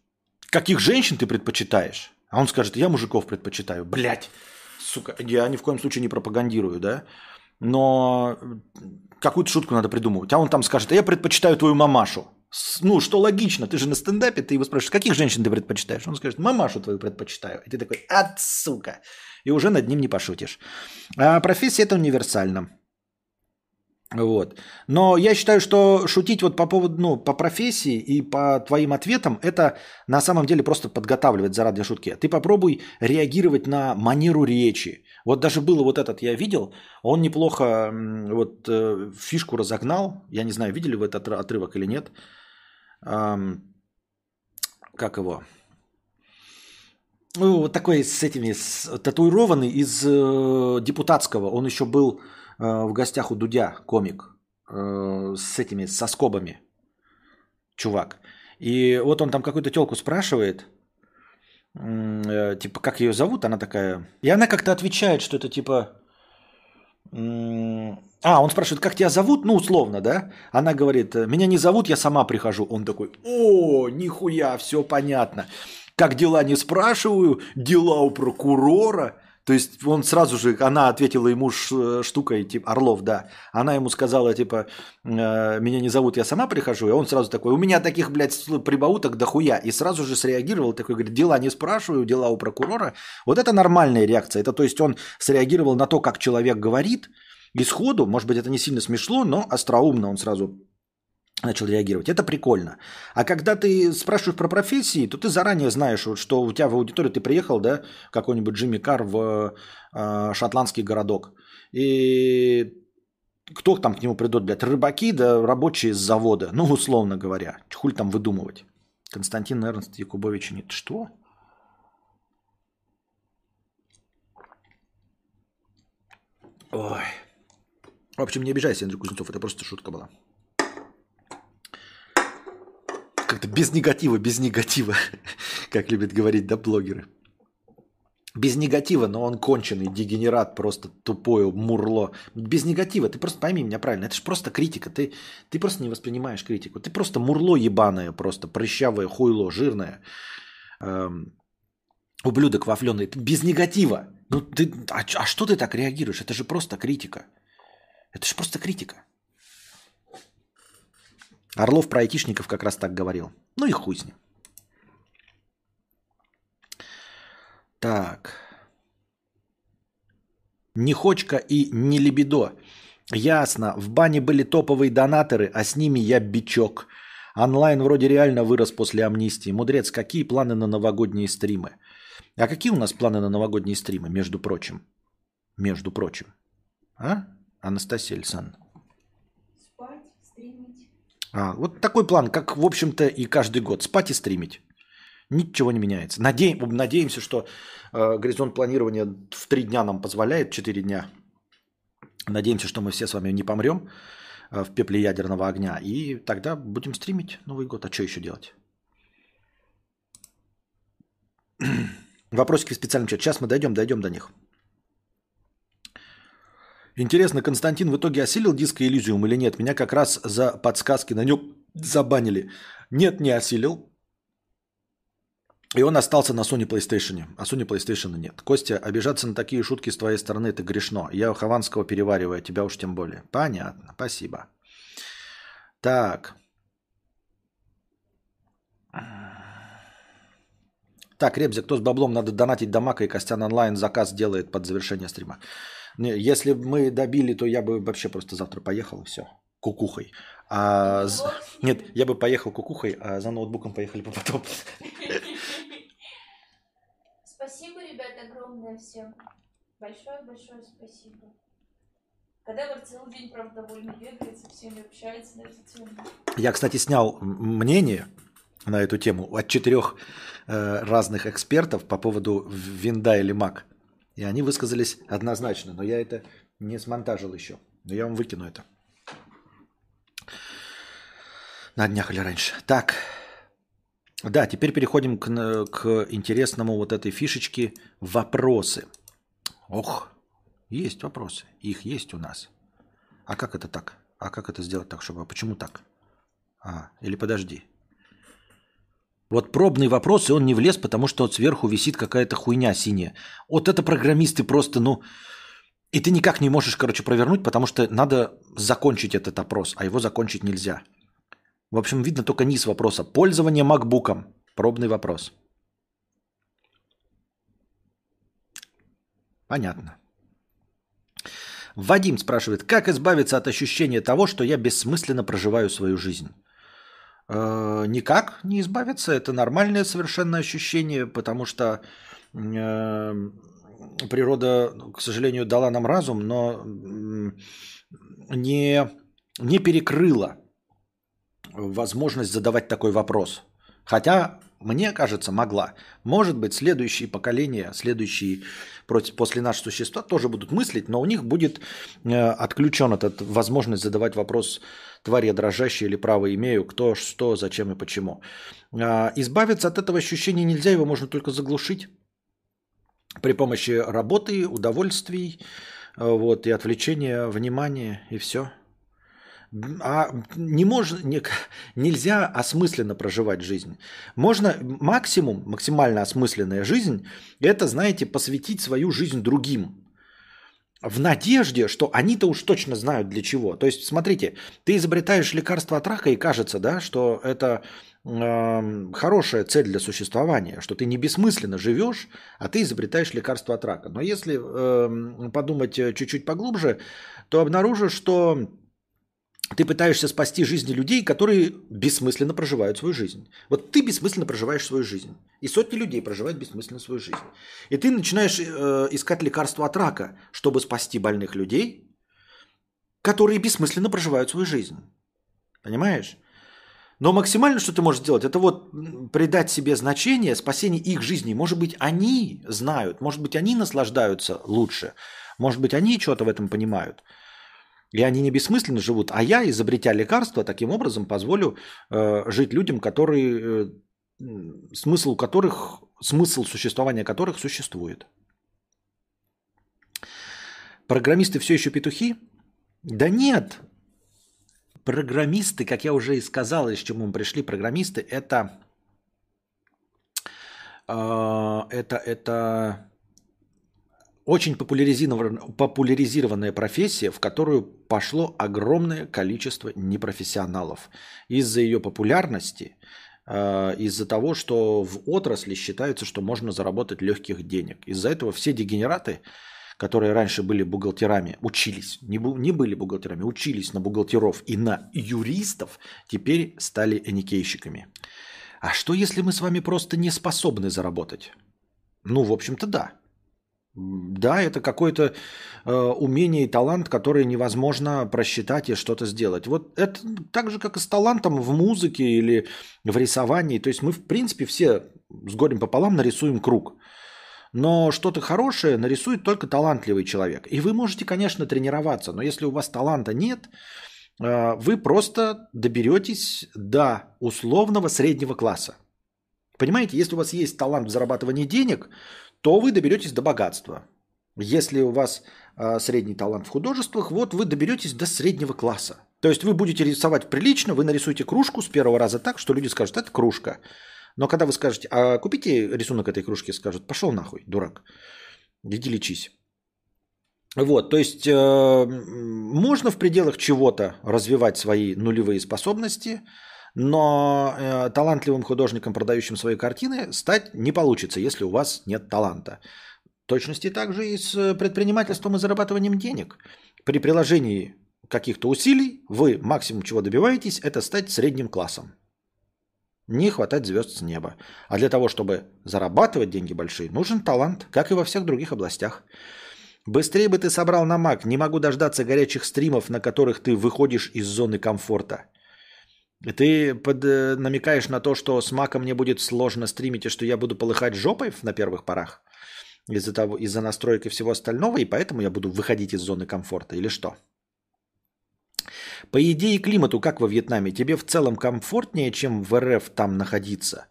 каких женщин ты предпочитаешь? А он скажет, я мужиков предпочитаю. Блять, сука, я ни в коем случае не пропагандирую, да? Но какую-то шутку надо придумывать. А он там скажет, а я предпочитаю твою мамашу. Ну, что логично, ты же на стендапе, ты его спрашиваешь, каких женщин ты предпочитаешь? Он скажет, мамашу твою предпочитаю. И ты такой, от сука. И уже над ним не пошутишь. А профессия это универсальна. Вот. Но я считаю, что шутить вот по поводу, ну, по профессии и по твоим ответам, это на самом деле просто подготавливать заради шутки. Ты попробуй реагировать на манеру речи. Вот даже было вот этот, я видел, он неплохо вот э, фишку разогнал. Я не знаю, видели вы этот отрывок или нет. Как его? Ну, вот такой с этими, с, татуированный из э, депутатского. Он еще был Э, в гостях у Дудя комик э, с этими соскобами, чувак. И вот он там какую-то телку спрашивает, э, типа, как ее зовут, она такая. И она как-то отвечает, что это типа... А, он спрашивает, как тебя зовут? Ну, условно, да? Она говорит, меня не зовут, я сама прихожу. Он такой, о, нихуя, все понятно. Как дела не спрашиваю, дела у прокурора. То есть он сразу же, она ответила ему э, штукой, типа, Орлов, да. Она ему сказала, типа, «Э, меня не зовут, я сама прихожу. И он сразу такой, у меня таких, блядь, прибауток дохуя. И сразу же среагировал, такой, говорит, дела не спрашиваю, дела у прокурора. Вот это нормальная реакция. Это то есть он среагировал на то, как человек говорит, и сходу, может быть, это не сильно смешно, но остроумно он сразу начал реагировать. Это прикольно. А когда ты спрашиваешь про профессии, то ты заранее знаешь, что у тебя в аудитории ты приехал, да, какой-нибудь Джимми Кар в э, шотландский городок. И кто там к нему придет, блядь, рыбаки, да рабочие с завода, ну, условно говоря. Хуль там выдумывать. Константин Эрнст Якубович нет. Что? Ой. В общем, не обижайся, Андрей Кузнецов, это просто шутка была. Как-то без негатива, без негатива, как любят говорить, да, блогеры. Без негатива, но он конченый, дегенерат, просто тупое мурло. Без негатива, ты просто пойми меня правильно, это же просто критика, ты, ты просто не воспринимаешь критику. Ты просто мурло ебаное, просто прыщавое хуйло, жирное, эм, ублюдок вафленый. Без негатива. Ну ты, а, а что ты так реагируешь? Это же просто критика. Это же просто критика. Орлов про айтишников как раз так говорил. Ну и хуй с ним. Так. Нехочка и не либидо. Ясно. В бане были топовые донаторы, а с ними я бичок. Онлайн вроде реально вырос после амнистии. Мудрец, какие планы на новогодние стримы? А какие у нас планы на новогодние стримы, между прочим? Между прочим. А? Анастасия Александровна. А, вот такой план, как, в общем-то, и каждый год. Спать и стримить. Ничего не меняется. Надеем, надеемся, что э, горизонт планирования в три дня нам позволяет, четыре дня. Надеемся, что мы все с вами не помрем э, в пепле ядерного огня. И тогда будем стримить Новый год. А что еще делать? Вопросики в специальном чате. Сейчас мы дойдем, дойдем до них. Интересно, Константин в итоге осилил диско Elysium или нет? Меня как раз за подсказки на нем забанили. Нет, не осилил. И он остался на Sony PlayStation. А Sony PlayStation нет. Костя, обижаться на такие шутки с твоей стороны это грешно. Я Хованского перевариваю, а тебя уж тем более. Понятно, спасибо. Так. Так, Ребзя, кто с баблом надо донатить до Мака и Костян онлайн заказ делает под завершение стрима. Если бы мы добили, то я бы вообще просто завтра поехал и все. Кукухой. А, нет, я бы поехал кукухой, а за ноутбуком поехали по потом. Спасибо, ребят, огромное всем. Большое-большое спасибо. Когда вы целый день, правда, довольно бегает, со всеми общается на эту тему. Я, кстати, снял мнение на эту тему от четырех э, разных экспертов по поводу винда или мак. И они высказались однозначно, но я это не смонтажил еще. Но я вам выкину это. На днях или раньше. Так. Да, теперь переходим к, к интересному вот этой фишечке вопросы. Ох, Есть вопросы. Их есть у нас. А как это так? А как это сделать так, чтобы... Почему так? А, или подожди. Вот пробный вопрос, и он не влез, потому что вот сверху висит какая-то хуйня синяя. Вот это программисты просто, ну... И ты никак не можешь, короче, провернуть, потому что надо закончить этот опрос, а его закончить нельзя. В общем, видно только низ вопроса. Пользование макбуком. Пробный вопрос. Понятно. Вадим спрашивает, как избавиться от ощущения того, что я бессмысленно проживаю свою жизнь? Э, никак не избавиться. Это нормальное совершенно ощущение, потому что э, природа, к сожалению, дала нам разум, но не, не перекрыла возможность задавать такой вопрос. Хотя, мне кажется, могла. Может быть, следующие поколения, следующие после нашего существа тоже будут мыслить, но у них будет э, отключен этот возможность задавать вопрос тварь я дрожащая или право имею, кто, что, зачем и почему. Э, избавиться от этого ощущения нельзя, его можно только заглушить при помощи работы, удовольствий, э, вот, и отвлечения внимания, и все. А не можно, не, нельзя осмысленно проживать жизнь. Можно максимум, максимально осмысленная жизнь, это, знаете, посвятить свою жизнь другим. В надежде, что они-то уж точно знают для чего. То есть, смотрите, ты изобретаешь лекарство от рака, и кажется, да, что это э, хорошая цель для существования, что ты не бессмысленно живешь, а ты изобретаешь лекарство от рака. Но если эм, э, подумать чуть-чуть поглубже, то обнаружишь, что ты пытаешься спасти жизни людей, которые бессмысленно проживают свою жизнь. Вот ты бессмысленно проживаешь свою жизнь. И сотни людей проживают бессмысленно свою жизнь. И ты начинаешь э, искать лекарства от рака, чтобы спасти больных людей, которые бессмысленно проживают свою жизнь. Понимаешь? Но максимально, что ты можешь сделать, это вот придать себе значение спасения их жизни. Может быть, они знают, может быть, они наслаждаются лучше, может быть, они что-то в этом понимают – и они не бессмысленно живут, а я, изобретя лекарства, таким образом позволю э, жить людям, которые, э, смысл которых, смысл существования которых существует. Программисты все еще петухи? Да нет. Программисты, как я уже и сказал, из чему мы пришли, программисты это, э, это, это очень популяризированная, профессия, в которую пошло огромное количество непрофессионалов. Из-за ее популярности, э, из-за того, что в отрасли считается, что можно заработать легких денег. Из-за этого все дегенераты, которые раньше были бухгалтерами, учились, не, не были бухгалтерами, учились на бухгалтеров и на юристов, теперь стали эникейщиками. А что, если мы с вами просто не способны заработать? Ну, в общем-то, да. Да, это какое-то э, умение и талант, который невозможно просчитать и что-то сделать. Вот это так же, как и с талантом в музыке или в рисовании. То есть мы, в принципе, все с горем пополам нарисуем круг. Но что-то хорошее нарисует только талантливый человек. И вы можете, конечно, тренироваться, но если у вас таланта нет, э, вы просто доберетесь до условного среднего класса. Понимаете, если у вас есть талант в зарабатывании денег, то вы доберетесь до богатства. Если у вас э, средний талант в художествах, вот вы доберетесь до среднего класса. То есть вы будете рисовать прилично, вы нарисуете кружку с первого раза так, что люди скажут, это кружка. Но когда вы скажете, а купите рисунок этой кружки, скажут, пошел нахуй, дурак, иди лечись. Вот, то есть э, можно в пределах чего-то развивать свои нулевые способности, но э, талантливым художником, продающим свои картины, стать не получится, если у вас нет таланта. Точности также и с предпринимательством и зарабатыванием денег. При приложении каких-то усилий вы максимум чего добиваетесь, это стать средним классом. Не хватать звезд с неба. А для того, чтобы зарабатывать деньги большие, нужен талант, как и во всех других областях. Быстрее бы ты собрал на Мак. Не могу дождаться горячих стримов, на которых ты выходишь из зоны комфорта. Ты под, э, намекаешь на то, что с маком мне будет сложно стримить, и что я буду полыхать жопой на первых порах из-за того, из-за настройки и всего остального, и поэтому я буду выходить из зоны комфорта, или что? По идее климату, как во Вьетнаме, тебе в целом комфортнее, чем в РФ там находиться?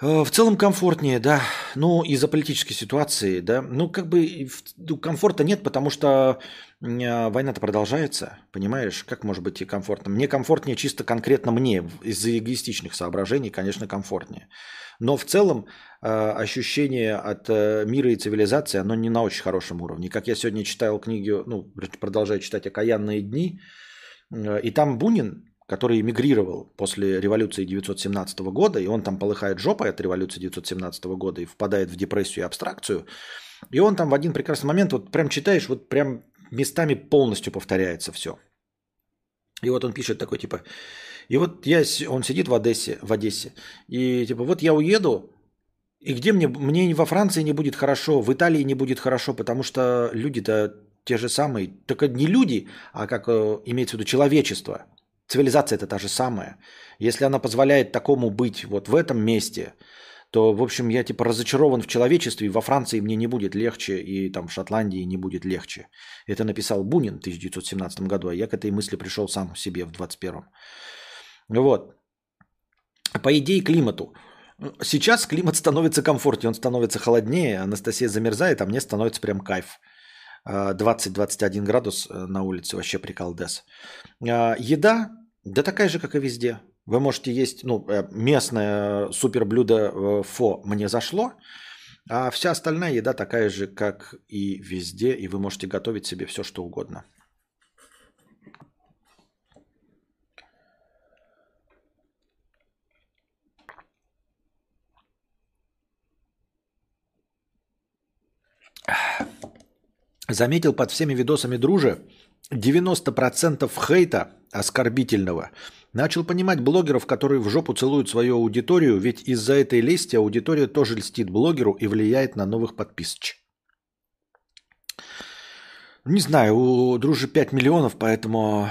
Э, В целом комфортнее, да. Ну, из-за политической ситуации, да. Ну, как бы ну, комфорта нет, потому что а, война-то продолжается, понимаешь? Как может быть и комфортно? Мне комфортнее чисто конкретно мне, из-за эгоистичных соображений, конечно, комфортнее. Но в целом э, ощущение от э, мира и цивилизации, оно не на очень хорошем уровне. Как я сегодня читал книги, ну, продолжаю читать «Окаянные дни», э, и там Бунин, который эмигрировал после революции 1917 года, и он там полыхает жопой от революции 1917 года и впадает в депрессию и абстракцию, и он там в один прекрасный момент, вот прям читаешь, вот прям местами полностью повторяется все. И вот он пишет такой, типа, и вот я, он сидит в Одессе, в Одессе, и типа, вот я уеду, и где мне, мне во Франции не будет хорошо, в Италии не будет хорошо, потому что люди-то те же самые, только не люди, а как э, имеется в виду человечество. Цивилизация это та же самая. Если она позволяет такому быть вот в этом месте, то, в общем, я типа разочарован в человечестве, и во Франции мне не будет легче, и там в Шотландии не будет легче. Это написал Бунин в 1917 году, а я к этой мысли пришел сам себе в 21 Вот. По идее климату. Сейчас климат становится комфортнее, он становится холоднее, Анастасия замерзает, а мне становится прям кайф. А, 20-21 градус э, на улице, вообще приколдес. А, Еда, да такая же, как и везде. Вы можете есть, ну, э, местное э, фо мне зашло, а вся остальная еда такая же, как и везде, и вы можете готовить себе все, что угодно. Заметил под всеми видосами дружи 90% хейта оскорбительного. Начал понимать блогеров, которые в жопу целуют свою аудиторию, ведь из-за этой лести аудитория тоже льстит блогеру и влияет на новых подписчиков. Не знаю, у дружи 5 миллионов, поэтому,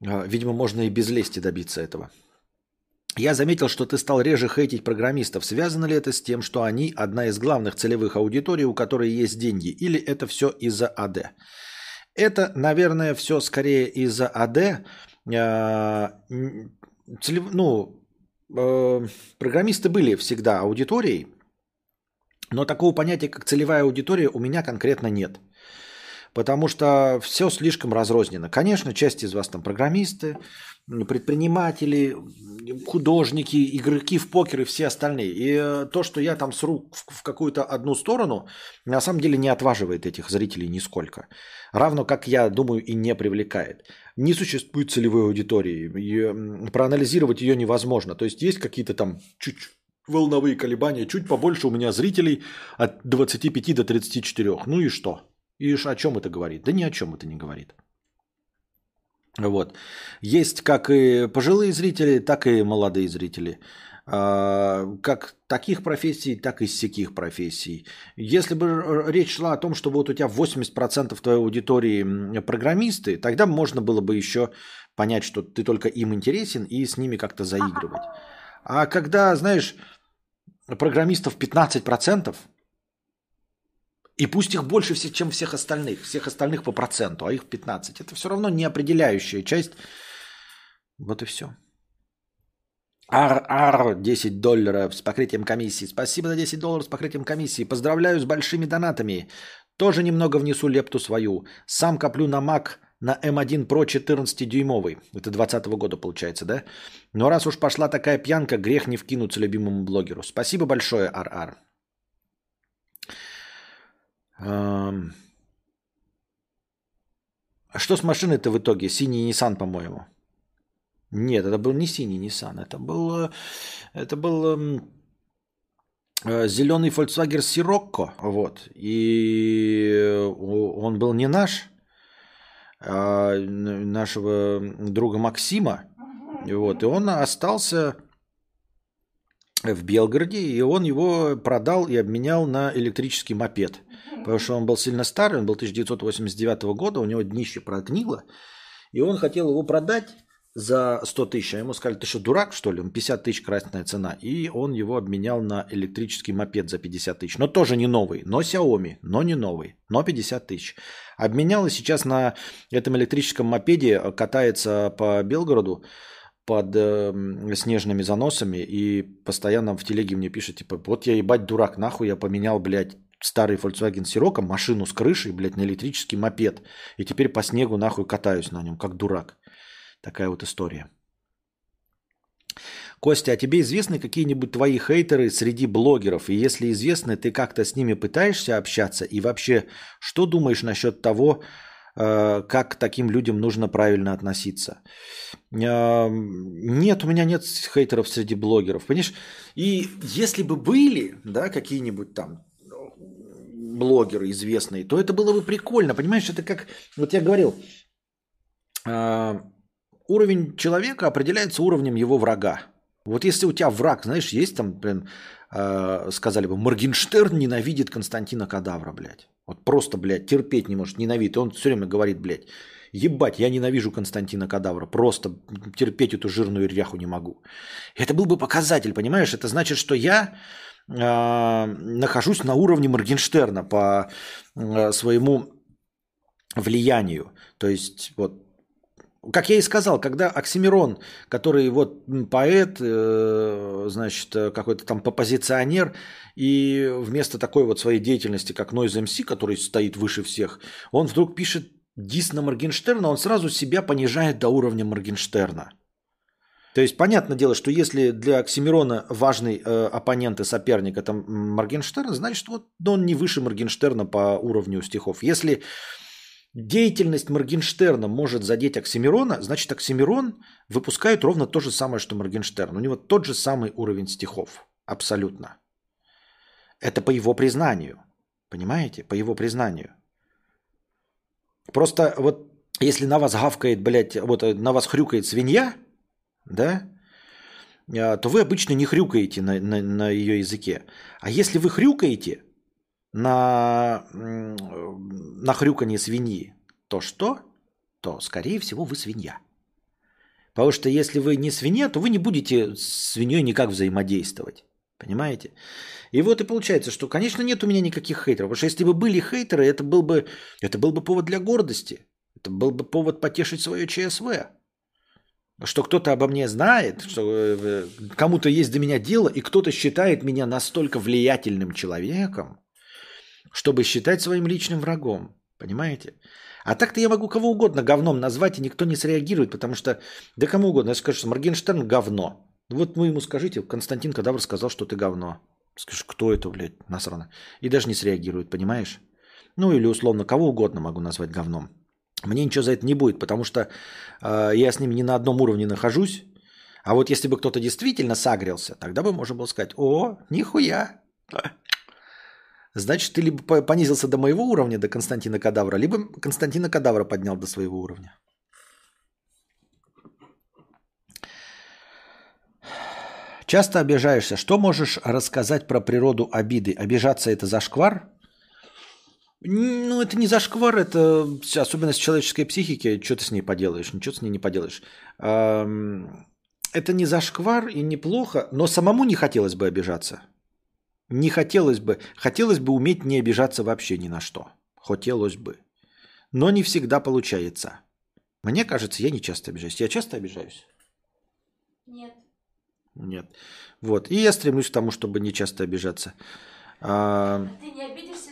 э, видимо, можно и без лести добиться этого. Я заметил, что ты стал реже хейтить программистов. Связано ли это с тем, что они одна из главных целевых аудиторий, у которой есть деньги? Или это все из-за АД? Это, наверное, все скорее из-за АД. М, целев- Ну, э, программисты были всегда аудиторией, но такого понятия, как целевая аудитория, у меня конкретно нет. Потому что все слишком разрознено. Конечно, часть из вас там программисты, предприниматели, художники, игроки в покер и все остальные. И э, то, что я там сру в, какую-то одну сторону, на самом деле не отваживает этих зрителей нисколько. Равно как, я думаю, и не привлекает. Не существует целевой аудитории. И, проанализировать ее невозможно. То есть есть какие-то там чуть волновые колебания, чуть побольше у меня зрителей от 25 до 34. Ну и что? И о чем это говорит? Да ни о чем это не говорит. Вот. Есть как и пожилые зрители, так и молодые зрители. А, Как таких профессий, так и всяких профессий. Если бы речь шла о том, что вот у тебя 80% твоей аудитории программисты, тогда можно было бы еще понять, что ты только им интересен и с ними как-то заигрывать. А когда, знаешь, программистов 15%, и пусть их больше, чем всех остальных, всех остальных по проценту, а их 15, это все равно не определяющая часть. Вот и все. Ар-ар, 10 долларов с покрытием комиссии. Спасибо за 10 долларов с покрытием комиссии. Поздравляю с большими донатами. Тоже немного внесу лепту свою. Сам коплю на Mac на M1 Pro 14-дюймовый. Это 20 года получается, да? Но раз уж пошла такая пьянка, грех не вкинуться любимому блогеру. Спасибо большое, Ар-ар. А что с машиной-то в итоге? Синий Nissan, по-моему. Нет, это был не синий Nissan, это был, э, это был эм, э, зеленый Volkswagen Sirocco, вот. И э, он был не наш, а нашего друга Максима, вот. И он остался в Белгороде, и он его продал и обменял на электрический мопед. Потому что он был сильно старый, он был 1989 года, у него днище прогнило, и он хотел его продать за 100 тысяч. А ему сказали, ты что, дурак, что ли? Он 50 тысяч красная цена. И он его обменял на электрический мопед за 50 тысяч. Но тоже не новый, но Xiaomi, но не новый, но 50 тысяч. Обменял и сейчас на этом электрическом мопеде катается по Белгороду, по под э, снежными заносами и постоянно в телеге мне пишет, типа, вот я ебать дурак, нахуй я поменял, блядь, старый Volkswagen Sirocco, машину с крышей, блядь, на электрический мопед. И теперь по снегу нахуй катаюсь на нем, как дурак. Такая вот история. Костя, а тебе известны какие-нибудь твои хейтеры среди блогеров? И если известны, ты как-то с ними пытаешься общаться? И вообще, что думаешь насчет того, э, как к таким людям нужно правильно относиться? Э, нет, у меня нет хейтеров среди блогеров, понимаешь? И если бы были, да, какие-нибудь там блогеры известные, то это было бы прикольно, понимаешь? Это как, вот я говорил, э, уровень человека определяется уровнем его врага. Вот если у тебя враг, знаешь, есть там, блин, э, сказали бы, Моргенштерн ненавидит Константина Кадавра, блядь. Вот просто, блядь, терпеть не может, ненавидит. Он все время говорит, блядь, ебать, я ненавижу Константина Кадавра, просто терпеть эту жирную ряху не могу. Это был бы показатель, понимаешь? Это значит, что я нахожусь на уровне Моргенштерна по э, своему влиянию. То есть, вот как я и сказал, когда Оксимирон, который вот поэт, э, значит, какой-то там попозиционер, и вместо такой вот своей деятельности, как Noise MC, который стоит выше всех, он вдруг пишет дис на Моргенштерна, он сразу себя понижает до уровня Моргенштерна. То есть, понятное дело, что если для Оксимирона важный э, оппонент и соперник это Моргенштерн, значит, вот он не выше Моргенштерна по уровню стихов. Если деятельность Моргенштерна может задеть Оксимирона, значит, Оксимирон выпускает ровно то же самое, что Моргенштерн. У него тот же самый уровень стихов. Абсолютно. Это по его признанию. Понимаете? По его признанию. Просто вот если на вас гавкает, блядь, вот э, на вас хрюкает свинья, да, а, то вы обычно не хрюкаете на, на, на ее языке. А если вы хрюкаете, на, на хрюканье свиньи, то что? То, скорее всего, вы свинья. Потому что если вы не свинья, то вы не будете с свиньей никак взаимодействовать. Понимаете? И вот и получается, что, конечно, нет у меня никаких хейтеров. Потому что если бы были хейтеры, это был бы, это был бы повод для гордости. Это был бы повод потешить свое ЧСВ. Что кто-то обо мне знает, что э, кому-то есть до меня дело, и кто-то считает меня настолько влиятельным человеком, чтобы считать своим личным врагом. Понимаете? А так-то я могу кого угодно говном назвать, и никто не среагирует, потому что, да кому угодно, я скажу, что Моргенштерн говно. Вот вы ему скажите, Константин Кадавр сказал, что ты говно. Скажешь, кто это, блядь, насрано. И даже не среагирует, понимаешь? Ну или условно, кого угодно могу назвать говном. Мне ничего за это не будет, потому что э, я с ними не на одном уровне нахожусь. А вот если бы кто-то действительно сагрился, тогда бы можно было сказать, о, нихуя, Значит, ты либо понизился до моего уровня, до Константина Кадавра, либо Константина Кадавра поднял до своего уровня. Часто обижаешься. Что можешь рассказать про природу обиды? Обижаться это зашквар? Ну, это не зашквар, это особенность человеческой психики. Что ты с ней поделаешь? Ничего с ней не поделаешь. Это не зашквар и неплохо, но самому не хотелось бы обижаться. Не хотелось бы. Хотелось бы уметь не обижаться вообще ни на что. Хотелось бы. Но не всегда получается. Мне кажется, я не часто обижаюсь. Я часто обижаюсь? Нет. Нет. Вот. И я стремлюсь к тому, чтобы не часто обижаться. А... Ты не обидишься,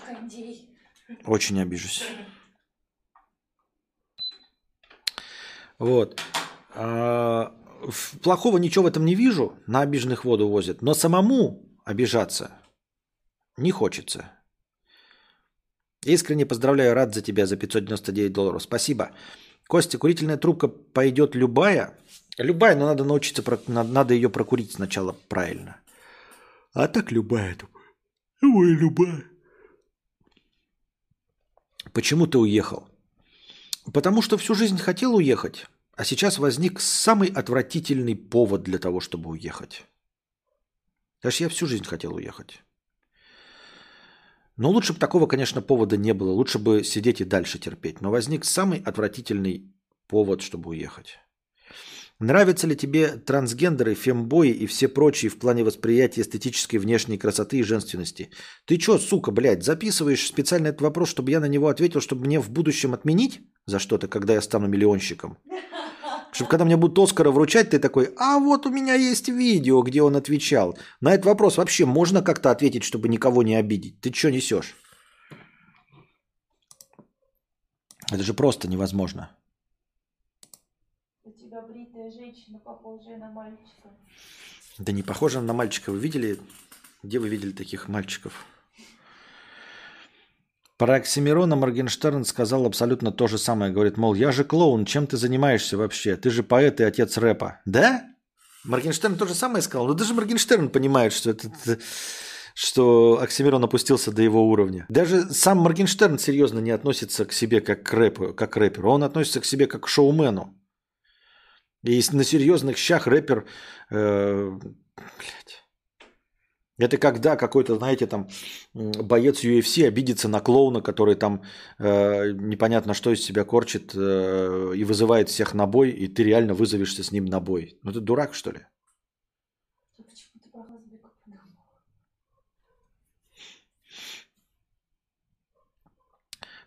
кондей? Очень обижусь. Вот. А... Плохого ничего в этом не вижу. На обиженных воду возят. Но самому обижаться не хочется. Искренне поздравляю, рад за тебя за 599 долларов. Спасибо. Костя, курительная трубка пойдет любая? Любая, но надо научиться, надо ее прокурить сначала правильно. А так любая. Ой, любая. Почему ты уехал? Потому что всю жизнь хотел уехать, а сейчас возник самый отвратительный повод для того, чтобы уехать. Даже я всю жизнь хотел уехать. Но лучше бы такого, конечно, повода не было. Лучше бы сидеть и дальше терпеть. Но возник самый отвратительный повод, чтобы уехать. Нравятся ли тебе трансгендеры, фембои и все прочие в плане восприятия эстетической внешней красоты и женственности? Ты чё, сука, блядь, записываешь специально этот вопрос, чтобы я на него ответил, чтобы мне в будущем отменить за что-то, когда я стану миллионщиком? Чтобы когда мне будут Оскара вручать, ты такой, а вот у меня есть видео, где он отвечал. На этот вопрос вообще можно как-то ответить, чтобы никого не обидеть? Ты что несешь? Это же просто невозможно. Бритая женщина, похожая на мальчика. Да не похоже на мальчика. Вы видели? Где вы видели таких мальчиков? Про Оксимирона Моргенштерн сказал абсолютно то же самое. Говорит, мол, я же клоун, чем ты занимаешься вообще? Ты же поэт и отец рэпа. Да? Моргенштерн то же самое сказал? Ну даже Моргенштерн понимает, что это, что Оксимирон опустился до его уровня. Даже сам Моргенштерн серьезно не относится к себе как к рэпу, как рэперу. Он относится к себе как к шоумену. И на серьезных щах рэпер... э, блядь. Это когда какой-то, знаете, там боец UFC обидится на клоуна, который там э, непонятно что из себя корчит э, и вызывает всех на бой, и ты реально вызовешься с ним на бой. Ну ты дурак, что ли? Подумала.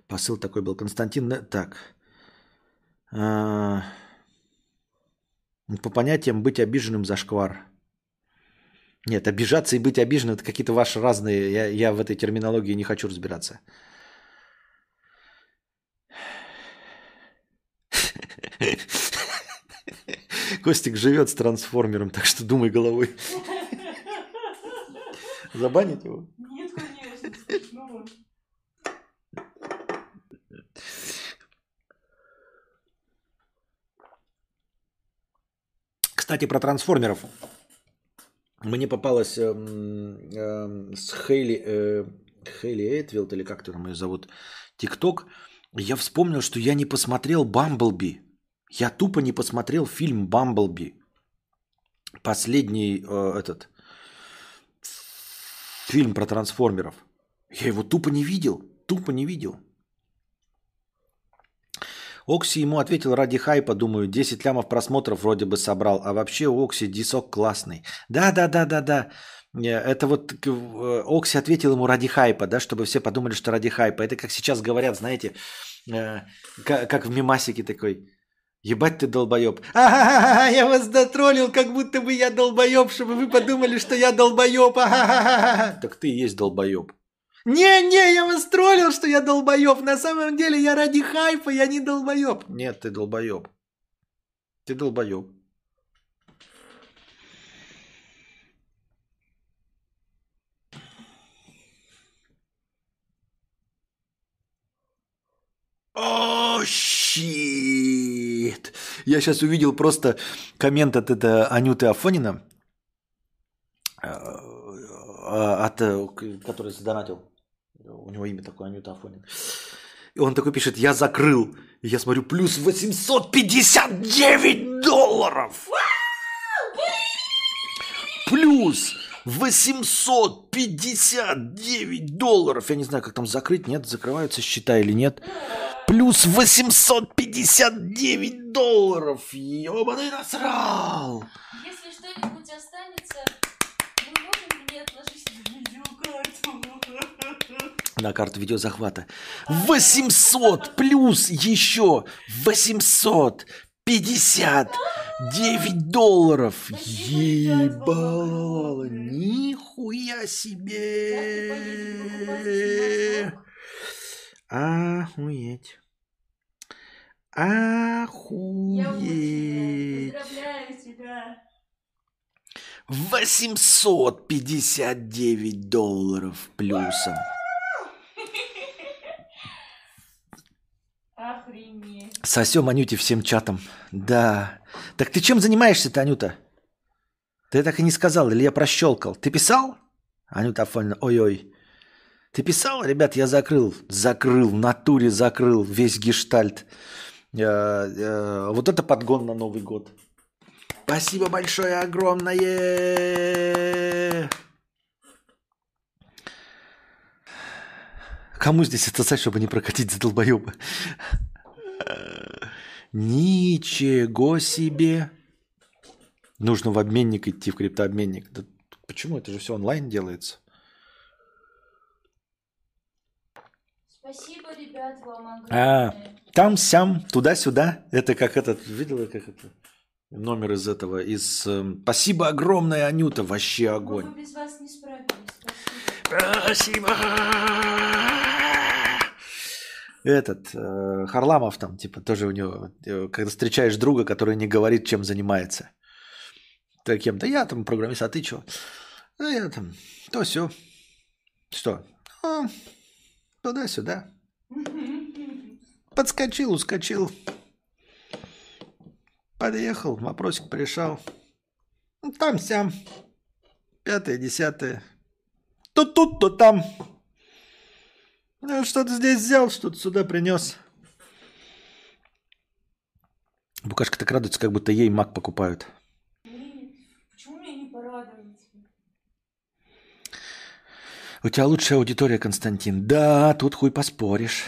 Посыл такой был. Константин... Н- Так. А, По понятиям быть обиженным за шквар. Нет, обижаться и быть обиженным это какие-то ваши разные. Я, я в этой терминологии не хочу разбираться. Костик живет с трансформером, так что думай головой. Забанить его? Нет, конечно, смешно. Кстати, про трансформеров. Мне попалось эм, эм, с Хейли, э, Хейли Эйтвилд, или как там ее зовут, ТикТок. Я вспомнил, что я не посмотрел Бамблби. Я тупо не посмотрел фильм Бамблби. Последний э, этот фильм про трансформеров. Я его тупо не видел. Тупо не видел. Окси ему ответил ради хайпа, думаю, 10 лямов просмотров вроде бы собрал, а вообще у Окси дисок классный. Да-да-да-да-да. Э, Это вот э, Окси ответил ему ради хайпа, да, чтобы все подумали, что ради хайпа. Это как сейчас говорят, знаете, э, ка- как в мимасике такой. Ебать ты долбоеб. А-ха-ха-ха, я вас дотроллил, как будто бы я долбоеб, чтобы вы подумали, что я долбоеб. А-ха-ха-ха. Так ты и есть долбоеб. Не-не, я вас троллил, что я долбоеб. На самом деле я ради хайпа, я не долбоеб. Нет, ты долбоеб. Ты долбоеб. О, щит! Я сейчас увидел просто коммент от это Анюты Афонина, э, от, э, который задонатил. У него имя такое, Анюта Афонин. И он такой пишет, я закрыл. И я смотрю, плюс 859 долларов. Плюс 859 долларов. Я не знаю, как там закрыть, нет, закрываются счета или нет. Плюс 859 долларов. Ёбаный насрал. Если что-нибудь останется, вы можете мне отложить на видеокарту? На карту видеозахвата. 800 плюс еще 859 долларов. Ебало. Нихуя себе. Охуеть. Охуеть. Поздравляю тебя. 859 долларов плюсом. Охренеть. Сосем Анюте всем чатом. Да. Так ты чем занимаешься-то, Анюта? Ты так и не сказал, или я прощелкал. Ты писал? Анюта Афонина, ой-ой. Ты писал? Ребят, я закрыл. Закрыл, в натуре закрыл весь гештальт. Э, э, Вот это подгон на Новый год. Спасибо большое, огромное. Кому здесь это сайт, чтобы не прокатить за долбоеба? Ничего себе. Нужно в обменник идти, в криптообменник. Да почему? Это же все онлайн делается. Спасибо, ребят, вам А, огромное. там-сям, туда-сюда. Это как этот, видела, как это? Номер из этого, из эм, «Спасибо огромное, Анюта, вообще Мы огонь». бы без вас не справились. Спасибо. Спасибо. Этот э, Харламов там, типа, тоже у него, э, когда встречаешь друга, который не говорит, чем занимается. Таким, да я там программист, а ты что? Да я там, то все. Что? «А, Туда-сюда. Подскочил, ускочил. Подъехал, вопросик пришел. Ну, Там-сям. Пятое, десятое. То тут, то там. Ну, что-то здесь взял, что-то сюда принес. Букашка так радуется, как будто ей маг покупают. Блин, почему мне не порадоваться? У тебя лучшая аудитория, Константин. Да, тут хуй поспоришь.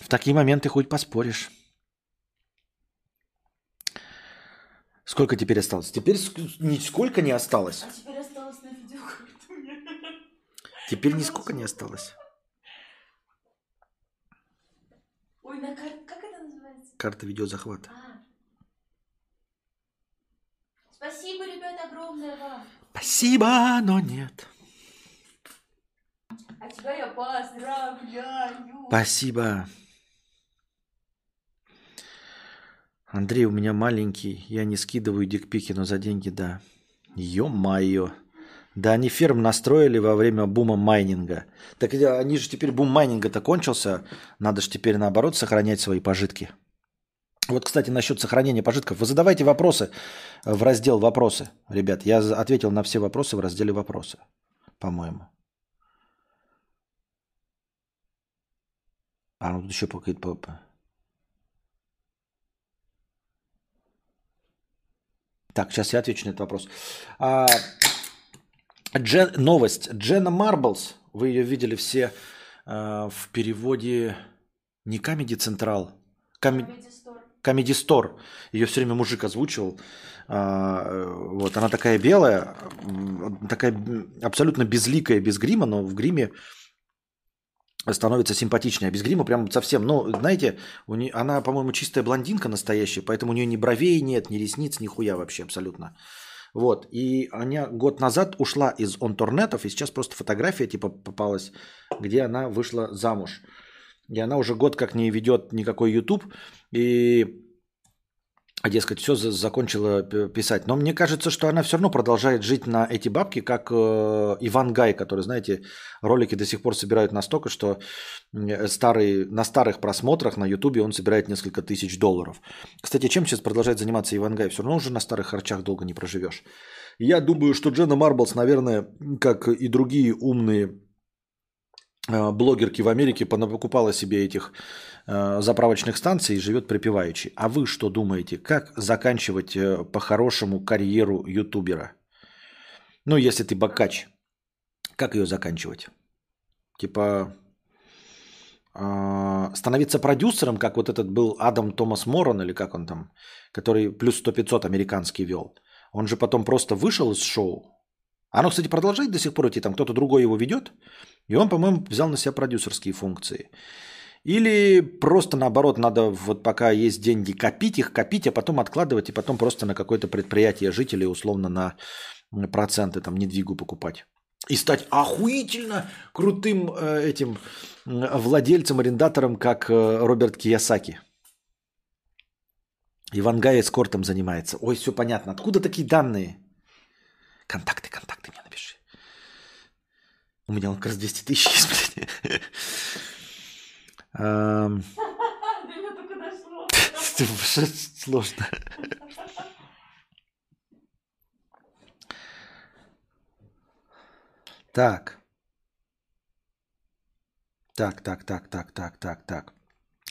В такие моменты хуй поспоришь. Сколько теперь осталось? Теперь ск- нисколько не осталось. А теперь осталось на видеокарту. Теперь нисколько не осталось. Ой, на кар... Как это называется? Карта видеозахвата. А. Спасибо, ребят, огромное вам. Спасибо, но нет. А тебя я поздравляю. Спасибо. Андрей, у меня маленький. Я не скидываю дикпики, но за деньги да. Ё-моё. Да они ферм настроили во время бума майнинга. Так они же теперь бум майнинга-то кончился. Надо же теперь наоборот сохранять свои пожитки. Вот, кстати, насчет сохранения пожитков. Вы задавайте вопросы в раздел «Вопросы». Ребят, я ответил на все вопросы в разделе «Вопросы», по-моему. А, ну тут еще какие-то... по- по- Так, сейчас я отвечу на этот вопрос. А, Джен- новость. Дженна Марблс, вы ее видели все а, в переводе не Comedy Central, Comedy, Comedy Store. Ее все время мужик озвучивал. Э, вот, она такая белая, такая абсолютно безликая, без грима, но в гриме становится симпатичнее. А без грима прям совсем, ну, знаете, у нее, она, по-моему, чистая блондинка настоящая, поэтому у нее ни бровей нет, ни ресниц, ни хуя вообще абсолютно. Вот, и она год назад ушла из онторнетов, и сейчас просто фотография типа попалась, где она вышла замуж. И она уже год как не ведет никакой YouTube, и, а, дескать, все закончила писать. Но мне кажется, что она все равно продолжает жить на эти бабки, как э, Иван Гай, который, знаете, ролики до сих пор собирают настолько, что э, старый, на старых просмотрах на Ютубе он собирает несколько тысяч долларов. Кстати, чем сейчас продолжает заниматься Иван Гай? Все равно уже на старых харчах долго не проживешь. Я думаю, что Дженна Марблс, наверное, как и другие умные э, блогерки в Америке, покупала себе этих заправочных станций и живет припеваючи. А вы что думаете, как заканчивать э, по-хорошему карьеру ютубера? Ну, если ты бакач, как ее заканчивать? Типа а, становиться продюсером, как вот этот был Адам Томас Морон, или как он там, который плюс 100-500 американский вел. Он же потом просто вышел из шоу. Оно, кстати, продолжает до сих пор идти, там кто-то другой его ведет, и он, по-моему, взял на себя продюсерские функции. Или просто наоборот, надо вот пока есть деньги копить их, копить, а потом откладывать, и потом просто на какое-то предприятие жить условно на проценты там недвигу покупать. И стать охуительно крутым э, этим владельцем, арендатором, как э, Роберт Киясаки. Иван Гай эскортом занимается. Ой, все понятно. Откуда такие данные? Контакты, контакты мне напиши. У меня как раз 200 тысяч есть, блядь. Эм, До меня только дошло. это вообще Сложно. Так. Так, так, так, так, так, так, так.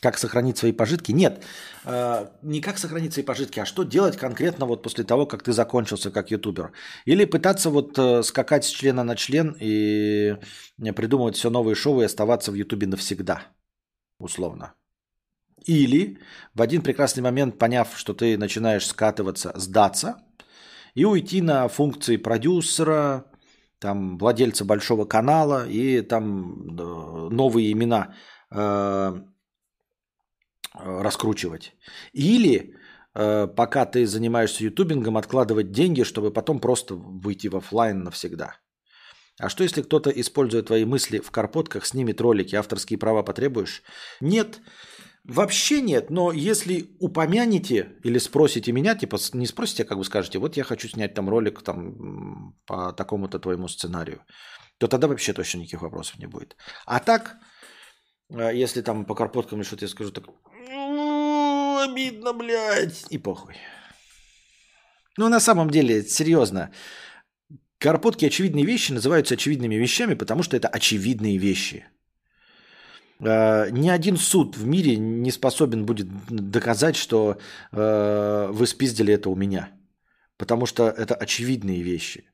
Как сохранить свои пожитки? Нет, э, не как сохранить свои пожитки, а что делать конкретно вот после того, как ты закончился как ютубер. Или пытаться вот э, скакать с члена на член и придумывать все новые шоу и оставаться в ютубе навсегда, условно. Или в один прекрасный момент, поняв, что ты начинаешь скатываться, сдаться и уйти на функции продюсера, там, владельца большого канала и там э, новые имена э, э, раскручивать. Или э, пока ты занимаешься ютубингом, откладывать деньги, чтобы потом просто выйти в офлайн навсегда. А что если кто-то, используя твои мысли в карпотках, снимет ролики, авторские права потребуешь? Нет, вообще нет, но если упомянете или спросите меня, типа не спросите, а как бы скажете, вот я хочу снять там ролик там, по такому-то твоему сценарию, то тогда вообще точно никаких вопросов не будет. А так, э, если там по карпоткам или что-то я скажу, так «Ну, обидно, блядь, и похуй. Ну, на самом деле, серьезно, Карпотки очевидные вещи называются очевидными вещами, потому что это очевидные вещи. Э, ни один суд в мире не способен будет доказать, что э, вы спиздили это у меня. Потому что это очевидные вещи.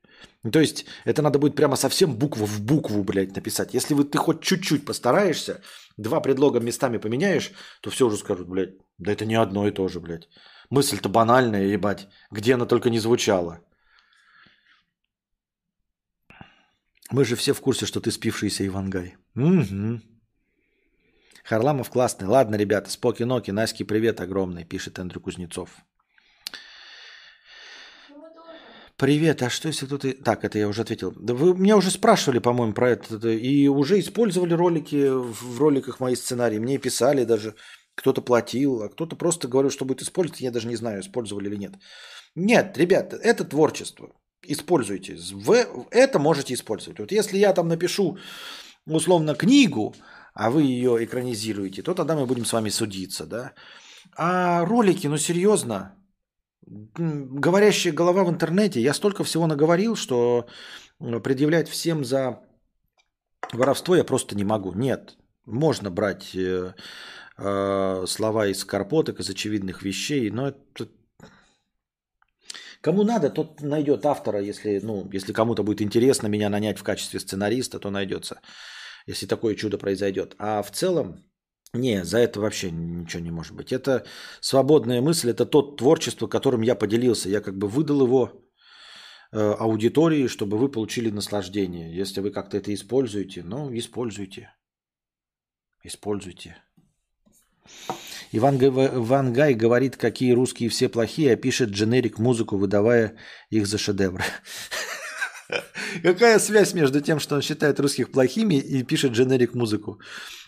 То есть это надо будет прямо совсем букву в букву, блядь, написать. Если вы, ты хоть чуть-чуть постараешься, два предлога местами поменяешь, то все уже скажут, блядь, да это не одно и то же, блядь. Мысль-то банальная, ебать. Где она только не звучала. Мы же все в курсе, что ты спившийся Ивангай. Угу. Харламов классный. Ладно, ребята, споки-ноки, Наське привет огромный, пишет Андрю Кузнецов. Привет, а что если кто-то... Так, это я уже ответил. Да вы меня уже спрашивали, по-моему, про это. И уже использовали ролики в роликах мои сценарии. Мне писали даже, кто-то платил, а кто-то просто говорил, что будет использовать. Я даже не знаю, использовали или нет. Нет, ребята, это творчество используйте. Вы это можете использовать. Вот если я там напишу условно книгу, а вы ее экранизируете, то тогда мы будем с вами судиться, да. А ролики, ну серьезно, говорящая голова в интернете, я столько всего наговорил, что предъявлять всем за воровство я просто не могу. Нет, можно брать э, э, слова из карпоток, из очевидных вещей, но это Кому надо, тот найдет автора, если, ну, если кому-то будет интересно меня нанять в качестве сценариста, то найдется, если такое чудо произойдет. А в целом, не, за это вообще ничего не может быть. Это свободная мысль, это тот творчество, которым я поделился. Я как бы выдал его э, аудитории, чтобы вы получили наслаждение. Если вы как-то это используете, ну, используйте. Используйте. Иван, Иван Гай говорит, какие русские все плохие, а пишет дженерик музыку, выдавая их за шедевры. Какая связь между тем, что он считает русских плохими и пишет дженерик музыку?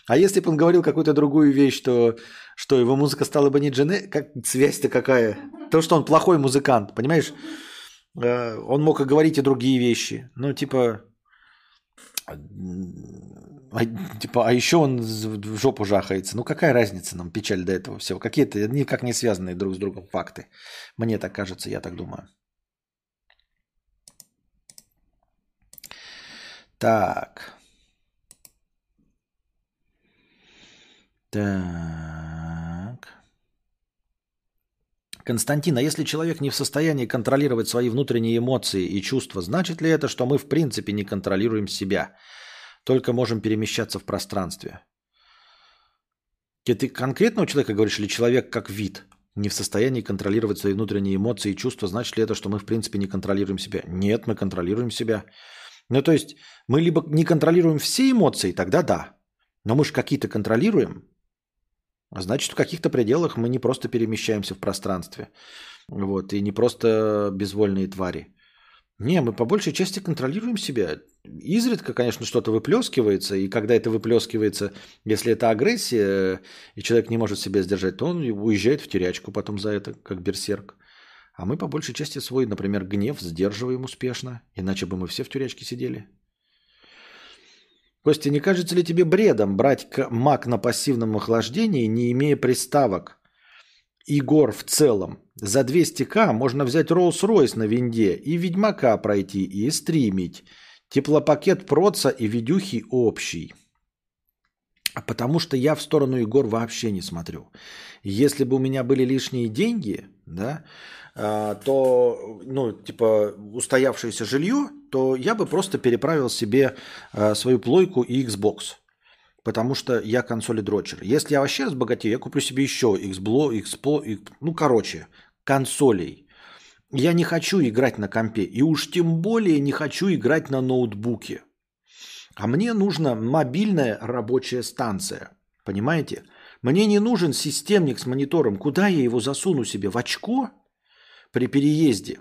А если бы он говорил какую-то другую вещь, то что его музыка стала бы не дженерик? Как, связь-то какая? То, что он плохой музыкант, понимаешь? Э, он мог и говорить и другие вещи. Ну, типа, а, типа, а еще он в жопу жахается. Ну какая разница нам печаль до этого всего? Какие-то никак не связанные друг с другом факты. Мне так кажется, я так думаю. Так. Так. Константин, а если человек не в состоянии контролировать свои внутренние эмоции и чувства, значит ли это, что мы в принципе не контролируем себя? Только можем перемещаться в пространстве. Ты конкретно у человека говоришь, или человек как вид не в состоянии контролировать свои внутренние эмоции и чувства, значит ли это, что мы в принципе не контролируем себя? Нет, мы контролируем себя. Ну то есть мы либо не контролируем все эмоции, тогда да. Но мы же какие-то контролируем. А значит, в каких-то пределах мы не просто перемещаемся в пространстве. Вот, и не просто безвольные твари. Не, мы по большей части контролируем себя. Изредка, конечно, что-то выплескивается, и когда это выплескивается, если это агрессия, и человек не может себя сдержать, то он уезжает в терячку потом за это, как берсерк. А мы по большей части свой, например, гнев сдерживаем успешно, иначе бы мы все в тюрячке сидели. Костя, не кажется ли тебе бредом брать мак на пассивном охлаждении, не имея приставок? Игор в целом. За 200к можно взять Rolls-Royce на винде и Ведьмака пройти и стримить. Теплопакет проца и видюхи общий. Потому что я в сторону Егор вообще не смотрю. Если бы у меня были лишние деньги, да, а, то, ну, типа, устоявшееся жилье, то я бы просто переправил себе а, свою плойку и Xbox потому что я консоли дрочер. Если я вообще разбогатею, я куплю себе еще Xblo, Xpo, ну, короче, консолей. Я не хочу играть на компе, и уж тем более не хочу играть на ноутбуке. А мне нужна мобильная рабочая станция, понимаете? Мне не нужен системник с монитором. Куда я его засуну себе? В очко при переезде?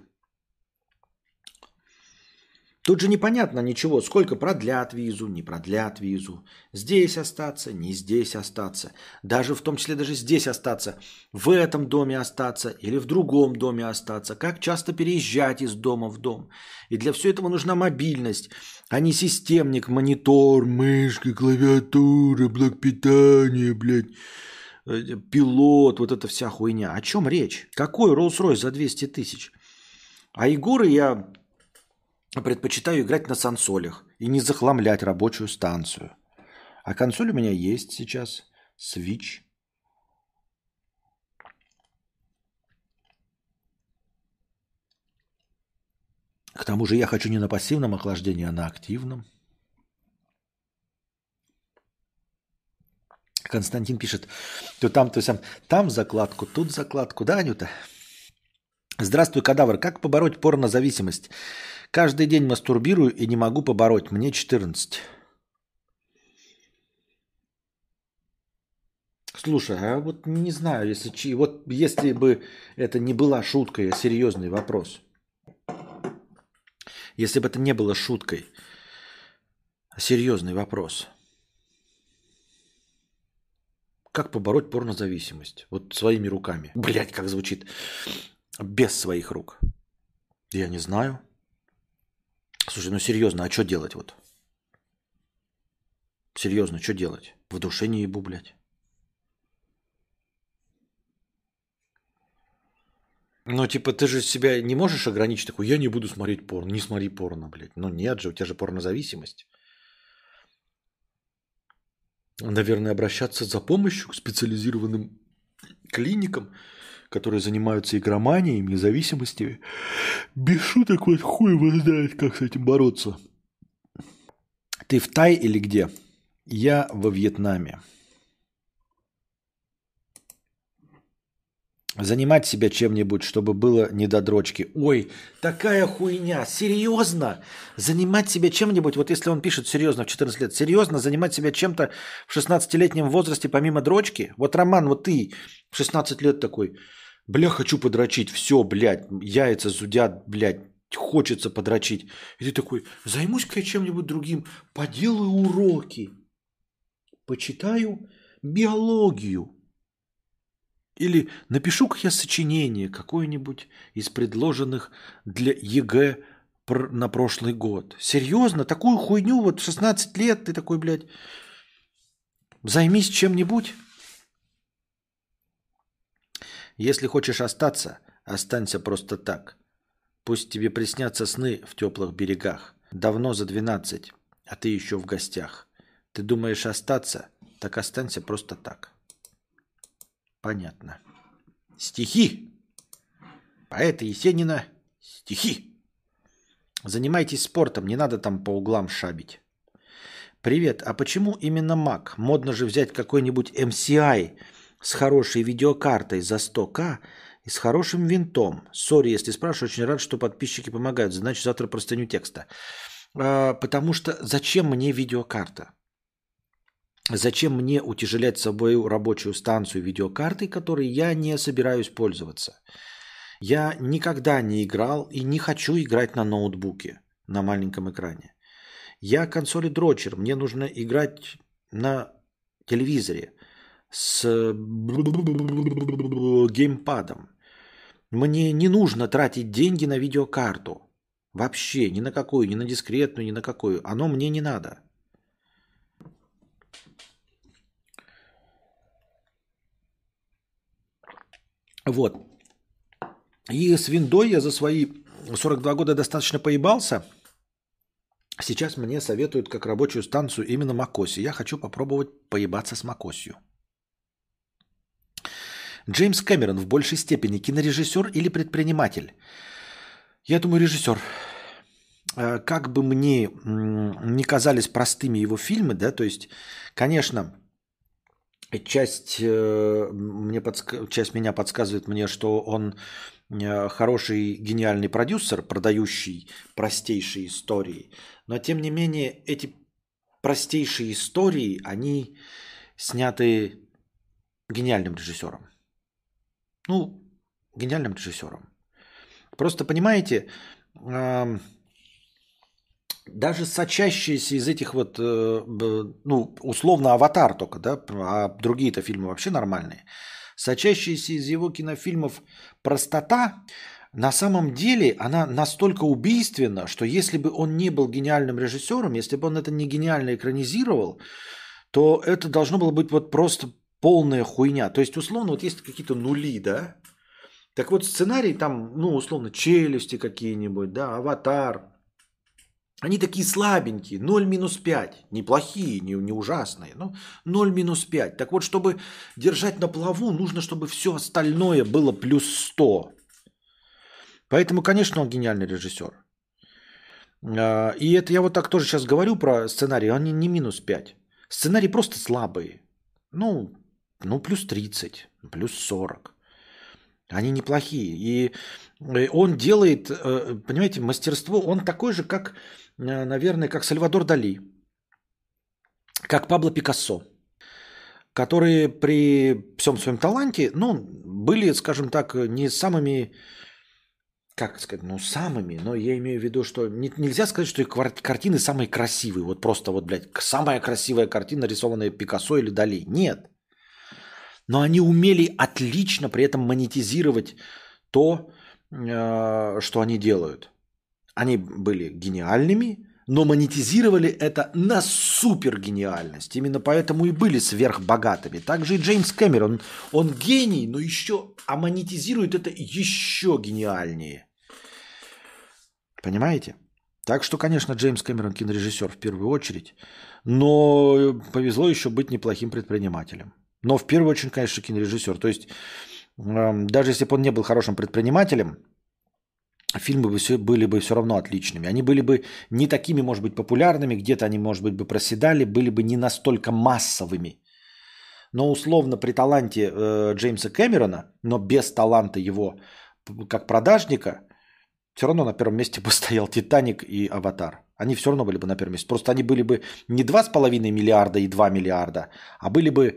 Тут же непонятно ничего, сколько продлят визу, не продлят визу. Здесь остаться, не здесь остаться. Даже в том числе даже здесь остаться. В этом доме остаться или в другом доме остаться. Как часто переезжать из дома в дом. И для всего этого нужна мобильность, а не системник, монитор, мышка, клавиатура, блок питания, блядь э, пилот, вот эта вся хуйня. О чем речь? Какой Rolls-Royce за 200 тысяч? А Егоры я предпочитаю играть на сансолях и не захламлять рабочую станцию. А консоль у меня есть сейчас. Switch. К тому же я хочу не на пассивном охлаждении, а на активном. Константин пишет, то там, то сам, там закладку, тут закладку, да, Анюта? Здравствуй, кадавр. Как побороть порнозависимость? Каждый день мастурбирую и не могу побороть. Мне 14. Слушай, а вот не знаю, если, вот если бы это не была шуткой, а серьезный вопрос. Если бы это не было шуткой, а серьезный вопрос. Как побороть порнозависимость? Вот своими руками. Блять, как звучит. Без своих рук. Я не знаю. Слушай, ну серьезно, а что делать вот? Серьезно, что делать? В душе не ебу, блядь. Ну, типа, ты же себя не можешь ограничить такой, я не буду смотреть порно. Не смотри порно, блядь. Ну, нет же, у тебя же порнозависимость. Наверное, обращаться за помощью к специализированным клиникам – которые занимаются игроманией, независимостью. Без шуток, вот хуй его знает, как с этим бороться. Ты в Тай или где? Я во Вьетнаме. Занимать себя чем-нибудь, чтобы было не до дрочки. Ой, такая хуйня. Серьезно? Занимать себя чем-нибудь, вот если он пишет серьезно в 14 лет, серьезно занимать себя чем-то в 16-летнем возрасте помимо дрочки? Вот, Роман, вот ты в 16 лет такой, бля, хочу подрочить, все, блядь, яйца зудят, блядь, хочется подрочить. И ты такой, займусь-ка я чем-нибудь другим, поделаю уроки, почитаю биологию, или напишу-ка я сочинение какое-нибудь из предложенных для ЕГЭ на прошлый год. Серьезно? Такую хуйню вот в 16 лет ты такой, блядь, займись чем-нибудь? Если хочешь остаться, останься просто так. Пусть тебе приснятся сны в теплых берегах. Давно за 12, а ты еще в гостях. Ты думаешь остаться? Так останься просто так. Понятно. Стихи. Поэта Есенина. Стихи. Занимайтесь спортом, не надо там по углам шабить. Привет, а почему именно Mac? Модно же взять какой-нибудь MCI с хорошей видеокартой за 100к и с хорошим винтом. Сори, если спрашиваю, очень рад, что подписчики помогают. Значит, завтра простыню текста. А, потому что зачем мне видеокарта? Зачем мне утяжелять свою рабочую станцию видеокартой, которой я не собираюсь пользоваться? Я никогда не играл и не хочу играть на ноутбуке, на маленьком экране. Я консоли дрочер, мне нужно играть на телевизоре с геймпадом. Мне не нужно тратить деньги на видеокарту. Вообще, ни на какую, ни на дискретную, ни на какую. Оно мне не надо. Вот. И с виндой я за свои 42 года достаточно поебался. Сейчас мне советуют как рабочую станцию именно Макоси. Я хочу попробовать поебаться с Макосью. Джеймс Кэмерон в большей степени кинорежиссер или предприниматель? Я думаю, режиссер. Э, как бы мне не казались простыми его фильмы, да, то есть, конечно, часть, э, мне подск... часть меня подсказывает мне, что он э, хороший, гениальный продюсер, продающий простейшие истории. Но тем не менее, эти простейшие истории, они сняты гениальным режиссером. Ну, гениальным режиссером. Просто понимаете, даже сочащиеся из этих вот, э, ну, условно, аватар только, да, а другие-то фильмы вообще нормальные, сочащиеся из его кинофильмов простота, на самом деле она настолько убийственна, что если бы он не был гениальным режиссером, если бы он это не гениально экранизировал, то это должно было быть вот просто полная хуйня. То есть, условно, вот есть какие-то нули, да? Так вот, сценарий там, ну, условно, челюсти какие-нибудь, да, аватар. Они такие слабенькие, 0 минус 5. Неплохие, не, не ужасные, но 0 минус 5. Так вот, чтобы держать на плаву, нужно, чтобы все остальное было плюс 100. Поэтому, конечно, он гениальный режиссер. А, и это я вот так тоже сейчас говорю про сценарий, они не минус 5. Сценарии просто слабые. Ну, ну, плюс 30, плюс 40. Они неплохие. И э, он делает, э, понимаете, мастерство, он такой же, как, э, наверное, как Сальвадор Дали, как Пабло Пикассо, которые при всем своем таланте, ну, были, скажем так, не самыми как сказать, ну, самыми, но я имею в виду, что не, нельзя сказать, что их картины самые красивые. Вот просто вот, блядь, самая красивая картина, нарисованная Пикассо или Дали. Нет. Но они умели отлично при этом монетизировать то, э, что они делают. Они были гениальными, но монетизировали это на супер гениальность. Именно поэтому и были сверхбогатыми. Также и Джеймс Кэмерон, он гений, но еще, а монетизирует это еще гениальнее. Понимаете? Так что, конечно, Джеймс Кэмерон кинорежиссер в первую очередь, но повезло еще быть неплохим предпринимателем. Но в первую очередь, конечно, кинорежиссер. То есть, э, даже если бы он не был хорошим предпринимателем, фильмы бы все, были бы все равно отличными. Они были бы не такими, может быть, популярными, где-то они, может быть, бы проседали, были бы не настолько массовыми. Но условно при таланте э, Джеймса Кэмерона, но без таланта его как продажника, все равно на первом месте бы стоял «Титаник» и «Аватар». Они все равно были бы на первом месте. Просто они были бы не 2,5 миллиарда и 2 миллиарда, а были бы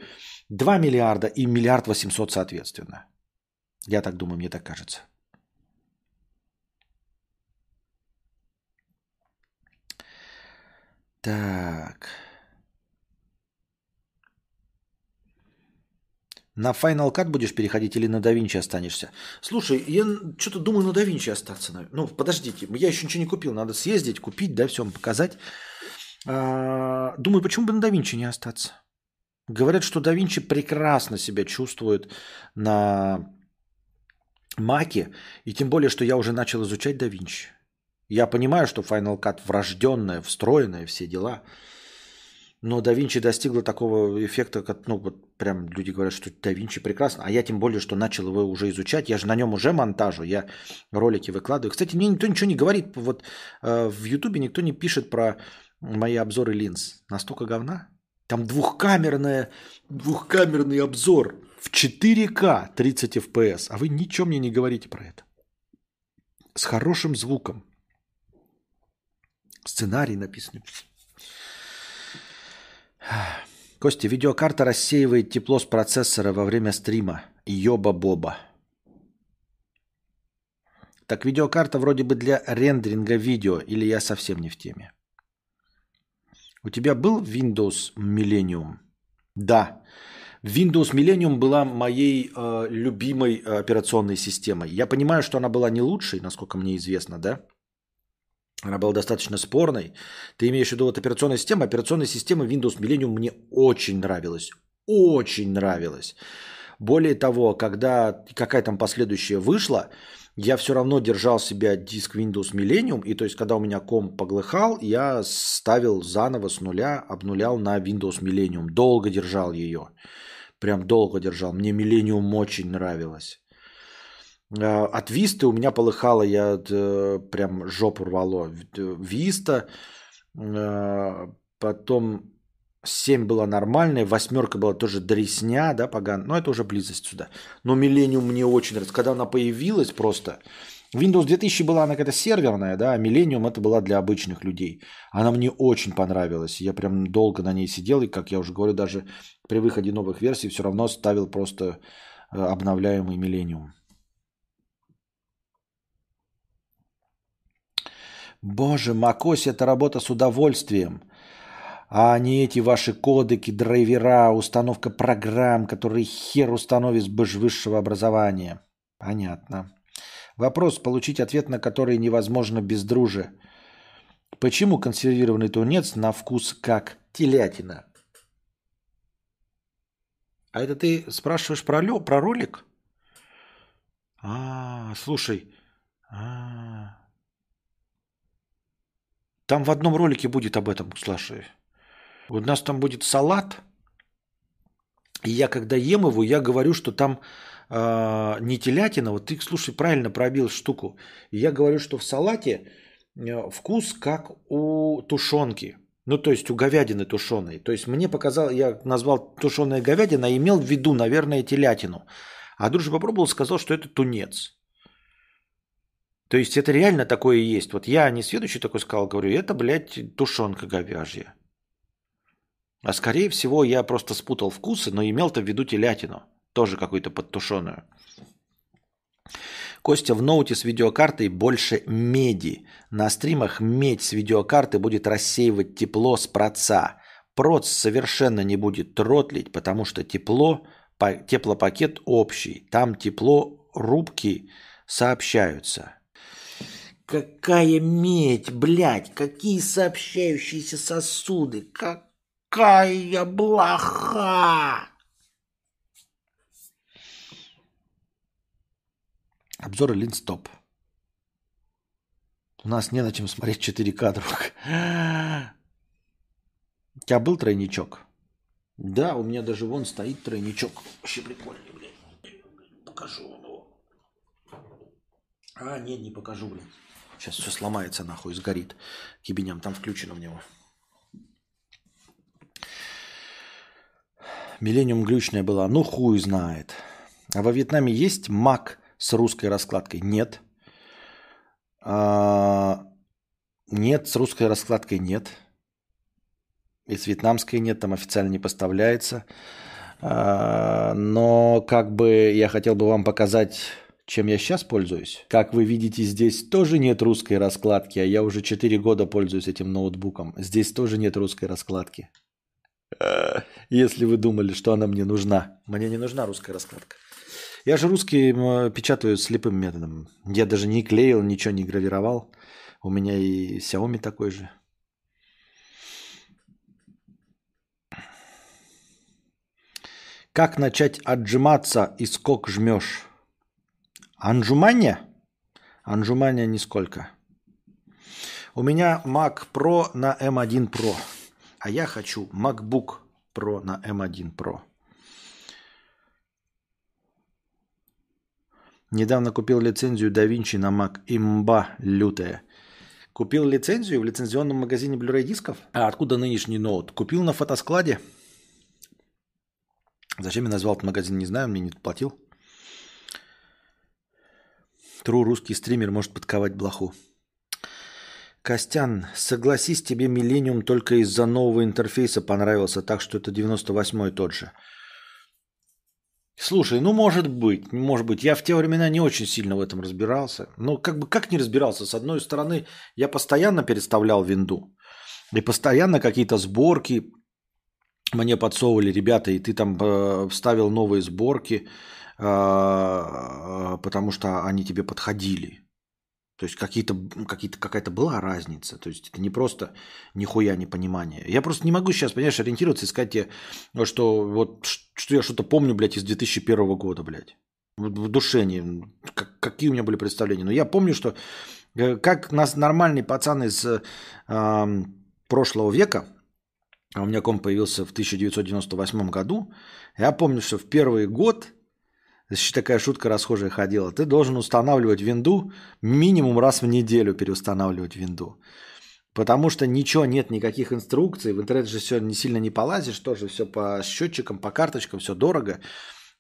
2 миллиарда и миллиард 800 соответственно. Я так думаю, мне так кажется. Так. На Final Cut будешь переходить или на DaVinci останешься? Слушай, я что-то думаю на DaVinci остаться. Ну, подождите, я еще ничего не купил. Надо съездить, купить, да, все вам показать. А, думаю, почему бы на DaVinci не остаться? Говорят, что DaVinci прекрасно себя чувствует на Маке. И тем более, что я уже начал изучать DaVinci. Я понимаю, что Final Cut врожденная, встроенная, все дела – но да Винчи достигла такого эффекта, как, ну, вот прям люди говорят, что да Винчи прекрасно, а я тем более, что начал его уже изучать, я же на нем уже монтажу, я ролики выкладываю. Кстати, мне никто ничего не говорит, вот э, в Ютубе никто не пишет про мои обзоры линз. Настолько говна? Там двухкамерная, двухкамерный обзор в 4К 30 FPS, а вы ничего мне не говорите про это. С хорошим звуком. Сценарий написан. Костя, видеокарта рассеивает тепло с процессора во время стрима. Йоба-боба. Так видеокарта вроде бы для рендеринга видео, или я совсем не в теме? У тебя был Windows Millennium? Да. Windows Millennium была моей э, любимой э, операционной системой. Я понимаю, что она была не лучшей, насколько мне известно, да? Она была достаточно спорной. Ты имеешь в виду вот операционная система. Операционная система Windows Millennium мне очень нравилась. Очень нравилась. Более того, когда какая там последующая вышла, я все равно держал себя диск Windows Millennium, и то есть, когда у меня комп поглыхал, я ставил заново с нуля, обнулял на Windows Millennium. Долго держал ее. Прям долго держал. Мне Millennium очень нравилось. Э, от Висты у меня полыхало, я э, прям жопу рвало. Виста, э, потом 7 была нормальная, восьмерка была тоже дресня, да, поган. Но это уже близость сюда. Но Миллениум мне очень нравится. Когда она появилась просто, Windows 2000 была она какая-то серверная, да, а Millennium это была для обычных людей. Она мне очень понравилась. Я прям долго на ней сидел, и, как я уже говорю, даже при выходе новых версий все равно ставил просто э, обновляемый Millennium. Боже, Макось это работа с удовольствием. А не эти ваши кодеки, драйвера, установка программ, которые хер установишь без высшего образования. Понятно. Вопрос, получить ответ на который невозможно без дружи. Почему консервированный тунец на вкус как телятина? А это ты спрашиваешь про, лё, про ролик? А, слушай. А, там в одном ролике будет об этом, слушай. У нас там будет салат. И я когда ем его, я говорю, что там э, не телятина, вот ты, слушай, правильно пробил штуку. Я говорю, что в салате э, вкус как у тушенки. Ну, то есть у говядины тушеной. То есть мне показал, я назвал тушеная говядина, имел в виду, наверное, телятину. А дружба попробовал, сказал, что это тунец. То есть это реально такое есть. Вот я не следующий такой сказал, говорю, это, блядь, тушенка говяжья. А скорее всего, я просто спутал вкусы, но имел-то в виду телятину тоже какую-то подтушеную. Костя, в ноуте с видеокартой больше меди. На стримах медь с видеокарты будет рассеивать тепло с проца. Проц совершенно не будет тротлить, потому что тепло, теплопакет общий. Там тепло рубки сообщаются. Какая медь, блядь, какие сообщающиеся сосуды, какая блоха! Обзоры линстоп. У нас не на чем смотреть 4К, друг. У тебя был тройничок? Да, у меня даже вон стоит тройничок. Вообще прикольный, блядь. Покажу вам его. А, нет, не покажу, блядь. Сейчас все сломается нахуй, сгорит. Кибеням там включено в него. Миллениум глючная была. Ну, хуй знает. А во Вьетнаме есть Мак с русской раскладкой? Нет. А, нет, с русской раскладкой нет. И с вьетнамской нет, там официально не поставляется. А, но как бы я хотел бы вам показать, чем я сейчас пользуюсь. Как вы видите, здесь тоже нет русской раскладки, а я уже 4 года пользуюсь этим ноутбуком. Здесь тоже нет русской раскладки. Если вы думали, что она мне нужна. Мне не нужна русская раскладка. Я же русский печатаю слепым методом. Я даже не клеил, ничего не гравировал. У меня и Xiaomi такой же. Как начать отжиматься и скок жмешь? Анжумания? Анжумания нисколько. У меня Mac Pro на M1 Pro. А я хочу MacBook Pro на M1 Pro. Недавно купил лицензию DaVinci на Mac. Имба лютая. Купил лицензию в лицензионном магазине Blu-ray дисков? А откуда нынешний ноут? Купил на фотоскладе. Зачем я назвал этот магазин, не знаю, мне не платил. Тру русский стример может подковать блоху. Костян, согласись, тебе Millennium только из-за нового интерфейса понравился, так что это 98-й тот же. Слушай, ну может быть, может быть. Я в те времена не очень сильно в этом разбирался. Но как бы как не разбирался? С одной стороны, я постоянно переставлял винду. И постоянно какие-то сборки мне подсовывали ребята, и ты там э, вставил новые сборки, э, э, потому что они тебе подходили. То есть какие-то, какие какая-то была разница. То есть это не просто нихуя непонимание. Я просто не могу сейчас, понимаешь, ориентироваться и сказать тебе, что вот что я что-то помню, блядь, из 2001 года, блядь. В душе не, как, какие у меня были представления. Но я помню, что э, как нас нормальный пацан из э, прошлого века, а у меня комп появился в 1998 году, я помню, что в первый год – еще такая шутка расхожая ходила. Ты должен устанавливать винду минимум раз в неделю переустанавливать винду. Потому что ничего нет, никаких инструкций. В интернет же все не сильно не полазишь, тоже все по счетчикам, по карточкам, все дорого.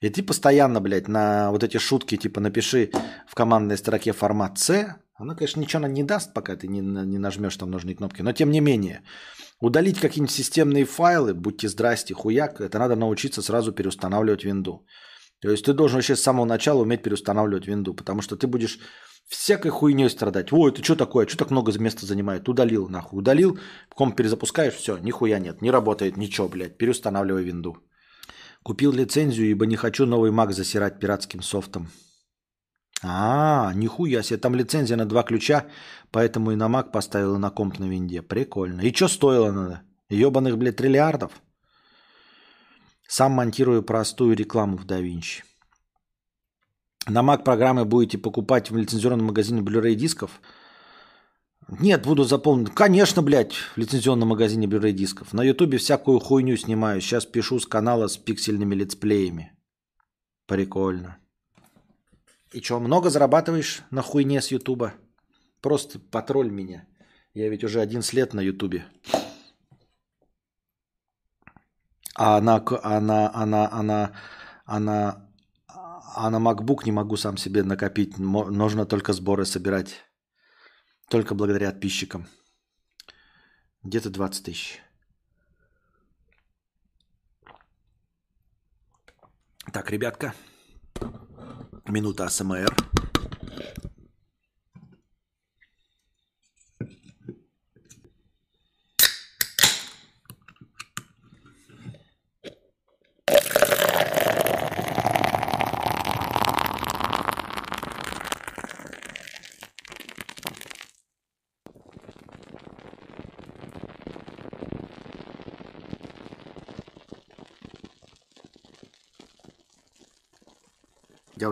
И ты постоянно, блядь, на вот эти шутки, типа, напиши в командной строке формат C, она, конечно, ничего не даст, пока ты не, не нажмешь там нужные кнопки, но тем не менее, удалить какие-нибудь системные файлы, будьте здрасте, хуяк, это надо научиться сразу переустанавливать винду. То есть ты должен вообще с самого начала уметь переустанавливать винду, потому что ты будешь всякой хуйней страдать. Ой, это что такое? Что так много места занимает? Удалил, нахуй. Удалил, комп перезапускаешь, все, нихуя нет, не работает, ничего, блядь, переустанавливай винду. Купил лицензию, ибо не хочу новый Mac засирать пиратским софтом. А, нихуя себе, там лицензия на два ключа, поэтому и на Mac поставил, и на комп на винде. Прикольно. И что стоило надо? Ебаных, блядь, триллиардов? Сам монтирую простую рекламу в DaVinci. На Mac программы будете покупать в лицензионном магазине Blu-ray дисков – нет, буду заполнить. Конечно, блядь, в лицензионном магазине Blu-ray дисков. На Ютубе всякую хуйню снимаю. Сейчас пишу с канала с пиксельными летсплеями. Прикольно. И что, много зарабатываешь на хуйне с Ютуба? Просто потролль меня. Я ведь уже 11 лет на Ютубе. А на, а на, а на, а на, а на, а на MacBook не могу сам себе накопить. Нужно только сборы собирать. Только благодаря подписчикам. Где-то 20 тысяч. Так, ребятка, минута АСМР.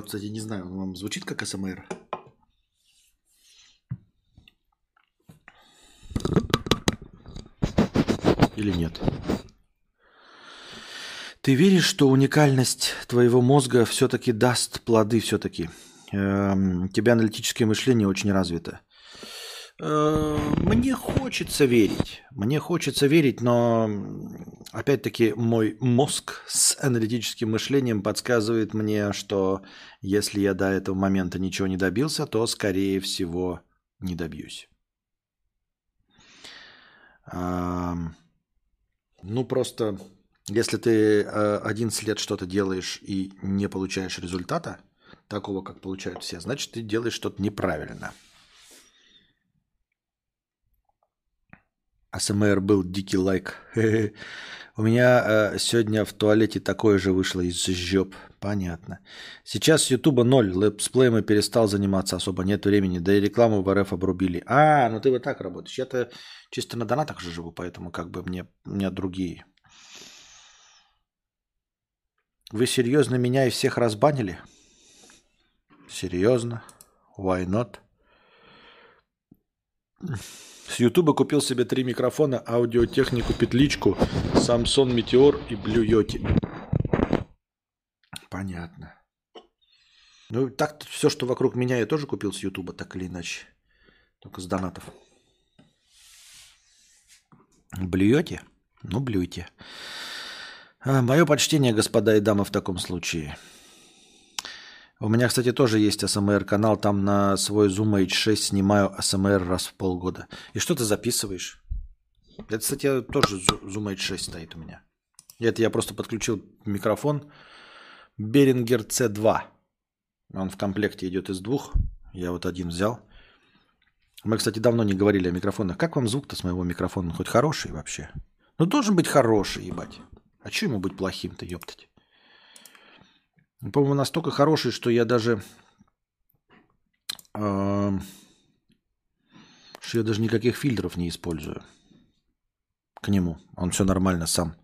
Кстати, не знаю, он вам звучит как СМР? Или нет? Ты веришь, что уникальность твоего мозга все-таки даст плоды все-таки? Эм, тебя аналитическое мышление очень развито. Э, мне хочется верить. Мне хочется верить, но опять-таки мой мозг с аналитическим мышлением подсказывает мне, что если я до этого момента ничего не добился, то, скорее всего, не добьюсь. Ну, просто, если ты 11 э, лет что-то делаешь и не получаешь результата, такого, как получают все, значит, ты делаешь что-то неправильно – АСМР был дикий лайк. У меня э, сегодня в туалете такое же вышло из жёб. Понятно. Сейчас с Ютуба ноль. Летсплеем перестал заниматься особо. Нет времени. Да и рекламу в РФ обрубили. А, ну ты вот так работаешь. Я-то чисто на донатах же живу, поэтому как бы мне, у меня другие. Вы серьезно меня и всех разбанили? Серьезно? Why not? С Ютуба купил себе три микрофона, аудиотехнику, петличку, Samsung Meteor и Blue Yeti. Понятно. Ну, так все, что вокруг меня, я тоже купил с Ютуба, так или иначе. Только с донатов. Блюете? Ну, блюйте. А, мое почтение, господа и дамы, в таком случае. У меня, кстати, тоже есть АСМР-канал, там на свой Zoom H6 снимаю АСМР раз в полгода. И что ты записываешь? Это, кстати, тоже Zoom H6 стоит у меня. Это я просто подключил микрофон Behringer C2. Он в комплекте идет из двух. Я вот один взял. Мы, кстати, давно не говорили о микрофонах. Как вам звук-то с моего микрофона? Хоть хороший вообще? Ну, должен быть хороший, ебать. А что ему быть плохим-то, ёптать? по-моему, настолько хороший, что я даже... Э, что я даже никаких фильтров не использую к нему. Он все нормально сам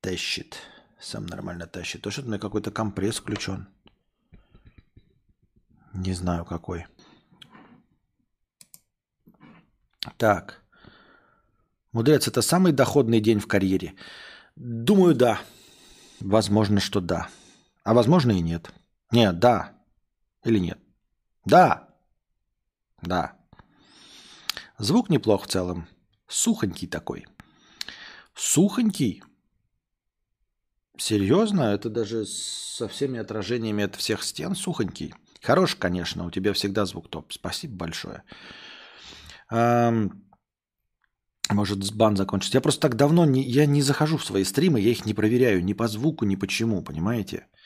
тащит. Сам нормально тащит. То, что у меня какой-то компресс включен. Не знаю какой. Так. Мудрец, это самый доходный день в карьере? Думаю, да. Возможно, что да. А возможно и нет. Нет, да. Или нет? Да. Да. Звук неплох в целом. Сухонький такой. Сухонький. Серьезно? Это даже со всеми отражениями от всех стен сухонький. Хорош, конечно, у тебя всегда звук топ. Спасибо большое. Может, бан закончится. Я просто так давно не, я не захожу в свои стримы, я их не проверяю ни по звуку, ни почему, понимаете? А,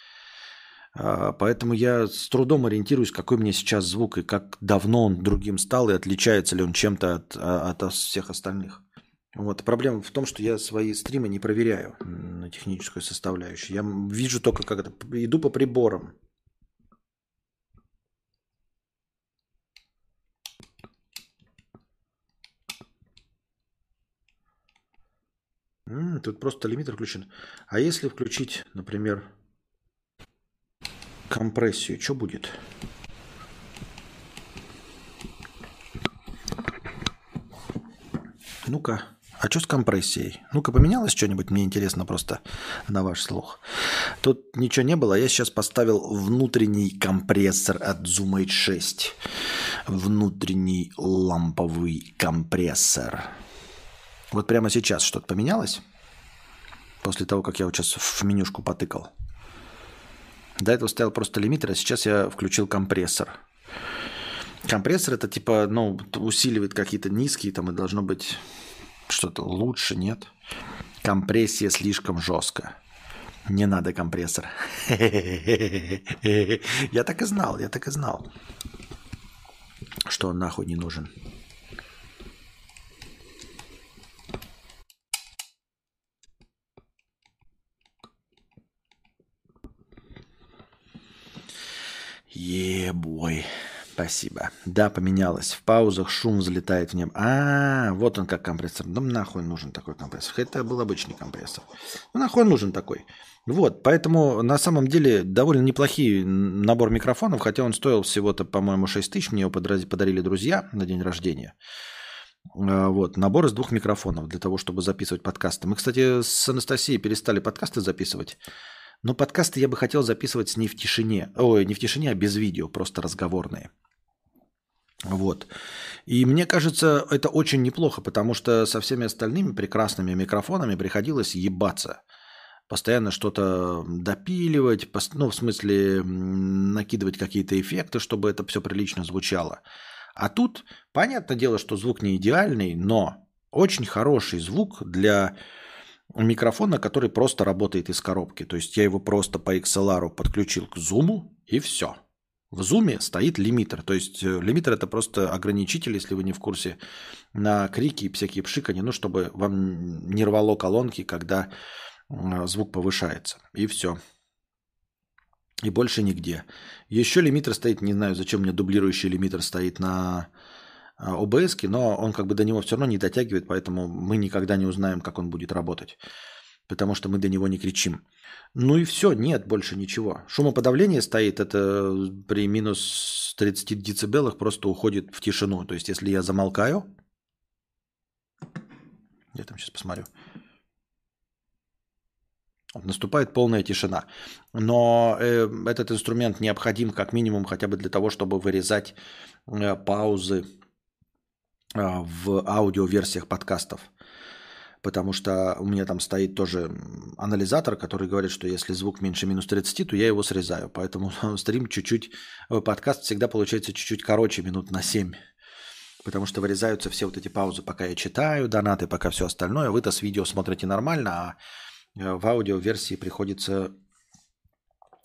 Поэтому я с трудом ориентируюсь, какой мне сейчас звук и как давно он другим стал, и отличается ли он чем-то от, а, от всех остальных. Вот. Проблема в том, что я свои стримы не проверяю на техническую составляющую. Я вижу только, как это... Иду по приборам. Тут просто лимитер включен. А если включить, например, компрессию, что будет? Ну-ка, а что с компрессией? Ну-ка, поменялось что-нибудь? Мне интересно просто на ваш слух. Тут ничего не было. Я сейчас поставил внутренний компрессор от Zoom H6. Внутренний ламповый компрессор. Вот прямо сейчас что-то поменялось? После того, как я вот сейчас в менюшку потыкал. До этого стоял просто лимитер, а сейчас я включил компрессор. Компрессор это типа, ну, усиливает какие-то низкие, там и должно быть что-то лучше, нет? Компрессия слишком жестко. Не надо компрессор. Я так и знал, я так и знал, что он нахуй не нужен. Ебой. Спасибо. Да, поменялось. В паузах шум взлетает в небо. А, вот он как компрессор. Да нахуй нужен такой компрессор. Это был обычный компрессор. Ну нахуй нужен такой. Вот, поэтому на самом деле довольно неплохий набор микрофонов, хотя он стоил всего-то, по-моему, 6 тысяч. Мне его подарили друзья на день рождения. А, Вот, набор из двух микрофонов для того, чтобы записывать подкасты. Мы, кстати, с Анастасией перестали подкасты записывать. Но подкасты я бы хотел записывать с ней в тишине. Ой, не в тишине, а без видео, просто разговорные. Вот. И мне кажется, это очень неплохо, потому что со всеми остальными прекрасными микрофонами приходилось ебаться. Постоянно что-то допиливать, ну, в смысле, накидывать какие-то эффекты, чтобы это все прилично звучало. А тут, понятное дело, что звук не идеальный, но очень хороший звук для микрофона, который просто работает из коробки. То есть я его просто по XLR подключил к зуму и все. В зуме стоит лимитер. То есть э, лимитер это просто ограничитель, если вы не в курсе, на крики и всякие пшикания, ну, чтобы вам не рвало колонки, когда м, звук повышается. И все. И больше нигде. Еще лимитер стоит, не знаю, зачем мне дублирующий лимитер стоит на ОБС, но он как бы до него все равно не дотягивает, поэтому мы никогда не узнаем, как он будет работать. Потому что мы до него не кричим. Ну и все, нет больше ничего. Шумоподавление стоит, это при минус 30 децибелах просто уходит в тишину. То есть если я замолкаю, я там сейчас посмотрю, наступает полная тишина. Но э, этот инструмент необходим как минимум хотя бы для того, чтобы вырезать э, паузы э, в аудиоверсиях подкастов. Потому что у меня там стоит тоже анализатор, который говорит, что если звук меньше минус 30, то я его срезаю. Поэтому стрим чуть-чуть, э, подкаст всегда получается чуть-чуть короче, минут на 7. Потому что вырезаются все вот эти паузы, пока я читаю, донаты, пока все остальное. Вы-то с видео смотрите нормально, а э, в аудиоверсии приходится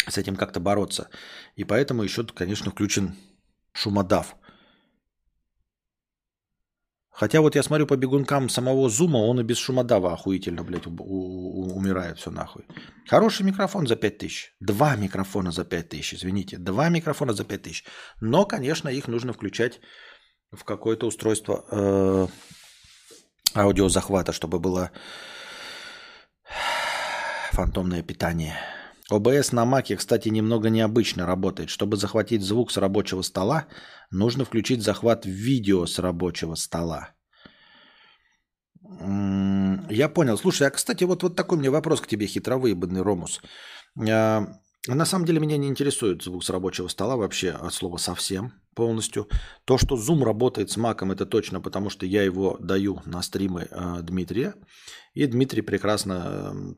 с этим как-то бороться. И поэтому еще, конечно, включен шумодав. Хотя вот я смотрю по бегункам самого зума, он и без шумодава охуительно, блядь, умирает все нахуй. Хороший микрофон за 5000. Два микрофона за 5000, извините. Два микрофона за 5000. Но, конечно, их нужно включать в какое-то устройство э, аудиозахвата, чтобы было фантомное питание. ОБС на Маке, кстати, немного необычно работает. Чтобы захватить звук с рабочего стола, нужно включить захват видео с рабочего стола. Я понял. Слушай, а, кстати, вот, вот такой мне вопрос к тебе, хитровыебанный Ромус. А, На самом деле меня не интересует звук с рабочего стола вообще от слова совсем полностью. То, что Zoom работает с Маком, это точно, потому что я его даю на стримы э, Дмитрия. И Дмитрий прекрасно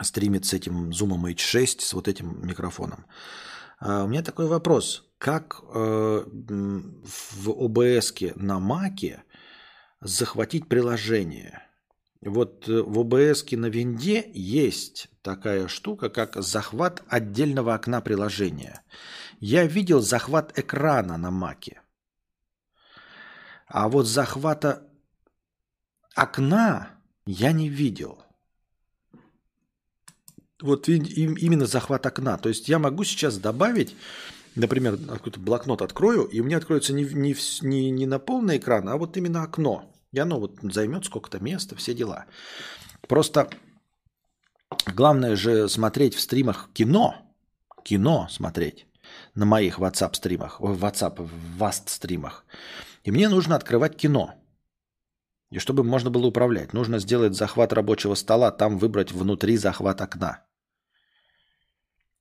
стримит с этим Zoom H6, с вот этим микрофоном. А у меня такой вопрос. Как э, в OBS на Маке захватить приложение? Вот э, в OBS на винде есть такая штука, как захват отдельного окна приложения. Я видел захват экрана на Маке. А вот захвата окна я не видел. Вот именно захват окна. То есть я могу сейчас добавить, например, какой-то блокнот открою, и у меня откроется не, не, не, не на полный экран, а вот именно окно. И оно вот займет сколько-то места, все дела. Просто главное же смотреть в стримах кино. Кино смотреть на моих WhatsApp стримах, в WhatsApp, в Vast стримах. И мне нужно открывать кино. И чтобы можно было управлять, нужно сделать захват рабочего стола, там выбрать внутри захват окна.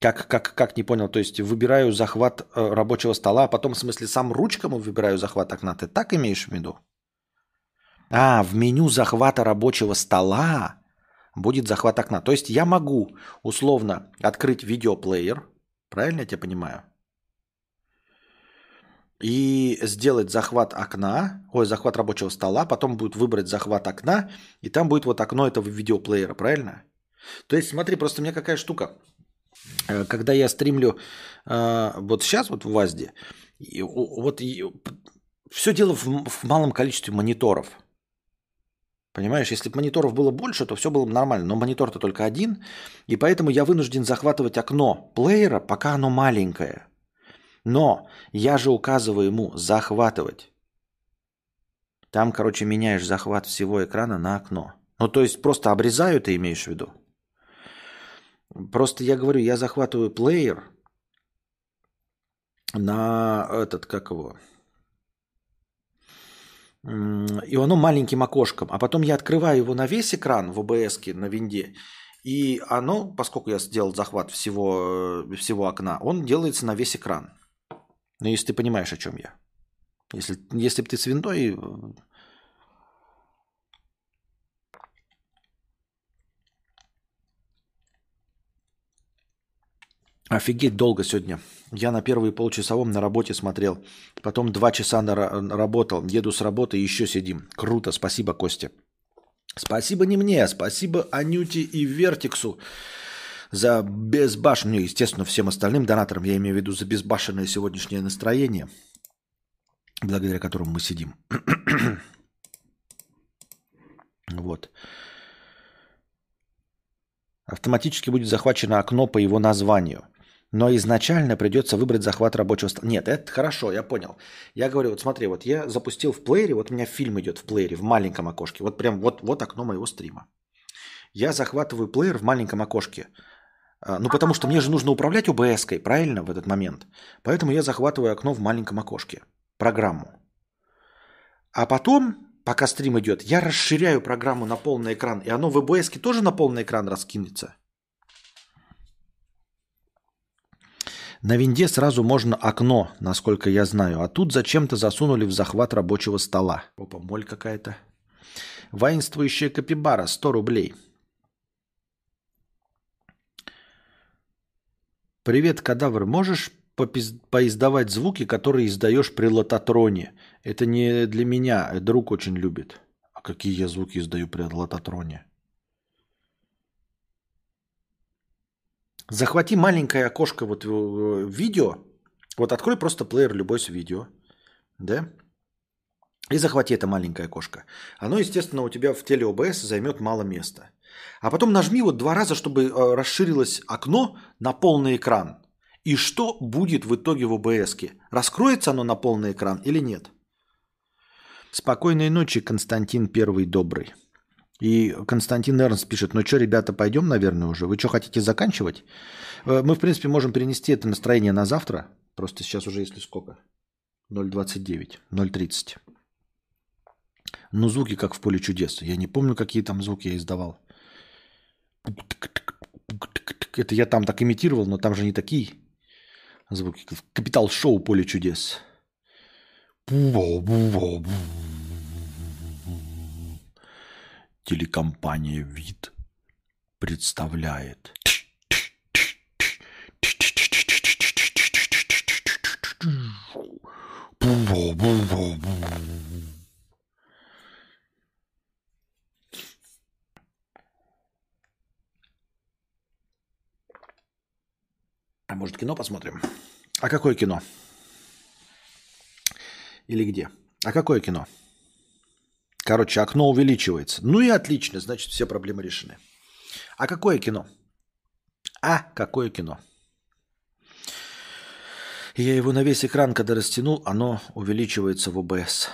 Как, как, как не понял, то есть выбираю захват э, рабочего стола, а потом в смысле сам ручками выбираю захват окна. Ты так имеешь в виду? А, в меню захвата рабочего стола будет захват окна. То есть я могу условно открыть видеоплеер, правильно я тебя понимаю? И сделать захват окна, ой, захват рабочего стола, потом будет выбрать захват окна, и там будет вот окно этого видеоплеера, правильно? То есть смотри, просто у меня какая штука. Э, когда я стримлю э, вот сейчас вот в ВАЗДе, вот все дело в малом количестве мониторов – Понимаешь, если бы мониторов было больше, то все было бы нормально. Но монитор-то только один, и поэтому я вынужден захватывать окно плеера, пока оно маленькое. Но я же указываю ему захватывать. Там, короче, меняешь захват всего экрана на окно. Ну, то есть просто обрезаю, ты имеешь в виду? Просто я говорю, я захватываю плеер на этот, как его, и оно маленьким окошком. А потом я открываю его на весь экран в ОБС на винде, и оно, поскольку я сделал захват всего, э, всего окна, он делается на весь экран. Ну, если ты понимаешь, о чем я. Если, если бы ты с виндой... офигеть долго сегодня. Я на первые полчасовом на работе смотрел. Потом два часа на, работал. Еду с работы еще сидим. Круто. Спасибо, Костя. Спасибо не мне, спасибо Анюте и Вертиксу за безбашенное, ну, естественно, всем остальным донаторам, я имею в виду за безбашенное сегодняшнее настроение, благодаря которому мы сидим. вот. Автоматически будет захвачено окно по его названию. Но изначально придется выбрать захват рабочего стола. Нет, это хорошо, я понял. Я говорю, вот смотри, вот я запустил в плеере, вот у меня фильм идет в плеере, в маленьком окошке. Вот прям вот, вот окно моего стрима. Я захватываю плеер в маленьком окошке. А, ну, потому что мне же нужно управлять ОБС-кой, правильно, в этот момент. Поэтому я захватываю окно в маленьком окошке. Программу. А потом, пока стрим идет, я расширяю программу на полный экран. И оно в ОБС тоже на полный экран раскинется. На винде сразу можно окно, насколько я знаю, а тут зачем-то засунули в захват рабочего стола. Опа, моль какая-то. Воинствующая капибара, 100 рублей. Привет, кадавр, можешь попиз... поиздавать звуки, которые издаешь при лототроне? Это не для меня, друг очень любит. А какие я звуки издаю при лототроне? Захвати маленькое окошко вот в видео. Вот открой просто плеер любой с видео. Да? И захвати это маленькое окошко. Оно, естественно, у тебя в теле ОБС займет мало места. А потом нажми вот два раза, чтобы э, расширилось окно на полный экран. И что будет в итоге в ОБС? Раскроется оно на полный экран или нет? Спокойной ночи, Константин Первый Добрый. И Константин Эрнст пишет, ну что, ребята, пойдем, наверное, уже. Вы что, хотите заканчивать? Э, мы, в принципе, можем перенести это настроение на завтра. Просто сейчас уже, если сколько? 0.29, 0.30. Ну, звуки как в поле чудес. Я не помню, какие там звуки я издавал. Это я там так имитировал, но там же не такие звуки. Капитал шоу поле чудес. Телекомпания «Вид» представляет. А может кино посмотрим? А какое кино? Или где? А какое кино? Короче, окно увеличивается. Ну и отлично, значит, все проблемы решены. А какое кино? А какое кино? Я его на весь экран, когда растянул, оно увеличивается в ОБС.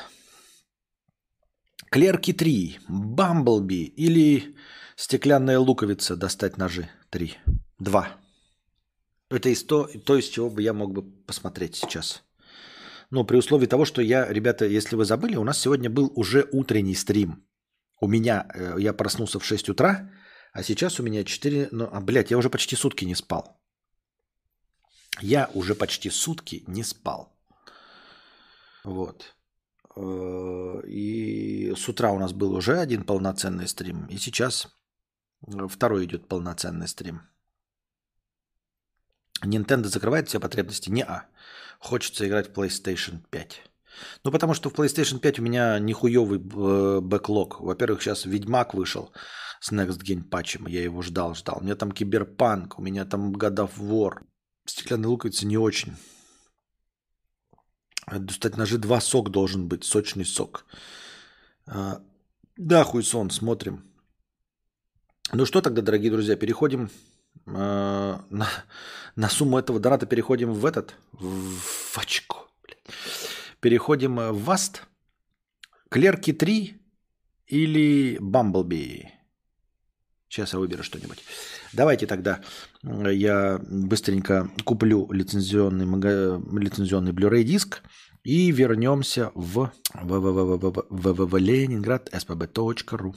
Клерки 3, Бамблби или Стеклянная луковица достать ножи 3. 2. Это из то, то, из чего бы я мог бы посмотреть сейчас. Ну, при условии того, что я, ребята, если вы забыли, у нас сегодня был уже утренний стрим. У меня, э, я проснулся в 6 утра, а сейчас у меня 4, ну, а, блядь, я уже почти сутки не спал. Я уже почти сутки не спал. Вот. Э, и с утра у нас был уже один полноценный стрим, и сейчас э, второй идет полноценный стрим. Nintendo закрывает все потребности? Не а. Хочется играть в PlayStation 5. Ну, потому что в PlayStation 5 у меня нихуевый э, бэклог. Во-первых, сейчас Ведьмак вышел с Next Gen патчем. Я его ждал, ждал. У меня там Киберпанк, у меня там God of War. Стеклянные луковицы не очень. Достать ножи два сок должен быть, сочный сок. А, да, хуйсон, смотрим. Ну что тогда, дорогие друзья, переходим на, на сумму этого доната переходим в этот, в очко. Переходим в Васт, Клерки 3 или Бамблби. Сейчас я выберу что-нибудь. Давайте тогда я быстренько куплю лицензионный, лицензионный Blu-ray диск и вернемся в www.leningrad spb.ru.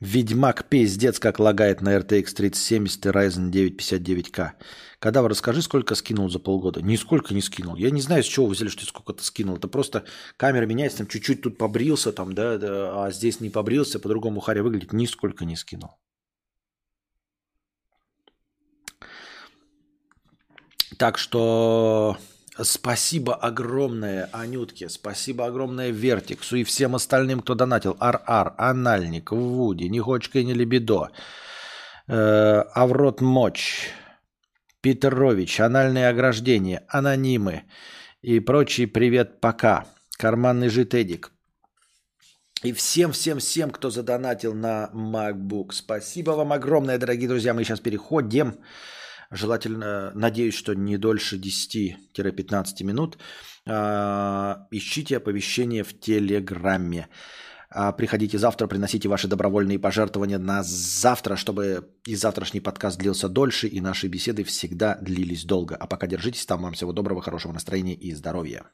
Ведьмак пиздец как лагает на RTX 3070 и Ryzen 9 59К. Кадавр, расскажи, сколько скинул за полгода? Нисколько не скинул. Я не знаю, с чего вы взяли, что сколько-то скинул. Это просто камера меняется, там чуть-чуть тут побрился, там, да, да, а здесь не побрился, по-другому Харя выглядит. Нисколько не скинул. Так что Спасибо огромное Анютке, спасибо огромное Вертиксу и всем остальным, кто донатил. Ар-Ар, Анальник, Вуди, Нихочка и не Лебедо, э, Аврот Моч, Питерович, Анальное ограждение, Анонимы и прочий привет пока. Карманный жит Эдик. И всем-всем-всем, кто задонатил на MacBook. Спасибо вам огромное, дорогие друзья. Мы сейчас переходим желательно, надеюсь, что не дольше 10-15 минут, а, ищите оповещения в Телеграме. А, приходите завтра, приносите ваши добровольные пожертвования на завтра, чтобы и завтрашний подкаст длился дольше, и наши беседы всегда длились долго. А пока держитесь там. Вам всего доброго, хорошего настроения и здоровья.